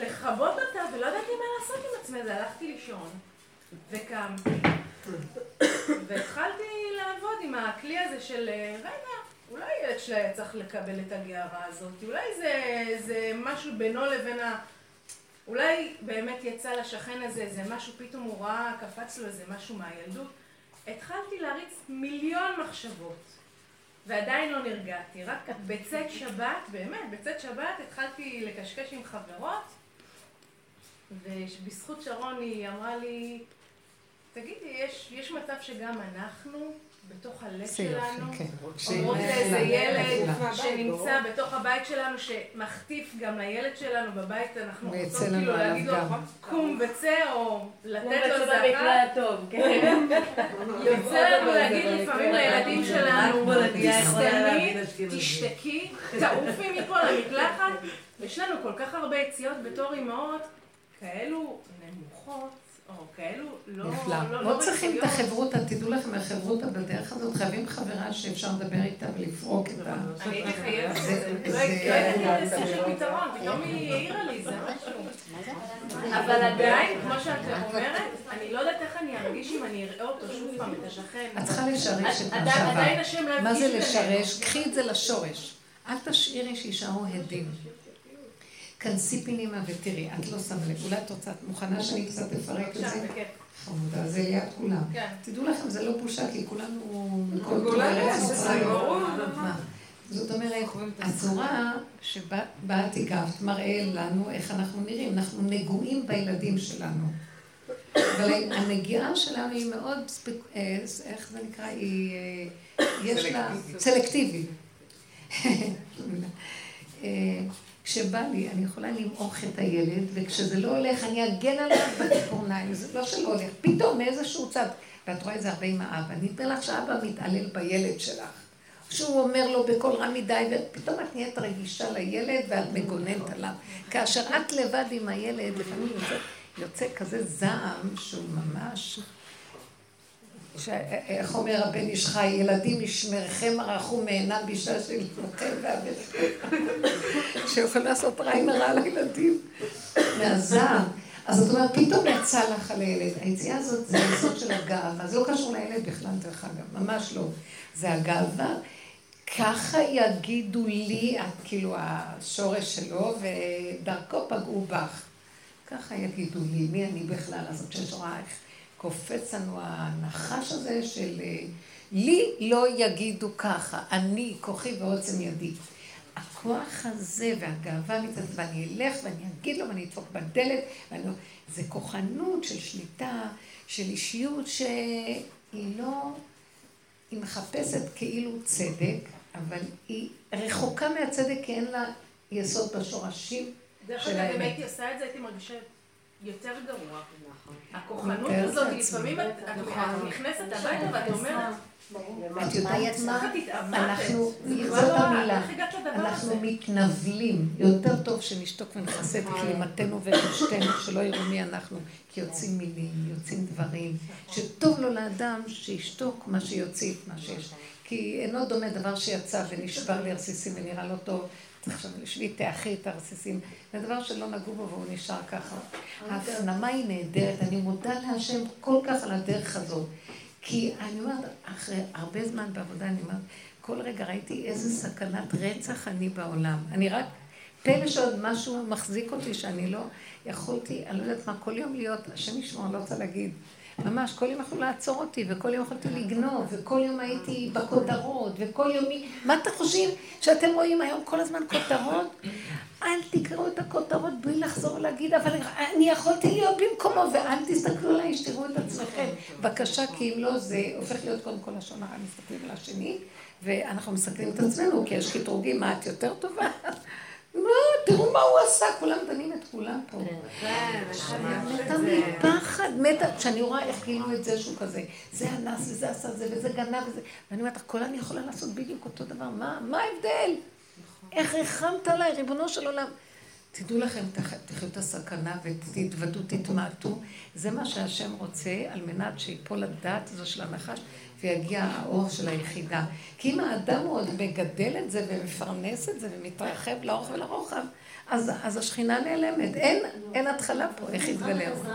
F: לכבות אותה ולא ידעתי מה לעשות עם עצמי, אז הלכתי לישון וקמתי והתחלתי לעבוד עם הכלי הזה של רגע, אולי ילד שלי היה צריך לקבל את הגערה הזאת, אולי זה, זה משהו בינו לבין ה... אולי באמת יצא לשכן הזה איזה משהו, פתאום הוא ראה, קפץ לו איזה משהו מהילדות. התחלתי להריץ מיליון מחשבות. ועדיין לא נרגעתי, רק בצאת שבת, באמת, בצאת שבת התחלתי לקשקש עם חברות, ובזכות שרון היא אמרה לי, תגידי, יש, יש מצב שגם אנחנו, בתוך הלב שלנו,
B: כן.
F: אומרות לאיזה ילד שנמצא בתוך הבית שלנו, שמחטיף גם לילד שלנו בבית, אנחנו רוצות כאילו להגיד לו, קום וצא, או לתת לו
A: קום וצא במקרה הטוב, כן.
F: יוצא לנו [LAUGHS] להגיד לפעמים לילדים שלנו, תסתמי, תשתקי, תעופי מפה למקלחת. יש לנו כל כך הרבה יציאות בתור אימהות, כאלו נמוכות. או כאלו, לא...
B: נפלא. לא צריכים את החברותא, תדעו לכם, החברותא בדרך הזאת, חייבים חברה שאפשר לדבר איתה ולפרוק את ה...
F: אני הייתי חייבת, לא ידעתי לזה של פתרון, פתאום היא העירה לי, זה משהו. אבל עדיין, כמו שאת אומרת, אני לא יודעת איך אני ארגיש אם אני אראה אותו שוב פעם, את השכן.
B: את צריכה לשרש את מה
F: לא
B: מה זה לשרש? קחי את זה לשורש. אל תשאירי שישארו הדים. כנסי פנימה ותראי, את לא שמה לב, אולי את רוצה, את מוכנה שאני קצת אפרק את זה? חמודה, זה ליד כולם. תדעו לכם, זה לא בושה, כי כולנו ארץ מצרים. זאת אומרת, הצורה שבה את הגבת מראה לנו איך אנחנו נראים, אנחנו נגועים בילדים שלנו. אבל הנגיעה שלנו היא מאוד, איך זה נקרא, היא, יש לה, סלקטיבית. [LAUGHS] כשבא לי, אני יכולה למעוך את הילד, וכשזה לא הולך, אני אגן עליו בציפורניים, זה לא שלא הולך, פתאום מאיזשהו צד, ואת רואה את זה הרבה עם האבא, אתן לך שאבא מתעלל בילד שלך, שהוא אומר לו בקול רם מדי, ופתאום את נהיית רגישה לילד ואת מגוננת עליו. כאשר את לבד עם הילד, לפעמים יוצא, יוצא כזה זעם שהוא ממש... איך אומר הבן איש חי, ילדים משמרכם ערכו מעינם בשעה של לבכם והבכם. שיכול לעשות רע עם הרע לילדים. מהזעם. אז את אומרת, פתאום יצא לך על הילד. היציאה הזאת זה היסוד של הגאווה. זה לא קשור לילד בכלל, דרך אגב, ממש לא. זה הגאווה. ככה יגידו לי, כאילו השורש שלו, ודרכו פגעו בך. ככה יגידו לי, מי אני בכלל? אז כשיש רואה איך קופץ לנו הנחש הזה של לי לא יגידו ככה, אני, כוחי ועוצם ידי. הכוח הזה והגאווה מצד, ואני אלך ואני אגיד לו ואני אדפוק בדלת, ואני... זה כוחנות של שליטה, של אישיות שהיא לא, היא מחפשת כאילו צדק, אבל היא רחוקה מהצדק כי אין לה יסוד בשורשים
F: דרך אגב, אם הייתי עושה את זה, הייתי מרגישה יותר גרוע. הכוחנות הזאת, לפעמים את נכנסת הביתה ואת אומרת...
B: את יודעת מה? אנחנו, זאת המילה, אנחנו מתנבלים. יותר טוב שנשתוק ונכסה את כלימתנו ונשתנו, שלא יראו מי אנחנו, כי יוצאים מילים, יוצאים דברים, שטוב לו לאדם שישתוק מה שיוציא את מה שיש. כי אינו דומה דבר שיצא ונשבר לרסיסים ונראה לא טוב. עכשיו שבי תאחי את הרסיסים, זה דבר שלא נגעו בו והוא נשאר ככה. ההפנמה היא נהדרת, אני מודה להשם כל כך על הדרך הזאת. כי אני אומרת, אחרי הרבה זמן בעבודה, אני אומרת, כל רגע ראיתי איזה סכנת רצח אני בעולם. אני רק, פלא שעוד משהו מחזיק אותי שאני לא יכולתי, אני לא יודעת מה, כל יום להיות, השם ישמור, אני לא רוצה להגיד. ממש, כל יום יכלו לעצור אותי, וכל יום יכולתי לגנוב, וכל יום הייתי בכותרות, וכל יום... מה אתם חושבים שאתם רואים היום כל הזמן כותרות? אל תקראו את הכותרות בלי לחזור ולהגיד, אבל אני יכולתי להיות במקומו, ואל תסתכלו עליי, שתראו את עצמכם. בבקשה, כי אם לא, זה הופך להיות קודם כל לשון הרע, מסתכלים על השני, ואנחנו מסתכלים את עצמנו, כי יש קטרוגים, מה את יותר טובה? לא, תראו מה הוא עשה, כולם דנים את כולם פה. כן, מתה מפחד, מתה, כשאני רואה איך גילו את זה שהוא כזה, זה אנס וזה עשה זה וזה גנב וזה, ואני אומרת, הכל אני יכולה לעשות בדיוק אותו דבר, מה ההבדל? איך ריחמת עליי, ריבונו של עולם? תדעו לכם, תחיו את הסכנה ותתוודו, תתמעטו. זה מה שהשם רוצה, על מנת שיפול הדעת הזו של הנחש ויגיע האור של היחידה. כי אם האדם עוד מגדל את זה ומפרנס את זה ומתרחב לאורך ולרוחב, אז, אז השכינה נעלמת. אין, אין התחלה פה, איך יתגלה
H: עוד.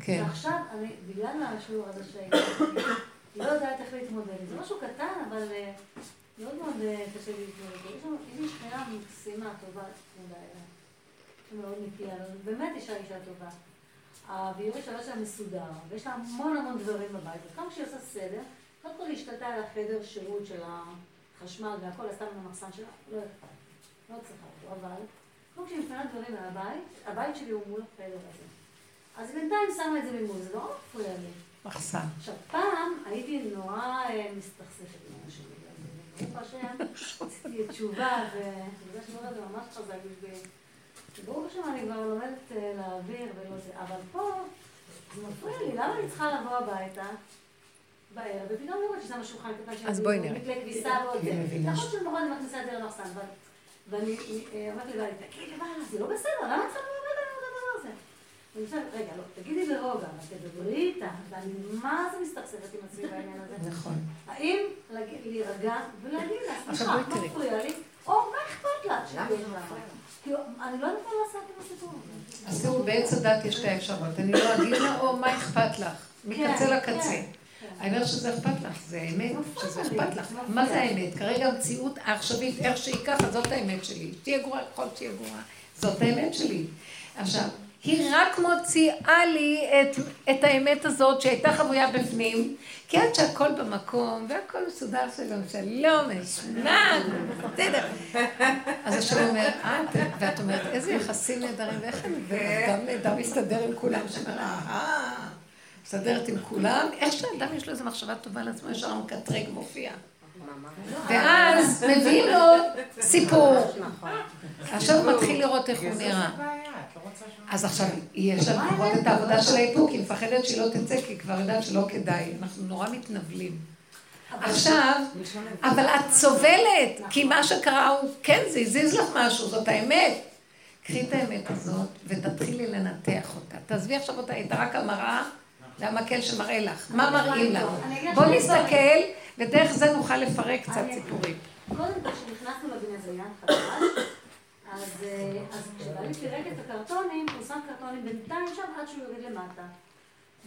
H: כן. ועכשיו, אני, בגלל השיעור הזה שהייתי, לא יודעת איך להתמודד. זה משהו קטן, אבל אה, מאוד מאוד אה, קשה להתמודד. יש לי שכנה מקסימה, טובה, אליה. מאוד נקייה, באמת אישה אישה טובה. הביורי שלה שם מסודר, ויש לה המון המון דברים בבית, וכמה שהיא עושה סדר, קודם כל היא השתלטה על החדר שירות של החשמל והכל, עשתה מן המחסן שלה, לא אכפת, לא צריכה אותו, אבל קודם כשהיא מפנה דברים מהבית, הבית שלי הוא מול החדר הזה. אז בינתיים שמה את זה ממול, זה לא מפריע לי.
B: מחסן.
H: עכשיו, פעם הייתי נורא אה, מסתכסכת עם אנשים. ברוך השם, עשיתי תשובה, וזה שהדבר הזה ממש חזק בשבילי. ברוך השם, אני כבר לומדת אה, להעביר ולא זה, אבל פה, זה מפריע לי, למה אני צריכה לבוא הביתה? בערב, ופתאום לראות ששמה שולחן קטן של
B: אז בואי נראה.
H: כביסה ועוד זה. נכון שלמחרת אני מכניסה את זה למחסן, ואני אה, אומרת לבעלי, תגידי, מה, זה לא בסדר, למה צריך לדבר על הדבר הזה? אני חושבת, רגע, לא, תגידי ברוגע, אבל תדברי איתה, ואני מה זה מסתכסכת עם עצמי בעניין הזה?
B: נכון.
H: האם להירגע ולהגיד לה, סליחה, מה מפריע לי? או מה אכפת לך? כאילו, אני לא יודעת מה לעשות עם הסיפור הזה.
B: אז תראו, בעץ הדת יש שתי אפשרויות. אני לא אגיד לה, או מה אכפת לך? מקצה
H: כן,
B: לקצה.
H: כן.
B: אני אומרת שזה אכפת לך, זה האמת, שזה אכפת לך. מה זה האמת? כרגע המציאות העכשווית, איך שהיא ככה, זאת האמת שלי. תהיה גרועה, יכול שתהיה גרועה. זאת האמת שלי. עכשיו, היא רק מוציאה לי את, את האמת הזאת שהייתה חבויה בפנים, כי עד שהכל במקום, והכל מסודר שלום, שלום, אשמע, בסדר. אז השם אומר, את, ואת אומרת, איזה יחסים נהדרים, ואיך אני, ואדם נהדר מסתדר עם כולם, שאומר, אהה, מסתדרת עם כולם, איך שאדם יש לו איזו מחשבה טובה לעצמו, ישר מקטרג מופיע. ואז מביאים לו סיפור. עכשיו הוא מתחיל לראות איך הוא נראה. אז עכשיו, יש לה לראות את העבודה של האיפוק, היא מפחדת שהיא לא תצא, כי היא כבר יודעת שלא כדאי. אנחנו נורא מתנבלים. עכשיו, אבל את סובלת, כי מה שקרה הוא, כן, זה הזיז לך משהו, זאת האמת. קחי את האמת הזאת ותתחילי לנתח אותה. תעזבי עכשיו אותה, הייתה רק המראה, זה המקל שמראה לך. מה מראים לנו? בואו נסתכל, ודרך זה נוכל לפרק קצת סיפורים.
H: קודם כל, כשנכנסנו לבניין חדש, אז אה, אז כשבעלי פירק את הקרטונים, הוא שם קרטונים בינתיים שם עד שהוא יוריד למטה.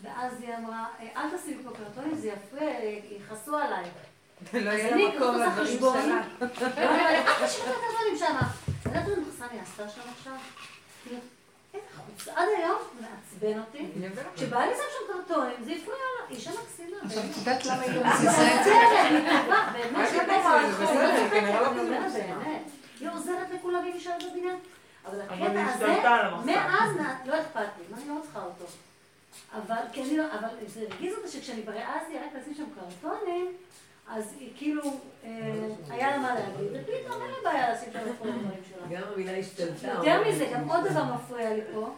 H: ואז היא אמרה, "אה, אל תשימי פה קרטונים, זה יפריע, אה, יכעסו עליי.
F: לא יהיה
H: אני
F: לה מקום לדברים שלה.
H: אל תשאיר את הקרטונים שם. את יודעת מחסן היא עשתה שם עכשיו? עד היום מעצבן אותי. כשבעלי שם שם קרטונים, זה הפריע לה, היא אישה מקסימה.
B: עכשיו. את יודעת למה היא לא
H: היא
B: מזיזה את זה?
H: עוזרת, היא טובה, באמת,
F: מה
H: שהיא
F: זה
H: עוזרת,
F: בסדר,
H: אני
F: בסדר,
H: לא. באמת. היא עוזרת לכולם והיא נשארת בבניין. אבל הקטע
C: היא
H: הזה. מאז לא אכפת לי, מה, אני לא צריכה אותו. אבל, כי אני לא, אבל זה הרגיז אותה שכשאני העזתי רק לשים שם קרטונים, אז היא כאילו, אה, היה לה מה להגיד, ופתאום אין לי בעיה לשים את הדברים שלה.
D: גם המילה השתלטה.
H: יותר מזה, גם עוד דבר מפריע לי פה,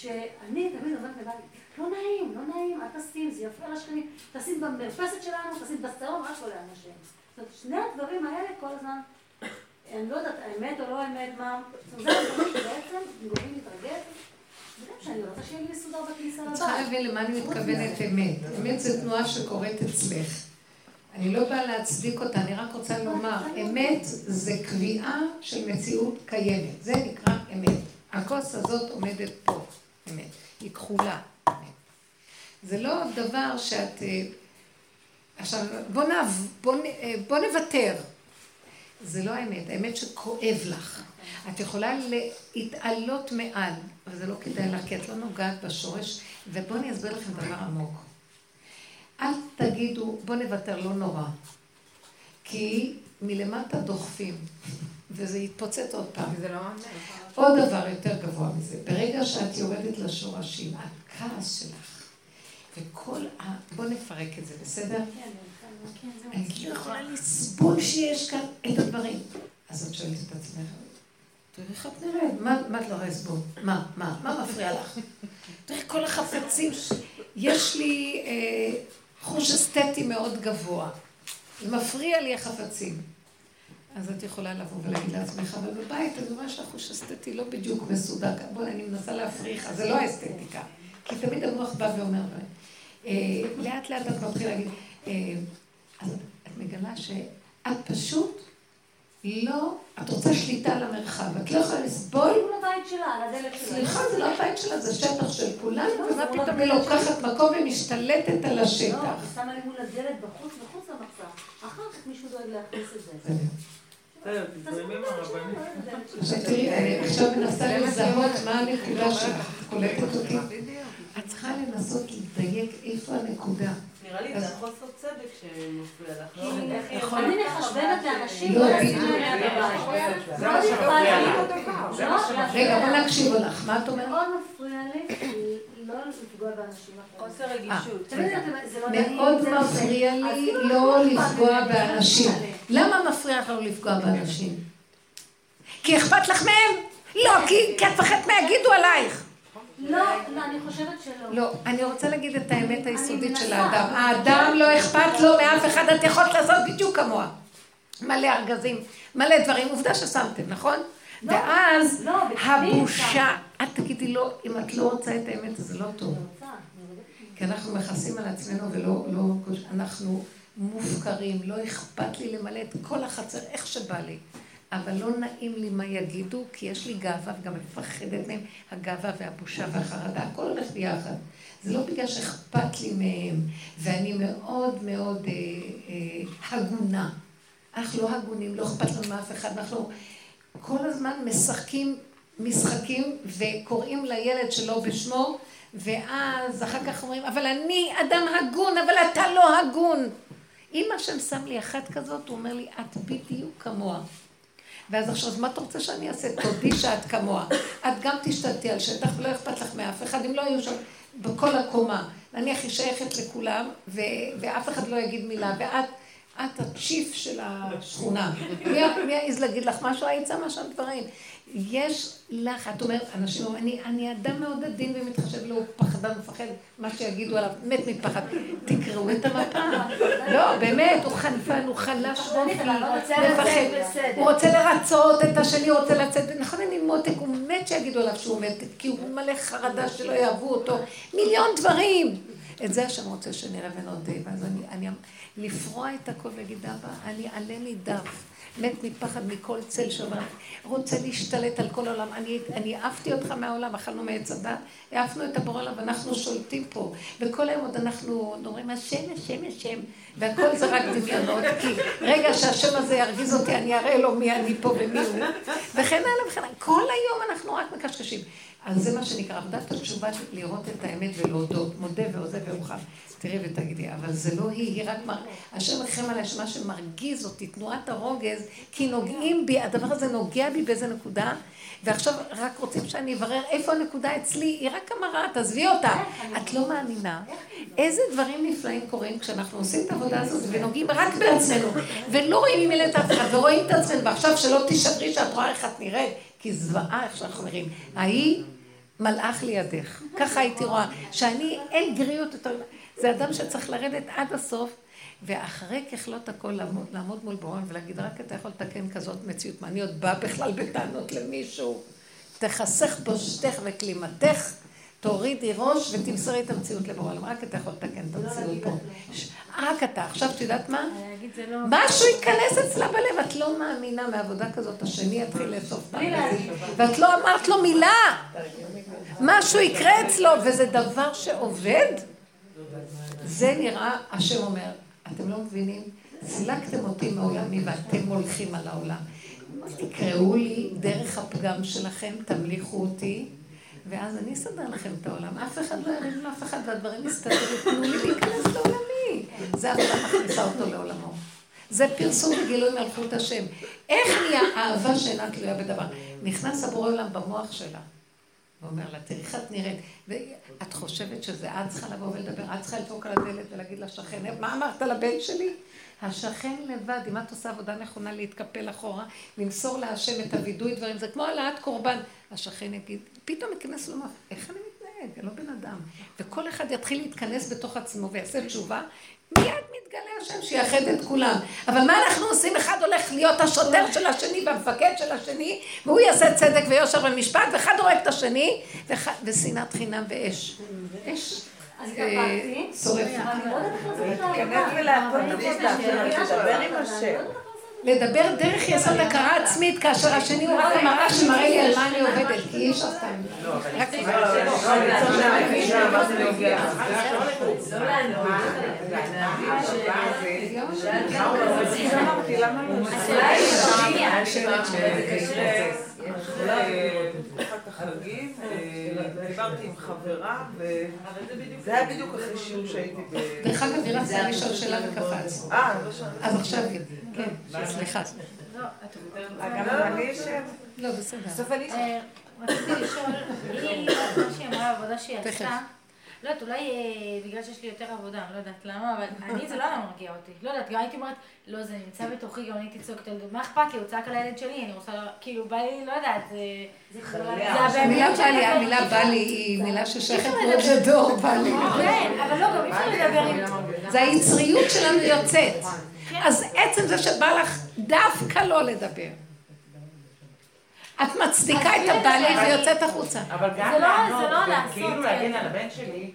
H: שאני תמיד אומרת לבעלי, לא נעים, לא נעים, אל תשים, זה יפריע לשכנים, תשים במרפסת שלנו, תשים בסלון, רק לא לאנשים. זאת אומרת, שני הדברים האלה כל הזמן, אני לא יודעת, האמת או לא האמת, מה, זאת אומרת, זה הדברים שבעצם גורמים בכניסה
B: את צריכה. להבין למה אני מתכוונת אמת. אמת זה תנועה שקורית אצלך. אני לא באה להצדיק אותה, אני רק רוצה לומר, אמת זה קביעה של מציאות קיימת. זה נקרא אמת. הכוס הזאת עומדת פה, אמת. היא כחולה. זה לא דבר שאת... אה, עכשיו, בוא, נעב, בוא, אה, בוא נוותר. זה לא האמת, האמת שכואב לך. את יכולה להתעלות מעל, אבל זה לא כדאי לך, כי את לא נוגעת בשורש. ובואו אני אסביר לכם דבר עמוק. אל תגידו, בואו נוותר, לא נורא. כי מלמטה דוחפים, וזה יתפוצץ עוד פעם.
F: זה לא.
B: עוד דבר יותר גבוה מזה, ברגע שאת יורדת לשורשים, הכעס שלך, וכל ה... בואו נפרק את זה, בסדר? אני לא יכולה לסבול שיש כאן את הדברים. אז את שואלת את עצמך, תראי איך את נראית, מה את לא יכולה לסבול? מה, מה, מה מפריע לך? תראי כל החפצים, יש לי אה, חוש אסתטי מאוד גבוה. מפריע לי החפצים. אז את יכולה לבוא ולהגיד לעצמך, אבל בבית אני רואה שהחוש אסתטי לא בדיוק מסודר. בואי, אני מנסה להפריך, אז זה לא האסתטיקה. כי תמיד המוח בא ואומר, אה, לאט לאט את מתחילה להגיד, אה, אז את מגלה שאת פשוט לא, את רוצה שליטה על המרחב, את לא יכולה לסבול.
H: מול הבית שלה, על הדלת שלה.
B: סליחה, זה לא הבית שלה, זה שטח של כולנו, ומה פתאום היא לוקחת מקום ומשתלטת על
H: לא,
B: השטח.
H: היא שמה לי מול הדלת בחוץ, מחוץ למחסן. אחר כך מישהו דואג להכניס את זה.
C: בסדר, תזרמי עם הרבנים.
B: עכשיו תראי, אני עכשיו מנסה לזהות מה הנקודה שלך, את קולטת אותי? את צריכה לנסות לדייק איפה הנקודה.
D: נראה לי זה החוסר צדק שמפריע לך. לא?
H: כי. אני מחשבנת לאנשים,
B: לא,
H: לא לשים
B: בדיוק.
H: להם יד בבית.
I: זה מה שמפריע לי. זה מה שמפריע
B: רגע, בוא נקשיב לך, מה את אומרת?
H: מאוד מפריע לי לא לפגוע באנשים אחרים.
A: חוסר רגישות.
H: לא
B: מאוד
H: לא.
B: מפריע לי
H: כאילו
B: לא
H: לא
B: לפגוע באנשים. למה מפריע לך לא לפגוע באנשים? כי אכפת לך מהם? לא, כי את מפחדת מה יגידו עלייך.
H: לא, לא, אני חושבת שלא.
B: לא, אני רוצה להגיד את האמת היסודית. של האדם. האדם לא אכפת לו מאף אחד, את יכולת לעשות בדיוק כמוה. מלא ארגזים, מלא דברים, עובדה ששמתם, נכון? ואז הבושה, את תגידי לו, אם את לא רוצה את האמת, אז זה לא טוב. כי אנחנו מכסים על עצמנו ולא, לא, אנחנו מופקרים, לא אכפת לי למלא את כל החצר איך שבא לי. אבל לא נעים לי מה יגידו, כי יש לי גאווה וגם מפחדת מהם, הגאווה והבושה והחרדה, הכל הולך ביחד. זה לא בגלל שאכפת לי מהם, ואני מאוד מאוד אה, אה, הגונה. אנחנו לא הגונים, לא אכפת לנו מאף אחד, אנחנו כל הזמן משחקים משחקים וקוראים לילד שלו בשמו, ואז אחר כך אומרים, אבל אני אדם הגון, אבל אתה לא הגון. אם השם שם לי אחת כזאת, הוא אומר לי, את בדיוק כמוה. ואז עכשיו, אז מה אתה רוצה שאני אעשה? תודי שאת כמוה. את גם תשתלטי על שטח ולא אכפת לך מאף אחד, אם לא יהיו שם בכל הקומה. נניח היא שייכת לכולם, ו- ואף אחד לא יגיד מילה, ואת... את הצ'יף של השכונה. מי יעז להגיד לך משהו? היית שמה שם דברים. יש לך, את אומרת, אנשים אומרים, אני, אני אדם מאוד עדין ומתחשב לו, הוא פחדן, מפחד, מה שיגידו עליו, מת מפחד. תקראו את המפה. לא, באמת, הוא חנפן, הוא חלש אופי, מפחד. הוא רוצה לרצות את השני, הוא רוצה לצאת, נכון, אני מותק, הוא מת שיגידו עליו שהוא מת, כי הוא מלא חרדה שלא יאהבו אותו. מיליון דברים. את זה השם רוצה שנראה ונודה, ואז אני, אני לפרוע את הכל ולהגיד, אבא, אני עלה נידף, מת מפחד מכל צל שאומר, רוצה להשתלט על כל העולם. אני, אני העפתי אותך מהעולם, אכלנו מעץ הדת, העפנו את הבור עליו, ואנחנו שולטים פה. וכל היום עוד אנחנו אומרים, השם, השם, השם, והכל זה רק דמיונות, כי רגע שהשם הזה ירגיז אותי, אני אראה לו מי אני פה ומי הוא, וכן הלאה וכן הלאה. כל היום אנחנו רק מקשקשים. אז זה מה שנקרא עבודת התשובה, לראות את האמת ולהודות, מודה ועוזב וירוחם. תראי ותגידי, אבל זה לא היא, היא רק מר... השם מרחם עליה שמה שמרגיז אותי, תנועת הרוגז, כי נוגעים בי, הדבר הזה נוגע בי באיזה נקודה, ועכשיו רק רוצים שאני אברר איפה הנקודה אצלי, היא רק המראה, תעזבי אותה. את לא מאמינה. איזה דברים נפלאים קורים כשאנחנו עושים את העבודה הזאת ונוגעים רק בעצמנו, ולא רואים ממילא את אחד, ורואים את עצמנו, ועכשיו שלא תישברי שאת רואה איך את נראית, כי זוועה איך שאנחנו נראים. ההיא מלאך לידך. ככה הייתי רואה, שאני, אין גריות יותר... זה אדם שצריך לרדת עד הסוף, ואחרי ככלות הכל לעמוד, לעמוד מול בורון ולהגיד, רק אתה יכול לתקן כזאת מציאות. מה, אני עוד באה בכלל בטענות למישהו? תחסך בושתך וכלימתך, תורידי ראש ותמסרי את המציאות לבורון. רק אתה יכול לתקן את המציאות פה. רק אתה. עכשיו, את יודעת מה? משהו ייכנס אצלה בלב, את לא מאמינה מעבודה כזאת, השני יתחיל לאסוף את ואת לא אמרת לו מילה. משהו יקרה אצלו, וזה דבר שעובד. זה נראה, השם אומר, אתם לא מבינים? סילקתם אותי מעולמי ואתם הולכים על העולם. תקראו לי דרך הפגם שלכם, תמליכו אותי, ואז אני אסדר לכם את העולם. אף אחד לא ירים לאף אחד, והדברים יסתדרו, תנו לי להיכנס לעולמי. זה עבודה מכניסה אותו לעולמו. זה פרסום וגילוי מלכות השם. איך נהיה אהבה שאינה תלויה בדבר? נכנס הבורא עולם במוח שלה. ואומר לה, תראי איך את נראית. ואת חושבת שזה את צריכה לבוא ולדבר, את צריכה לדפוק על הדלת ולהגיד לשכן, מה אמרת לבן שלי? השכן לבד, אם את עושה עבודה נכונה להתקפל אחורה, למסור להשם את הווידוי דברים, זה כמו העלאת קורבן. השכן יגיד, פתאום ייכנס לו, איך אני מתנהג? אני לא בן אדם. וכל אחד יתחיל להתכנס בתוך עצמו ויעשה תשובה, מיד מתגלה השם שיאחד את כולם. אבל מה אנחנו עושים? אחד הולך להיות השוטר של השני והמפקד של השני, והוא יעשה צדק ויושר ומשפט, ואחד הורג את השני, ושנאת חינם ואש. אש. שורפת.
C: תתכנס ולעבוד עבודה, תדבר עם השם.
B: לדבר דרך יסוד הכרה עצמית, כאשר השני הוא רק המראה שמראה לי על מה אני עובדת, כי אי אפשר סתם. רק
C: החגים, דיברתי עם חברה, וזה היה בדיוק אחרי שיעור שהייתי ב...
B: דרך אגב, היא רצתה לשאול שאלה וקפץ.
C: אה, לא שאלתי.
B: אז עכשיו, כן, סליחה.
C: גם אני אשב?
B: לא, בסדר.
E: בסוף אני... רציתי לשאול, היא, מה שהיא אמרה בעבודה שהיא עשתה, לא יודעת, אולי בגלל שיש לי יותר עבודה, אני לא יודעת למה, אבל אני זה לא היה מרגיע אותי. לא יודעת, גם הייתי אומרת, לא, זה נמצא בתוכי, גם אני הייתי צועקת על זה, מה אכפת לי, הוא צעק על הילד שלי, אני רוצה, כאילו, בא לי, לא יודעת, זה...
B: המילה בא לי, המילה בא לי היא מילה ששייכת מאוד לדור, בא לי.
E: כן, אבל לא, גם אי אפשר לדבר עם...
B: זה היצריות שלנו יוצאת. אז עצם זה שבא לך דווקא לא לדבר. את מצדיקה את הבעלי ויוצאת החוצה.
I: אבל גם
E: זה לא-
I: לענות,
E: לא
I: כאילו
E: אה,
I: להגן על הבן שלי,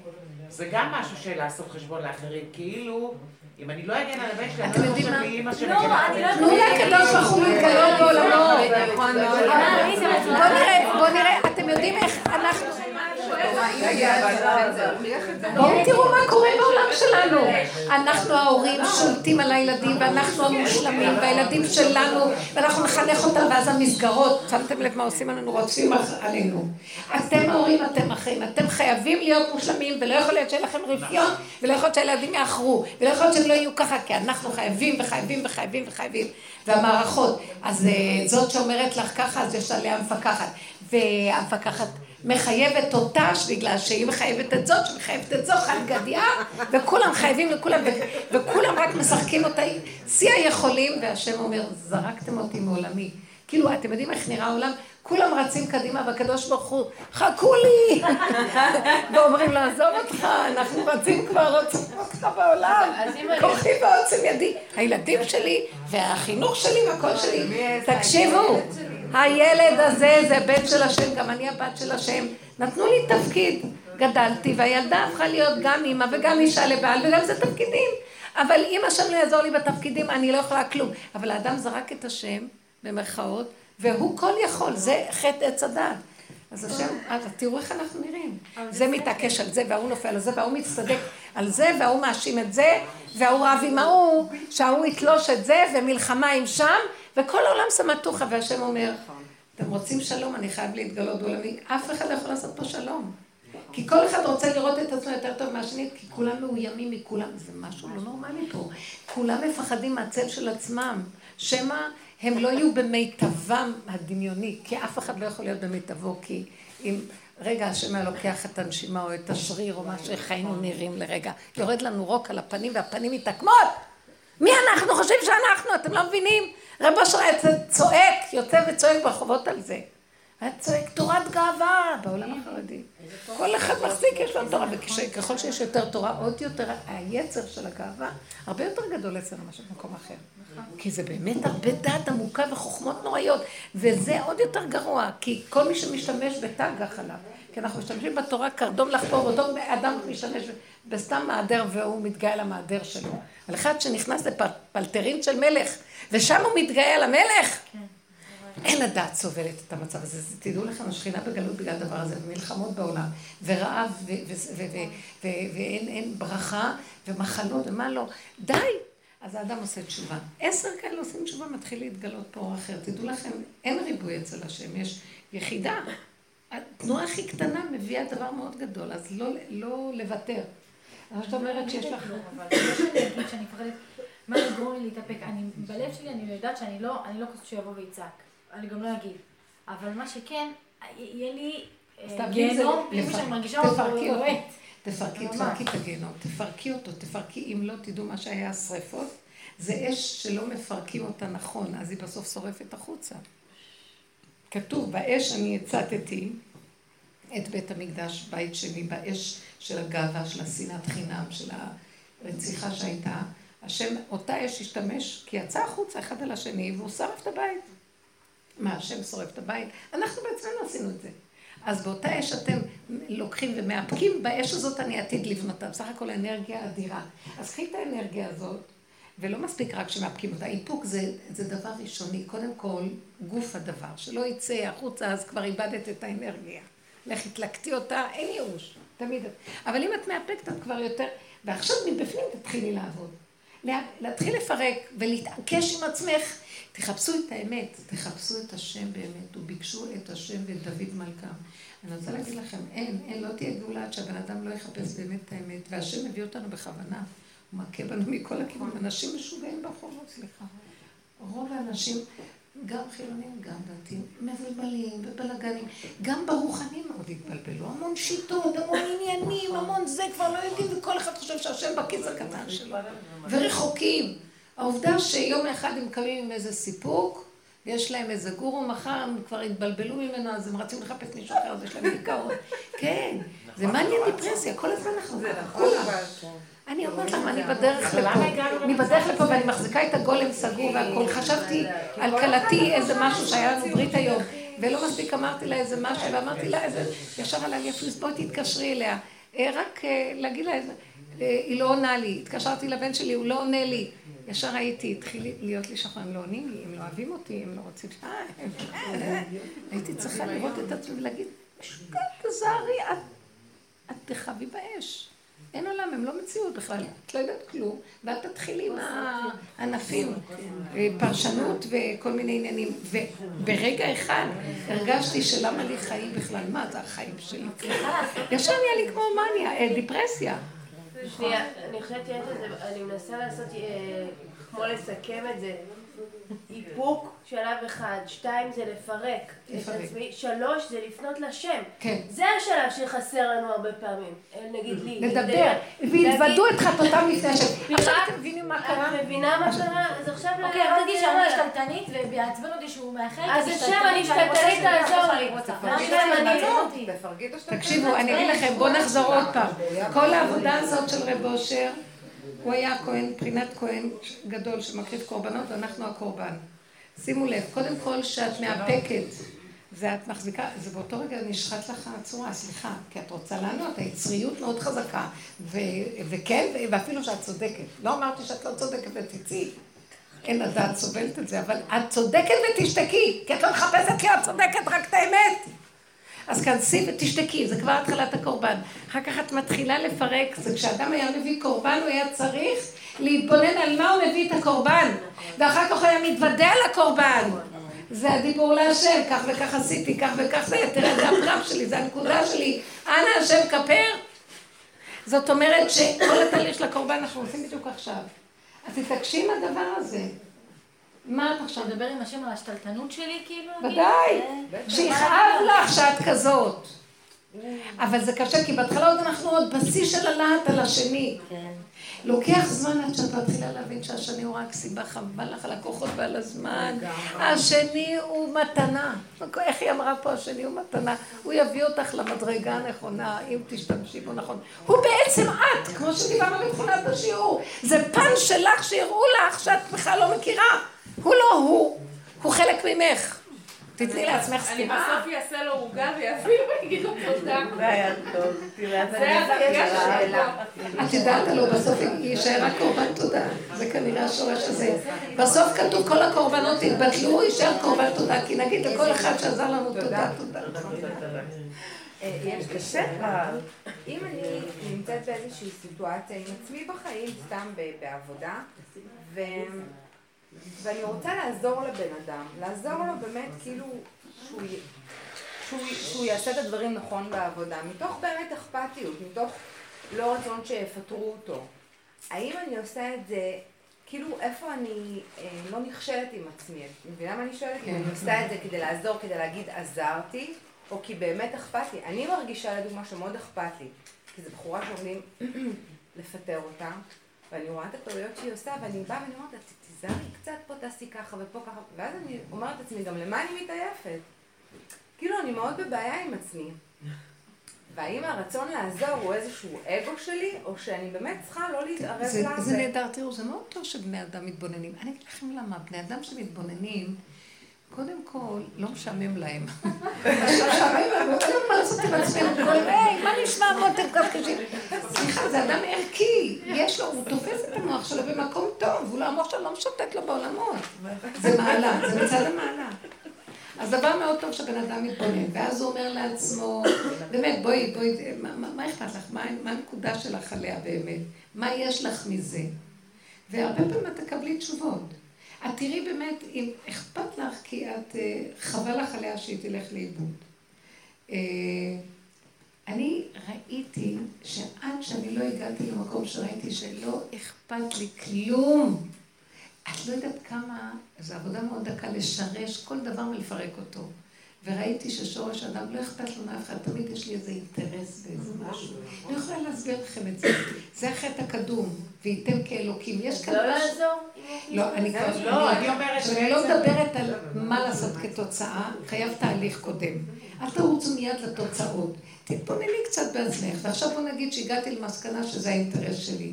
I: זה גם משהו של לעשות חשבון לאחרים. כאילו, אם אני לא אגן על הבן שלי, אני לא
B: יודעים
I: חושב
B: מה?
I: באימא
E: לא,
I: על
E: אני לא
I: הבן
B: תנו
I: שלי.
B: לקדוש ברוך הוא להתגלות בעולמו.
F: נכון מאוד.
E: אבל לי זה
B: בוא
E: מצוין.
B: נראה, בוא נראה, אתם יודעים איך אנחנו... בואו תראו מה קורה בעולם שלנו. אנחנו ההורים שולטים על הילדים, ואנחנו המושלמים, והילדים שלנו, ואנחנו נחנך אותם, ואז המסגרות, שמתם לב מה עושים עלינו, רודפים עלינו. אתם הורים, אתם אחים, אתם חייבים להיות מושלמים, ולא יכול להיות שיהיה לכם רפיון, ולא יכול להיות שהילדים יאחרו, ולא יכול להיות שהם לא יהיו ככה, כי אנחנו חייבים וחייבים וחייבים וחייבים. והמערכות, אז אה, זאת שאומרת לך ככה, אז יש עליה מפקחת. והמפקחת מחייבת אותה, בגלל שהיא מחייבת את זאת, שמחייבת את זו, חד גדיה, וכולם חייבים לכולם, וכולם רק משחקים אותה שיא היכולים, והשם אומר, זרקתם אותי מעולמי. כאילו, אתם יודעים איך נראה העולם? כולם רצים קדימה, והקדוש ברוך הוא, חכו לי! ואומרים לו, עזוב אותך, אנחנו רצים כבר, רוצים אותך בעולם. כוחי ועוצם ידי. הילדים שלי, והחינוך שלי והכל שלי. תקשיבו, הילד הזה זה בן של השם, גם אני הבת של השם. נתנו לי תפקיד. גדלתי, והילדה הפכה להיות גם אימא וגם אישה לבעל, וגם זה תפקידים. אבל אם השם לא יעזור לי בתפקידים, אני לא יכולה כלום. אבל האדם זרק את השם, במרכאות, והוא כל יכול, זה חטא עץ הדעת. אז השם, אז תראו איך אנחנו נראים. זה מתעקש על זה, וההוא נופל על זה, וההוא מצטדק על זה, וההוא מאשים את זה, וההוא רב עם ההוא, שההוא יתלוש את זה, ומלחמה עם שם, וכל העולם סמטוחה, והשם אומר, אתם רוצים שלום, אני חייב להתגלות בעולמי. אף אחד לא יכול לעשות פה שלום. כי כל אחד רוצה לראות את עצמו יותר טוב מהשני, כי כולם מאוימים מכולם. זה משהו לא נורמלי פה. כולם מפחדים מהצל של עצמם. שמא הם לא יהיו במיטבם הדמיוני, כי אף אחד לא יכול להיות במיטבו, כי אם רגע השם היה לוקח את הנשימה או את השריר או מה שאיך היינו נראים לרגע, יורד לנו רוק על הפנים והפנים מתעקמות. מי אנחנו חושבים שאנחנו? אתם לא מבינים? רב אשר היה צועק, יוצא וצועק ברחובות על זה. היה צועק תורת גאווה בעולם החרדי. כל אחד מחזיק, יש לו תורה, וככל שיש יותר תורה, עוד יותר היצר של הגאווה, הרבה יותר גדול אצלנו מאשר במקום אחר. כי זה באמת הרבה דעת עמוקה וחוכמות נוראיות, וזה עוד יותר גרוע, כי כל מי שמשתמש בתג עליו, כי אנחנו משתמשים בתורה קרדום לחפור, ואותו אדם משתמש בסתם מעדר והוא מתגאה על המעדר שלו. על אחד שנכנס לפלטרין של מלך, ושם הוא מתגאה על המלך. כן. אין הדעת סובלת את המצב הזה. תדעו לכם, השכינה בגלות בגלל הדבר הזה, ומלחמות בעולם, ורעב, ואין ברכה, ומחלות, ומה לא. די! אז האדם עושה תשובה. עשר כאלה עושים תשובה, מתחיל להתגלות פה אור אחר. תדעו לכם, אין ריבוי אצל השם, יש יחידה. התנועה הכי קטנה מביאה דבר מאוד גדול, אז לא, לא לוותר. אז זאת אומרת שיש לך... אבל
E: מה שאני אגיד שאני מפחדת, מה יגרום לי להתאפק? אני, בלב שלי אני יודעת שאני לא, אני לא כזאת שיבוא ויצעק. אני גם לא אגיד. אבל מה שכן, יהיה לי אה, גיהנום, בלי שאני מרגישה אותו רועט.
B: תפרקי, תפרקי את הגיהנום, תפרקי אותו, תפרקי, אם לא תדעו מה שהיה השרפות, זה אש שלא מפרקים אותה נכון, אז היא בסוף שורפת החוצה. כתוב, באש אני הצתתי את בית המקדש, בית שני, באש של הגאווה, של השנאת חינם, של הרציחה שהייתה. השם, אותה אש השתמש, כי יצא החוצה אחד על השני, והוא שרף את הבית. מה, השם שורף את הבית? אנחנו בעצמנו עשינו את זה. אז באותה אש אתם לוקחים ומאפקים, באש הזאת אני עתיד לבנותה. בסך הכל אנרגיה אדירה. אז קחי את האנרגיה הזאת, ולא מספיק רק שמאפקים אותה. איפוק זה, זה דבר ראשוני. קודם כל, גוף הדבר. שלא יצא החוצה, אז כבר איבדת את האנרגיה. לכי תלקטי אותה, אין ייאוש. תמיד. אבל אם את מאפקת, את כבר יותר... ועכשיו מבפנים תתחילי לעבוד. להתחיל לפרק ולהתעקש עם עצמך. תחפשו את האמת, תחפשו את השם באמת, וביקשו את השם ואת דוד מלכם. אני רוצה להגיד לכם, אין, אין, לא תהיה גאולה עד שהבן אדם לא יחפש באמת את האמת, והשם מביא אותנו בכוונה. הוא מכה בנו מכל הכיוון. אנשים משוגעים ברחובות, סליחה. רוב האנשים, גם חילונים, גם דתיים, מבלבלים ובלאגנים. גם ברוחנים מאוד התבלבלו. המון שיטות, המון עניינים, המון זה, כבר לא יודעים, וכל אחד חושב שהשם בכיס הקטן שלו. ורחוקים. העובדה שיום אחד הם קמים עם איזה סיפוק, ויש להם איזה גורו, מחר הם כבר התבלבלו ממנו, אז הם רצים לחפש מישהו אחר, אז יש להם דיכאון. כן, זה מעניין דיפרסיה, כל הזמן אנחנו. אני אומרת לכם, אני בדרך לפה, אני בדרך לפה ואני מחזיקה את הגולם סגור והכל. חשבתי על כלתי איזה משהו שהיה לנו ברית היום, ולא מספיק אמרתי לה איזה משהו, ואמרתי לה איזה, ישר עליי לי אפילו, בואי תתקשרי אליה. אה, רק אה, להגיד לה איזה, אה, היא לא עונה לי. התקשרתי לבן שלי, הוא לא עונה לי. ישר הייתי, התחיל להיות לי שחור, הם לא עונים לי, הם לא אוהבים אותי, הם לא רוצים... הייתי צריכה לראות את עצמי ולהגיד, תזהרי, את תחבי באש. אין עולם, הם לא מציאות בכלל, את לא יודעת כלום, ואל תתחילי עם הענפים, פרשנות וכל מיני עניינים. וברגע אחד הרגשתי שלמה לי חיים בכלל, מה זה החיים שלי? ישר נהיה לי כמו מניה, דיפרסיה.
A: שנייה, אני חושבת שיש אני מנסה לעשות, אה, כמו לסכם את זה. איפוק, שלב אחד, שתיים זה לפרק את עצמי, שלוש זה לפנות לשם.
B: כן.
A: זה השלב שחסר לנו הרבה פעמים. נגיד לי.
B: לדבר, והתוודו את חטאותם לפני השם. [LAUGHS] עכשיו אתם מבינים מה קרה?
A: את מבינה מה קרה? אז עכשיו...
E: אוקיי, אל תגידי שאני משתלטנית ויעצבן אותי שהוא מאחר.
A: אז השם, אני משתלטנית, תעזור
B: לי. תקשיבו, אני אגיד לכם, בואו נחזור עוד פעם. כל העבודה הזאת של רב אושר, הוא היה כהן, מבחינת כהן גדול שמקריב קורבנות, ואנחנו הקורבן. שימו לב, קודם כל שאת מאפקת, זה את מחזיקה, זה באותו רגע נשחט לך הצורה, סליחה, כי את רוצה לענות, היצריות מאוד חזקה, ו- וכן, ואפילו שאת צודקת. לא אמרתי שאת לא צודקת ותצאי. אין הדעת סובלת את זה, אבל את צודקת ותשתקי, כי את לא מחפשת להיות צודקת, רק את האמת. אז כנסי ותשתקי, זה כבר התחלת הקורבן. אחר כך את מתחילה לפרק, זה כשאדם היה מביא קורבן, הוא היה צריך להתבונן על מה הוא מביא את הקורבן, ואחר כך הוא היה מתוודה על הקורבן. זה הדיבור להשם, כך וכך עשיתי, כך וכך זה, תראה, זה הפגם שלי, זה הנקודה שלי, אנא השם כפר. זאת אומרת שכל התהליך של הקורבן אנחנו עושים בדיוק עכשיו. אז תתעקשי עם הדבר הזה. מה את עכשיו?
E: לדבר עם השם על השתלטנות שלי, כאילו?
B: ודאי, שיכאב לך שאת כזאת. אבל זה קשה, כי בהתחלה עוד אנחנו עוד בשיא של הלהט על השני.
G: כן.
B: לוקח זמן עד שאת מתחילה להבין שהשני הוא רק סיבה חבל לך על הכוחות ועל הזמן. השני הוא מתנה. איך היא אמרה פה, השני הוא מתנה. הוא יביא אותך למדרגה הנכונה, אם תשתמשי בו נכון. הוא בעצם את, כמו שדיברנו בתחילת השיעור. זה פן שלך שיראו לך שאת בכלל לא מכירה. הוא לא הוא, הוא חלק ממך. תתני לעצמך
F: אני
B: סתימה.
F: בסוף אעשה לו עוגה ויביא לו ויגיד לו תודה.
C: זה היה טוב, תראה,
F: זה
C: אני אבקש
F: שלו.
B: את יודעת, הלוא בסוף יישאר רק קורבן תודה. זה כנראה השורש הזה. בסוף כתוב כל הקורבנות יתבטלו, יישאר קורבן תודה. כי נגיד לכל אחד שעזר לנו תודה, תודה.
J: אה, יש לי שאלה. אם אני נמצאת באיזושהי סיטואציה עם עצמי בחיים, סתם בעבודה, ו... ואני רוצה לעזור לבן אדם, לעזור לו באמת כאילו שהוא, יעשה את הדברים נכון בעבודה, מתוך באמת אכפתיות, מתוך לא רצון שיפטרו אותו. האם אני עושה את זה, כאילו איפה אני אה, לא נכשלת עם עצמי, את מבינה מה אני שואלת? אם אני עושה את זה כדי לעזור, כדי להגיד עזרתי, או כי באמת אכפת לי. אני מרגישה לדוגמה שמאוד אכפת לי, כי זו בחורה שעומדים [CLEARS THROAT] לפטר אותה, ואני רואה את הטעויות שהיא עושה, ואני באה ואני אומרת לה, תיזהרי קצת פה תעשי ככה ופה ככה, ואז אני אומרת לעצמי, גם למה אני מתעייפת? כאילו, אני מאוד בבעיה עם עצמי. והאם הרצון לעזור הוא איזשהו אגו שלי, או שאני באמת צריכה לא להתערב
B: זה,
J: לה?
B: זה נהדר, תראו, זה מאוד טוב שבני אדם מתבוננים. אני אגיד לכם למה, בני אדם שמתבוננים, קודם כל, לא משעמם להם. [LAUGHS] משעמם לנו, לנו מה לעשות עם עצמנו, היי, מה נשמע מותק כך קשים? סליחה, זה אדם ערכי, יש לו, הוא תופס את המוח שלו במקום טוב, הוא לא, המוח שלו לא משוטט לו בעולמות. זה מעלה, זה מצד המעלה. אז דבר מאוד טוב שבן אדם מתבונן, ואז הוא אומר לעצמו, באמת, בואי, בואי, מה, אכפת לך? מה הנקודה שלך עליה באמת? מה יש לך מזה? והרבה פעמים את תקבלי תשובות. את תראי באמת, אם אכפת לך, כי את, אה, חבל לך עליה שהיא תלך לאיבוד. אה, אני ראיתי שעד שאני לא הגעתי למקום שראיתי שלא אכפת לי כלום, את לא יודעת כמה, זו עבודה מאוד דקה לשרש כל דבר ולפרק אותו. וראיתי ששורש אדם לא אכפת לו מאף אחד, תמיד יש לי איזה אינטרס באיזה משהו. אני לא יכולה להסביר לכם את זה. זה החטא הקדום, וייתם כאלוקים. יש כאן
E: לא. לעזור?
B: לא, אני כבר...
I: לא, אני אומרת
B: עכשיו, אני לא מדברת על מה לעשות כתוצאה, חייב תהליך קודם. אל תרוצו מיד לתוצאות. תתבונני קצת בעצמך, ועכשיו בוא נגיד שהגעתי למסקנה שזה האינטרס שלי.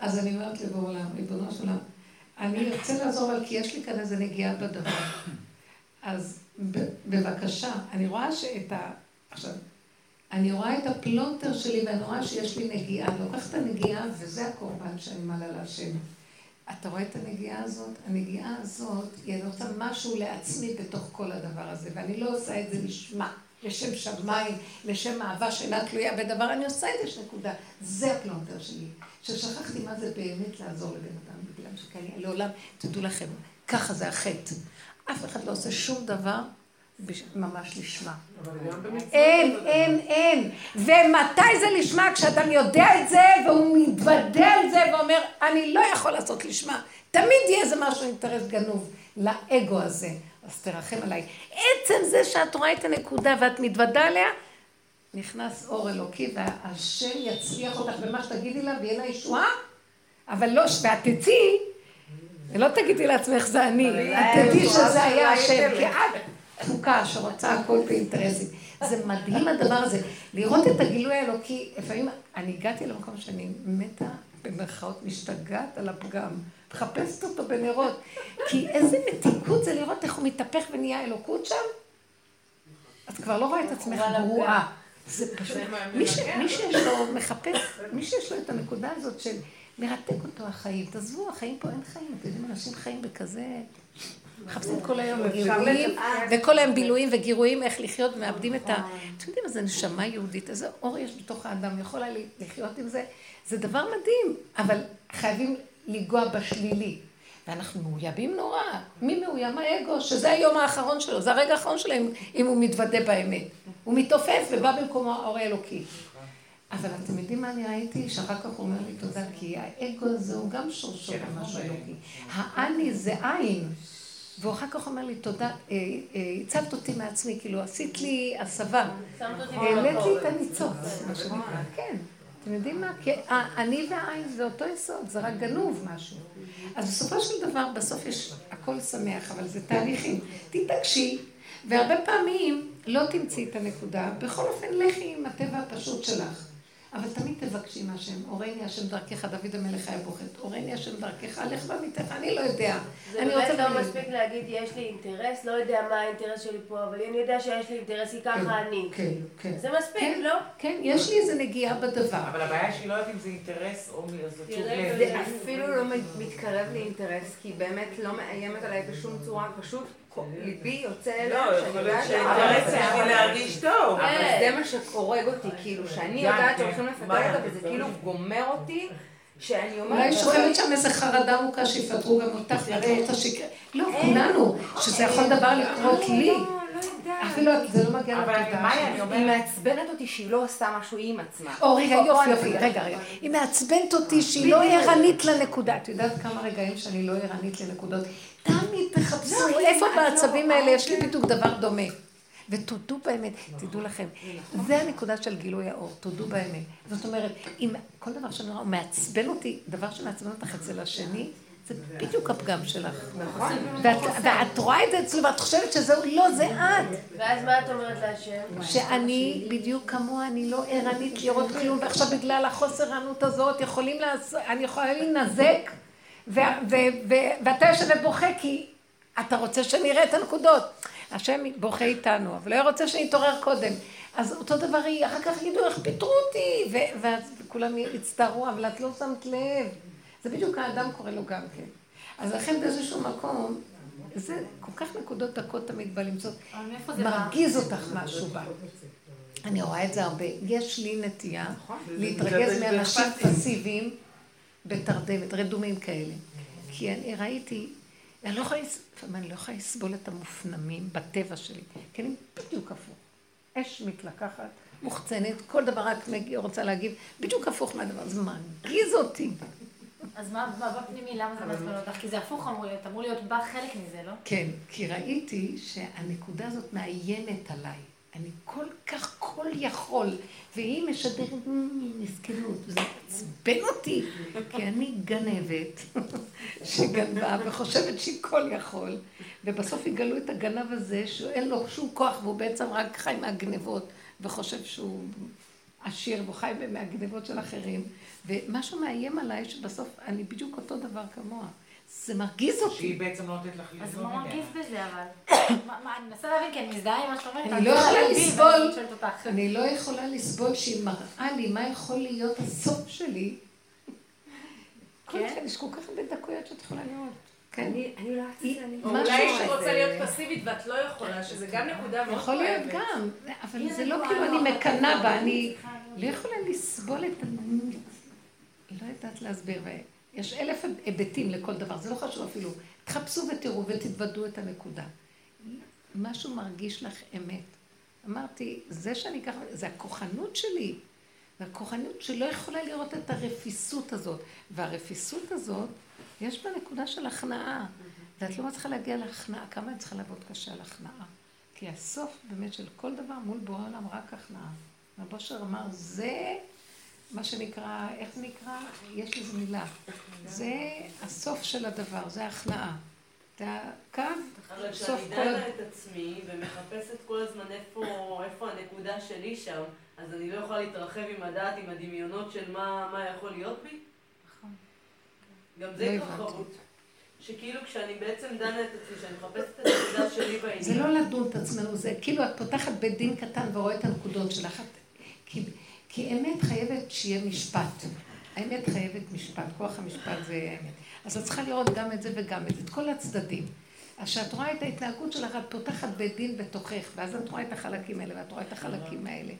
B: אז אני אומרת לבוא עולם, ריבונו של עולם, אני ארצה לעזור, אבל כי יש לי כאן איזה נגיעה בדבר. אז בבקשה, אני רואה שאת ה... עכשיו, אני רואה את הפלונטר שלי ואני רואה שיש לי נגיעה. אני לוקחת את הנגיעה וזה הקורבן שאני מעלה להשם. אתה רואה את הנגיעה הזאת? הנגיעה הזאת, היא רוצה משהו לעצמי בתוך כל הדבר הזה, ואני לא עושה את זה לשמה, לשם שמיים, לשם אהבה שאינה תלויה בדבר, אני עושה את זה, יש נקודה. זה הפלונטר שלי. ששכחתי מה זה באמת לעזור לבן אדם, בגלל שכאלה, לעולם, תדעו לכם, ככה זה החטא. אף אחד לא עושה שום דבר ממש לשמה. אין, אין, אין. ומתי זה לשמה? כשאדם יודע את זה, והוא מתוודה על זה, ואומר, אני לא יכול לעשות לשמה. תמיד יהיה איזה משהו אינטרס גנוב לאגו הזה. אז תרחם עליי. עצם זה שאת רואה את הנקודה ואת מתוודה עליה, נכנס אור אלוקי, והשם יצליח אותך במה שתגידי לה, ויהיה לה ישועה, אבל לא, ואת תצאי, ולא תגידי לעצמך, זה אני, את תדעי שזה היה השם, כי את תפוקה שרוצה הכל באינטרסים. זה מדהים הדבר הזה, לראות את הגילוי האלוקי, לפעמים אני הגעתי למקום שאני מתה, במרכאות, משתגעת על הפגם, מחפשת אותו בנרות, כי איזה מתיקות זה לראות איך הוא מתהפך ונהיה אלוקות שם. את כבר לא רואה את עצמך גרועה. זה פשוט, מי שיש לו, מחפש, מי שיש לו את הנקודה הזאת של מרתק אותו החיים. תעזבו, החיים פה אין חיים. אתם יודעים, אנשים חיים בכזה... מחפשים כל היום גירויים, וכל היום בילויים וגירויים, איך לחיות, ומאבדים את ה... אתם יודעים, איזה נשמה יהודית, איזה אור יש בתוך האדם, יכולה לחיות עם זה. זה דבר מדהים, אבל חייבים לנגוע בשלילי. ואנחנו מאוימים נורא. מי מאוים? האגו, שזה היום האחרון שלו, זה הרגע האחרון שלו אם הוא מתוודה באמת. הוא מתעופף ובא במקומו האור האלוקי. אבל אתם יודעים מה אני ראיתי? שאחר כך הוא אומר לי תודה, כי האגו הזה הוא גם שורשו במשהו אלוקי. האני זה עין. והוא אחר כך אומר לי, תודה, אה, אה, הצלת אותי מעצמי, כאילו, עשית לי הסבה. העלית לי את הניצוץ, מה שנקרא, כן. אתם יודעים מה? כי אני והעין זה אותו יסוד, זה רק גנוב משהו. אז בסופו של דבר, בסוף יש הכל שמח, אבל זה תהליכים. תתעקשי, והרבה פעמים לא תמצאי את הנקודה, בכל אופן לכי עם הטבע הפשוט שלך. אבל תמיד תבקשי מהשם, הורני השם דרכך, דוד המלך היה בוכת, הורני השם דרכך, לך במיתך, אני לא יודע.
A: זה באמת לא מספיק להגיד, יש לי אינטרס, לא יודע מה האינטרס שלי פה, אבל אני יודע שיש לי אינטרס, היא ככה כן, אני.
B: כן, כן.
A: זה מספיק, כן, לא?
B: כן, יש לי איזה נגיעה בדבר.
I: אבל הבעיה שהיא לא יודעת אם זה אינטרס או זאת
J: זה אפילו לא מתקרב לאינטרס, כי באמת לא מאיימת עליי בשום צורה, פשוט ליבי יוצא אליה,
C: לא, יכול להיות שהאינטרס שלי להרגיש טוב.
J: אבל זה מה שהורג אותי, כאילו, שאני יודעת שהולכים לפטר אותה, וזה כאילו גומר אותי. שאני אומרת...
B: אולי שוכבת שם איזה חרדה עמוקה שיפטרו גם אותך, ואת לא רוצה שיקרה. לא, כולנו, שזה יכול דבר לקרות לי. אפילו זה לא מגיע לתודעה.
J: היא מעצבנת אותי שהיא לא עושה משהו עם עצמה.
B: או רגע, יופי, יופי, רגע, רגע. היא מעצבנת אותי שהיא לא ערנית לנקודה. את יודעת כמה רגעים שאני לא ערנית לנקודות? תמיד תחפשו, לא, איפה בעצבים האלה יש לי בדיוק דבר דומה. ותודו באמת, תדעו לכם, זה הנקודה של גילוי האור, תודו באמת. זאת אומרת, אם כל דבר שאני רואה מעצבן אותי, דבר שמעצבן אותך אצל השני, זה בדיוק הפגם שלך. נכון. ואת רואה את זה אצלו, ואת חושבת שזהו, לא, זה את.
A: ואז מה את אומרת להשם?
B: שאני בדיוק כמוה, אני לא ערנית לראות כלום, ועכשיו בגלל החוסר ערנות הזאת, יכולים לעשות, אני יכולה להינזק, ואתה יושב ובוכה כי אתה רוצה שנראה את הנקודות. השם בוכה איתנו, אבל לא רוצה שנתעורר קודם. אז אותו דבר היא, אחר כך יגידו, איך פיטרו אותי? וכולם יצטערו, אבל את לא שמת לב. זה בדיוק האדם קורא לו גם כן. אז לכן באיזשהו מקום, זה כל כך נקודות דקות תמיד בא למצוא, מרגיז אותך משהו בה. אני רואה את זה הרבה. יש לי נטייה נכון. להתרגז מאנשים פסיביים בתרדמת, רדומים כאלה. כי אני ראיתי, אני לא יכולה, אני לא יכולה לסבול את המופנמים בטבע שלי, כי אני בדיוק הפוך. אש מתלקחת, מוחצנת, כל דבר רק רוצה להגיב, בדיוק הפוך מהדבר, זה מרגיז אותי.
E: אז מה בפנימי, למה זה מעצבן אותך? כי זה הפוך אמור להיות, אמור להיות בה חלק מזה, לא?
B: כן, כי ראיתי שהנקודה הזאת מאיימת עליי. אני כל כך כל יכול, והיא משדרת מסכנות, זה מעצבן אותי, כי אני גנבת שגנבה וחושבת שהיא כל יכול, ובסוף יגלו את הגנב הזה שאין לו שום כוח והוא בעצם רק חי מהגנבות וחושב שהוא עשיר והוא חי מהגנבות של אחרים, ומשהו מאיים עליי שבסוף אני בדיוק אותו דבר כמוה. זה מרגיז אותי.
I: שהיא בעצם לא נותנת לך
E: לסבול אז מה מרגיז בזה אבל? אני מנסה להבין, כי אני מזדהה עם מה שאת אומרת.
B: אני לא יכולה לסבול, אני לא יכולה לסבול שהיא מראה לי מה יכול להיות הסוף שלי. כן? יש כל כך הרבה דקויות שאת יכולה לראות.
F: כן. אני לא יודעת. אולי היא רוצה להיות פסיבית ואת לא יכולה, שזה גם נקודה מאוד
B: יכול להיות גם, אבל זה לא כאילו אני מקנאה בה, אני לא יכולה לסבול את ה... לא יודעת להסביר. יש אלף היבטים לכל דבר, זה לא חשוב אפילו. תחפשו ותראו ותתוודו את הנקודה. משהו מרגיש לך אמת. אמרתי, זה שאני ככה, זה הכוחנות שלי. והכוחנות שלא יכולה לראות את הרפיסות הזאת. והרפיסות הזאת, יש בה נקודה של הכנעה. ואת לא מצליחה להגיע להכנעה. כמה את צריכה לעבוד קשה על הכנעה? כי הסוף באמת של כל דבר מול בורא עולם רק הכנעה. רב אושר אמר, זה מה שנקרא, איך זה נקרא? יש לזה מילה. זה הסוף של הדבר, זה ההכנעה. זה הקו,
D: סוף כל... אבל כשאני דנה את עצמי ומחפשת כל הזמן איפה, איפה הנקודה שלי שם, אז אני לא יכולה להתרחב עם הדעת, עם הדמיונות של מה, מה יכול להיות בי? נכון. גם זה
B: לא
D: התרחבות. שכאילו כשאני בעצם דנה את עצמי, שאני מחפשת את הנקודה שלי בעניין.
B: זה לא לדון את עצמנו, זה כאילו את פותחת בית דין קטן ורואה את הנקודות שלך. כי, כי אמת חייבת שיהיה משפט. האמת חייבת משפט, כוח המשפט זה האמת. אז את צריכה לראות גם את זה וגם את זה, את כל הצדדים. אז כשאת רואה את ההתנהגות שלך, את פותחת בית דין בתוכך, ואז את רואה את החלקים האלה, ואת רואה את החלקים האלה.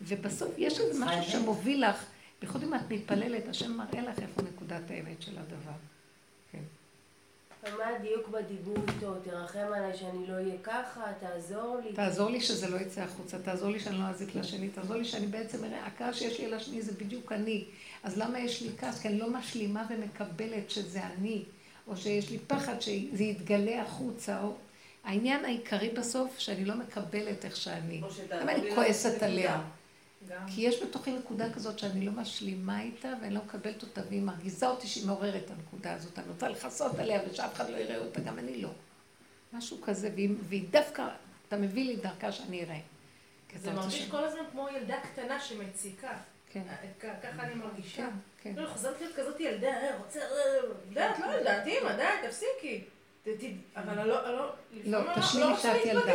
B: ובסוף יש איזה משהו שמוביל לך, בייחוד אם את מתפללת, השם מראה לך איפה נקודת האמת של הדבר.
A: ומה הדיוק בדיבור איתו? תרחם עליי שאני לא אהיה ככה, תעזור לי.
B: תעזור לי שזה לא יצא החוצה, תעזור לי שאני לא אזיק לשני, תעזור לי שאני בעצם אראה, הכעס שיש לי על השני זה בדיוק אני. אז למה יש לי כעס? כי אני לא משלימה ומקבלת שזה אני, או שיש לי פחד שזה יתגלה החוצה, או... העניין העיקרי בסוף, שאני לא מקבלת איך שאני. למה אני כועסת עליה? כי יש בתוכי נקודה כזאת שאני לא משלימה איתה ואני לא מקבלת אותה, והיא מרגיזה אותי שהיא מעוררת את הנקודה הזאת. אני רוצה לכסות עליה ושאף אחד לא יראה אותה, גם אני לא. משהו כזה, והיא, והיא דווקא, אתה מביא לי דרכה שאני אראה.
F: זה מרגיש כל הזמן כמו ילדה קטנה שמציקה. כן. ככה אני מרגישה. כן, כן. לא, חוזרת להיות כזאת ילדה, אה, רוצה, יודעת, לא יודעת, אימא, די, תפסיקי. אבל אני לא, לא,
B: לא, תשמעי לי שאת ילדה.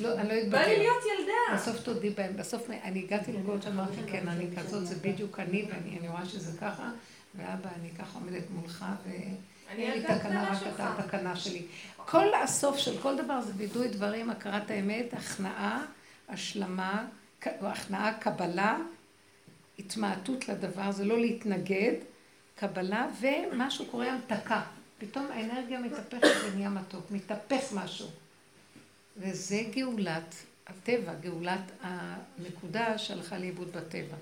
B: לא, אני לא אתבגר.
F: בא לי להיות ילדה.
B: בסוף תודי בהם, בסוף אני הגעתי לגוד שאמרתי, כן, אני כזאת, זה בדיוק אני, ואני רואה שזה ככה, ואבא, אני ככה עומדת מולך, ואין לי תקנה, רק אתה התקנה שלי. כל הסוף של כל דבר זה וידוי דברים, הכרת האמת, הכנעה, השלמה, הכנעה, קבלה, התמעטות לדבר, זה לא להתנגד, קבלה, ומשהו קורה המתקה. פתאום האנרגיה מתהפכת ונהיה מתוק, מתהפך משהו. וזה גאולת הטבע, גאולת הנקודה שהלכה לאיבוד בטבע.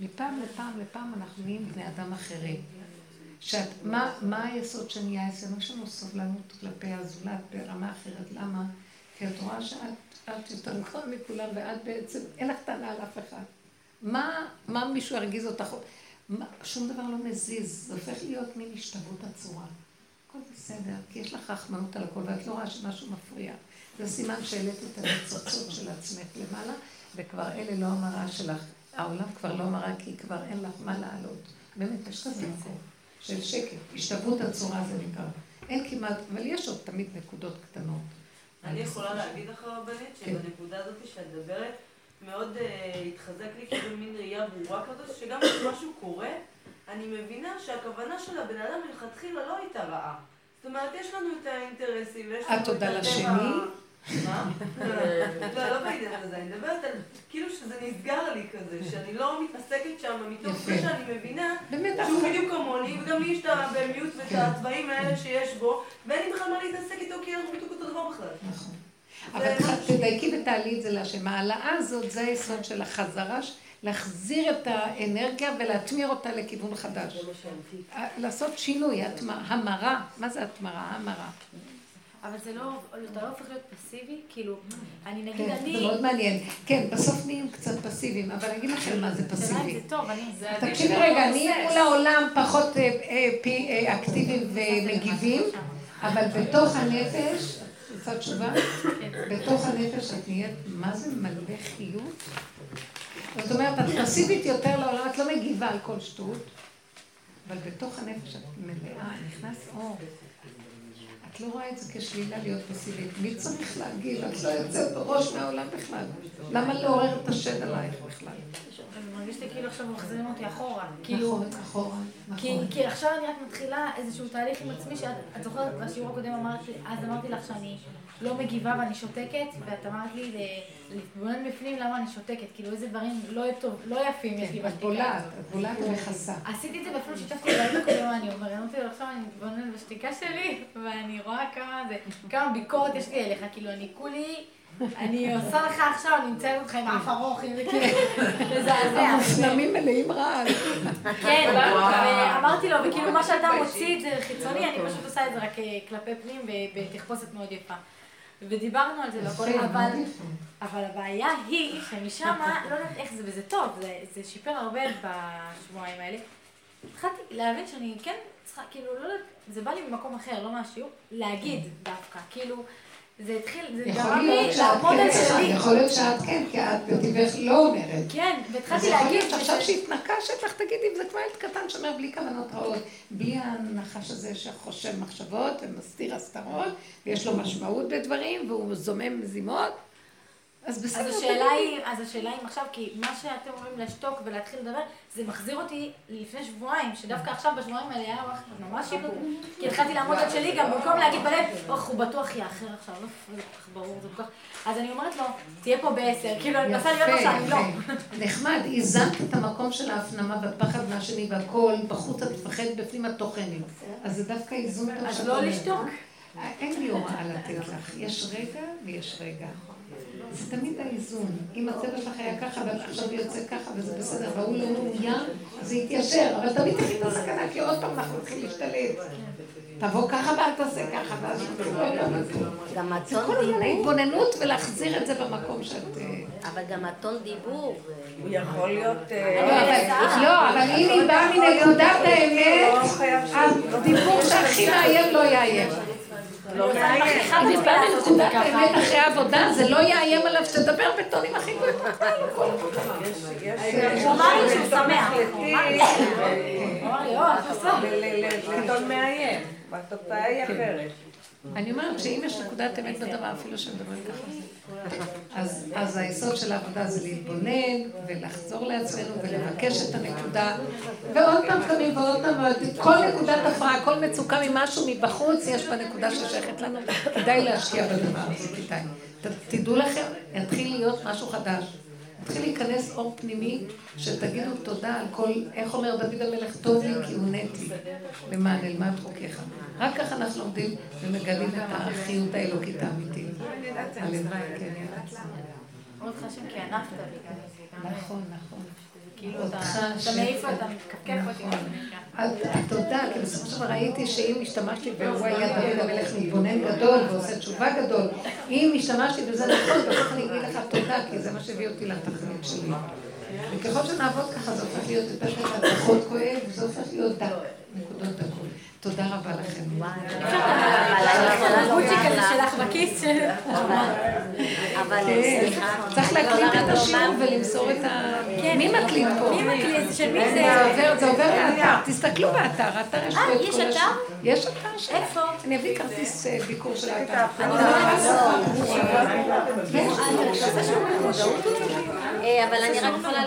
B: מפעם לפעם לפעם אנחנו נהיים בני אדם אחרים. שאת, מה, מה היסוד שנהיה אצלנו? יש לנו סובלנות כלפי הזולת ברמה אחרת. למה? כי את רואה שאת יותר גבוהה מכולם ואת בעצם, אין לך טענה על אף אחד. מה, מה מישהו ירגיז אותך? מה, שום דבר לא מזיז, זה הופך להיות מין השתוות הצורה. הכל בסדר, כי יש לך רחמנות על הכל, ואת לא רואה שמשהו מפריע. זה סימן שהעלית את הניצוצות של עצמך למעלה, וכבר אלה לא המראה שלך. העולם כבר לא מראה, כי כבר אין לך מה לעלות. באמת, יש כזה מקום של שקט. השתוות הצורה זה נקרא. אין כמעט, אבל יש עוד תמיד נקודות קטנות.
D: אני יכולה להגיד לך, רבנית, כן. שבנקודה הזאת שאת מדברת, מאוד אה, התחזק לי כאילו מין ראייה ברורה כזאת, שגם כשמשהו קורה, אני מבינה שהכוונה של הבן אדם מלכתחילה לא הייתה רעה. זאת אומרת, יש לנו את האינטרסים, ויש לנו
B: את הטבע... את תודה לשני?
D: מה? לא, לא בעניין הזה, אני מדברת על כאילו שזה נסגר לי כזה, שאני לא מתעסקת שם מתוך זה שאני מבינה שהוא בדיוק כמוני, וגם לי יש את הבמיוט ואת כן. הצבעים האלה שיש בו, ואין לי בכלל מה להתעסק איתו כי אנחנו בדיוק אותו דבר בכלל. נכון.
B: אבל תדייקי ותעלי את זה להשם. ההעלאה הזאת זה היסוד של החזרה. להחזיר את האנרגיה ולהטמיר אותה לכיוון חדש. לעשות שינוי, המרה, מה זה התמרה? המרה.
E: אבל זה לא, אתה לא הופך להיות פסיבי? כאילו, אני נגיד, כן, אני...
B: זה מאוד מעניין. כן, בסוף נהיים קצת פסיביים, אבל אני אגיד לכם מה זה פסיבי.
E: זה טוב, אני...
B: תקשיבי רגע, אני מול העולם פחות אה, אה, אקטיביים ומגיבים, אבל בתוך הנפש, קצת תשובה, כן. בתוך הנפש את נהיית, מה זה מלא חיות? זאת אומרת, את פסיבית יותר לעולם, את לא מגיבה על כל שטות, אבל בתוך הנפש את מלאה, נכנס אור. את לא רואה את זה כשלילה להיות פסיבית. מי צריך להגיב? את לא יוצאת בראש מהעולם בכלל. למה לעורר את השד עלייך בכלל?
E: אני מרגיש לי כאילו עכשיו מחזירים אותי אחורה.
B: נכון, כאילו, אחורה,
E: נכון. כי עכשיו אני רק מתחילה איזשהו תהליך עם עצמי, שאת זוכרת, בשיעור הקודם אמרתי, אז אמרתי לך שאני לא מגיבה ואני שותקת, ואת אמרת לי להתבונן בפנים למה אני שותקת, כאילו איזה דברים לא, טוב, לא יפים יש לי
B: בשתיקה. את בולעת, את בולעת ומכסה.
E: עשיתי את זה ואפילו שיתפתי בעיה הקודם, אני אומרת, אמרתי לו עכשיו אני מתבונן בשתיקה שלי, ואני רואה כמה זה, כמה ביקורת יש לי עליך, כאילו אני כולי... אני עושה לך עכשיו, אני נמצאת אותך עם אף ארוך, אם זה כאילו, מזעזע.
B: המופנמים מלאים רעל.
E: כן, ואמרתי לו, וכאילו מה שאתה מוציא את זה חיצוני, אני פשוט עושה את זה רק אה, כלפי פנים בתחפושת מאוד יפה. ודיברנו על זה, לא כל אבל, אבל הבעיה היא שמשם, לא יודעת איך זה, וזה טוב, זה, זה שיפר הרבה בשבועיים האלה. התחלתי להבין שאני כן צריכה, כאילו, לא יודעת, זה בא לי ממקום אחר, לא מהשיעור, להגיד דווקא, כאילו, זה התחיל, זה גרם לי לעמוד על
B: כן,
E: שלי.
B: יכול להיות שאת כן, כי את בטבעך לא אומרת.
E: כן, והתחלתי להגיד,
B: עכשיו שהתנקשת לך, תגידי, זה כמו ילד קטן שאומר בלי כוונות רעות, בלי הנחש הזה שחושב מחשבות ומסתיר הסתרות, ויש לו משמעות בדברים, והוא זומם מזימות, אז בסדר,
E: אז השאלה היא, אז השאלה אם עכשיו, כי מה שאתם אומרים לשתוק ולהתחיל לדבר, זה מחזיר אותי לפני שבועיים, שדווקא עכשיו בשבועיים האלה היה ממש שיפוט, כי התחלתי לעמוד על שלי גם במקום להגיד בלב, אוח, הוא בטוח יאחר עכשיו, לא, כל כך ברור, זה כל כך... אז אני אומרת לו, תהיה פה בעשר, כאילו, אני מנסה להיות לו שאני לא.
B: נחמד, איזנת את המקום של ההפנמה והפחד מהשני והכל, בחוץ את מפחדת, בפנים את טוחנת. אז זה דווקא איזון טוב
E: אז לא. לשתוק.
B: אין לי הוראה לתת לך, יש רגע ויש רגע. זה תמיד האיזון. אם הצבע שלך היה ככה, אבל עכשיו יוצא ככה, וזה בסדר, והוא לא מאוים, זה יתיישר. אבל תמיד תכין את הסכנה, כי עוד פעם אנחנו צריכים להשתלט. תבוא ככה ואל תעשה ככה, ואז לא.
G: גם
B: זה
G: הטון
B: כל הזמן
G: דיבור,
B: ההתבוננות ולהחזיר את זה במקום שאת... אה,
G: אבל גם הטון דיבור.
C: הוא יכול להיות...
B: לא, אבל- לא, אבל אם היא באה מנקודת האמת, הדיבור שהכי מאיים לא יאיים.
C: לא
B: באה מנקודת האמת אחרי העבודה, זה לא יאיים עליו שתדבר בטונים הכי גבוהים.
E: הוא אמר לי שהוא שמח.
C: לטון מאיים, והתוצאה היא אחרת.
B: אני אומרת שאם יש נקודת אמת בדבר, אפילו שמדברים ככה, אז, היסוד של העבודה זה להתבונן ולחזור לעצמנו ולבקש את הנקודה, ועוד פעם קמים ועוד פעם, כל נקודת הפרעה, כל מצוקה ממשהו מבחוץ, יש בה נקודה ששייכת לנו, כדאי להשקיע בדבר הזה, כדאי. תדעו לכם, יתחיל להיות משהו חדש. יתחיל להיכנס אור פנימי, שתגידו תודה על כל, איך אומר דוד המלך, טוב לי כי הונאתי, למען אלמד חוקיך. רק ככה אנחנו עומדים ומגלים את החיות האלוקית האמיתית. הלוואי, כן, ידעתי.
E: מאוד חשוב כי ענפת גם זה.
B: נכון, נכון.
E: כאילו אתה מעיף אותה, מתקפקף אותי. מה שנקרא.
B: תודה, כי בסופו של דבר ראיתי שאם השתמשתי והוא היה דוד המלך מתבונן גדול ועושה תשובה גדול, אם השתמשתי בזה נכון, בסוף אני אגיד לך תודה, כי זה מה שהביא אותי לתכלית שלי. וככל שנעבוד ככה זה הופך להיות יותר קצת פחות כואב, זה הופך להיות דק, נקודות דקות. תודה רבה לכם. כן, צריך להקליט את השיעור ולמסור את ה... מי מקליט פה?
E: מי מקליט? של מי
B: זה
E: זה?
B: עובר, לאתר, תסתכלו באתר, האתר יש פה
E: אה,
B: את
E: יש
B: כל? השם. יש אתר שם.
E: איפה?
B: אני אביא כרטיס אה, ביקור של האתר.
G: אבל אני רק יכולה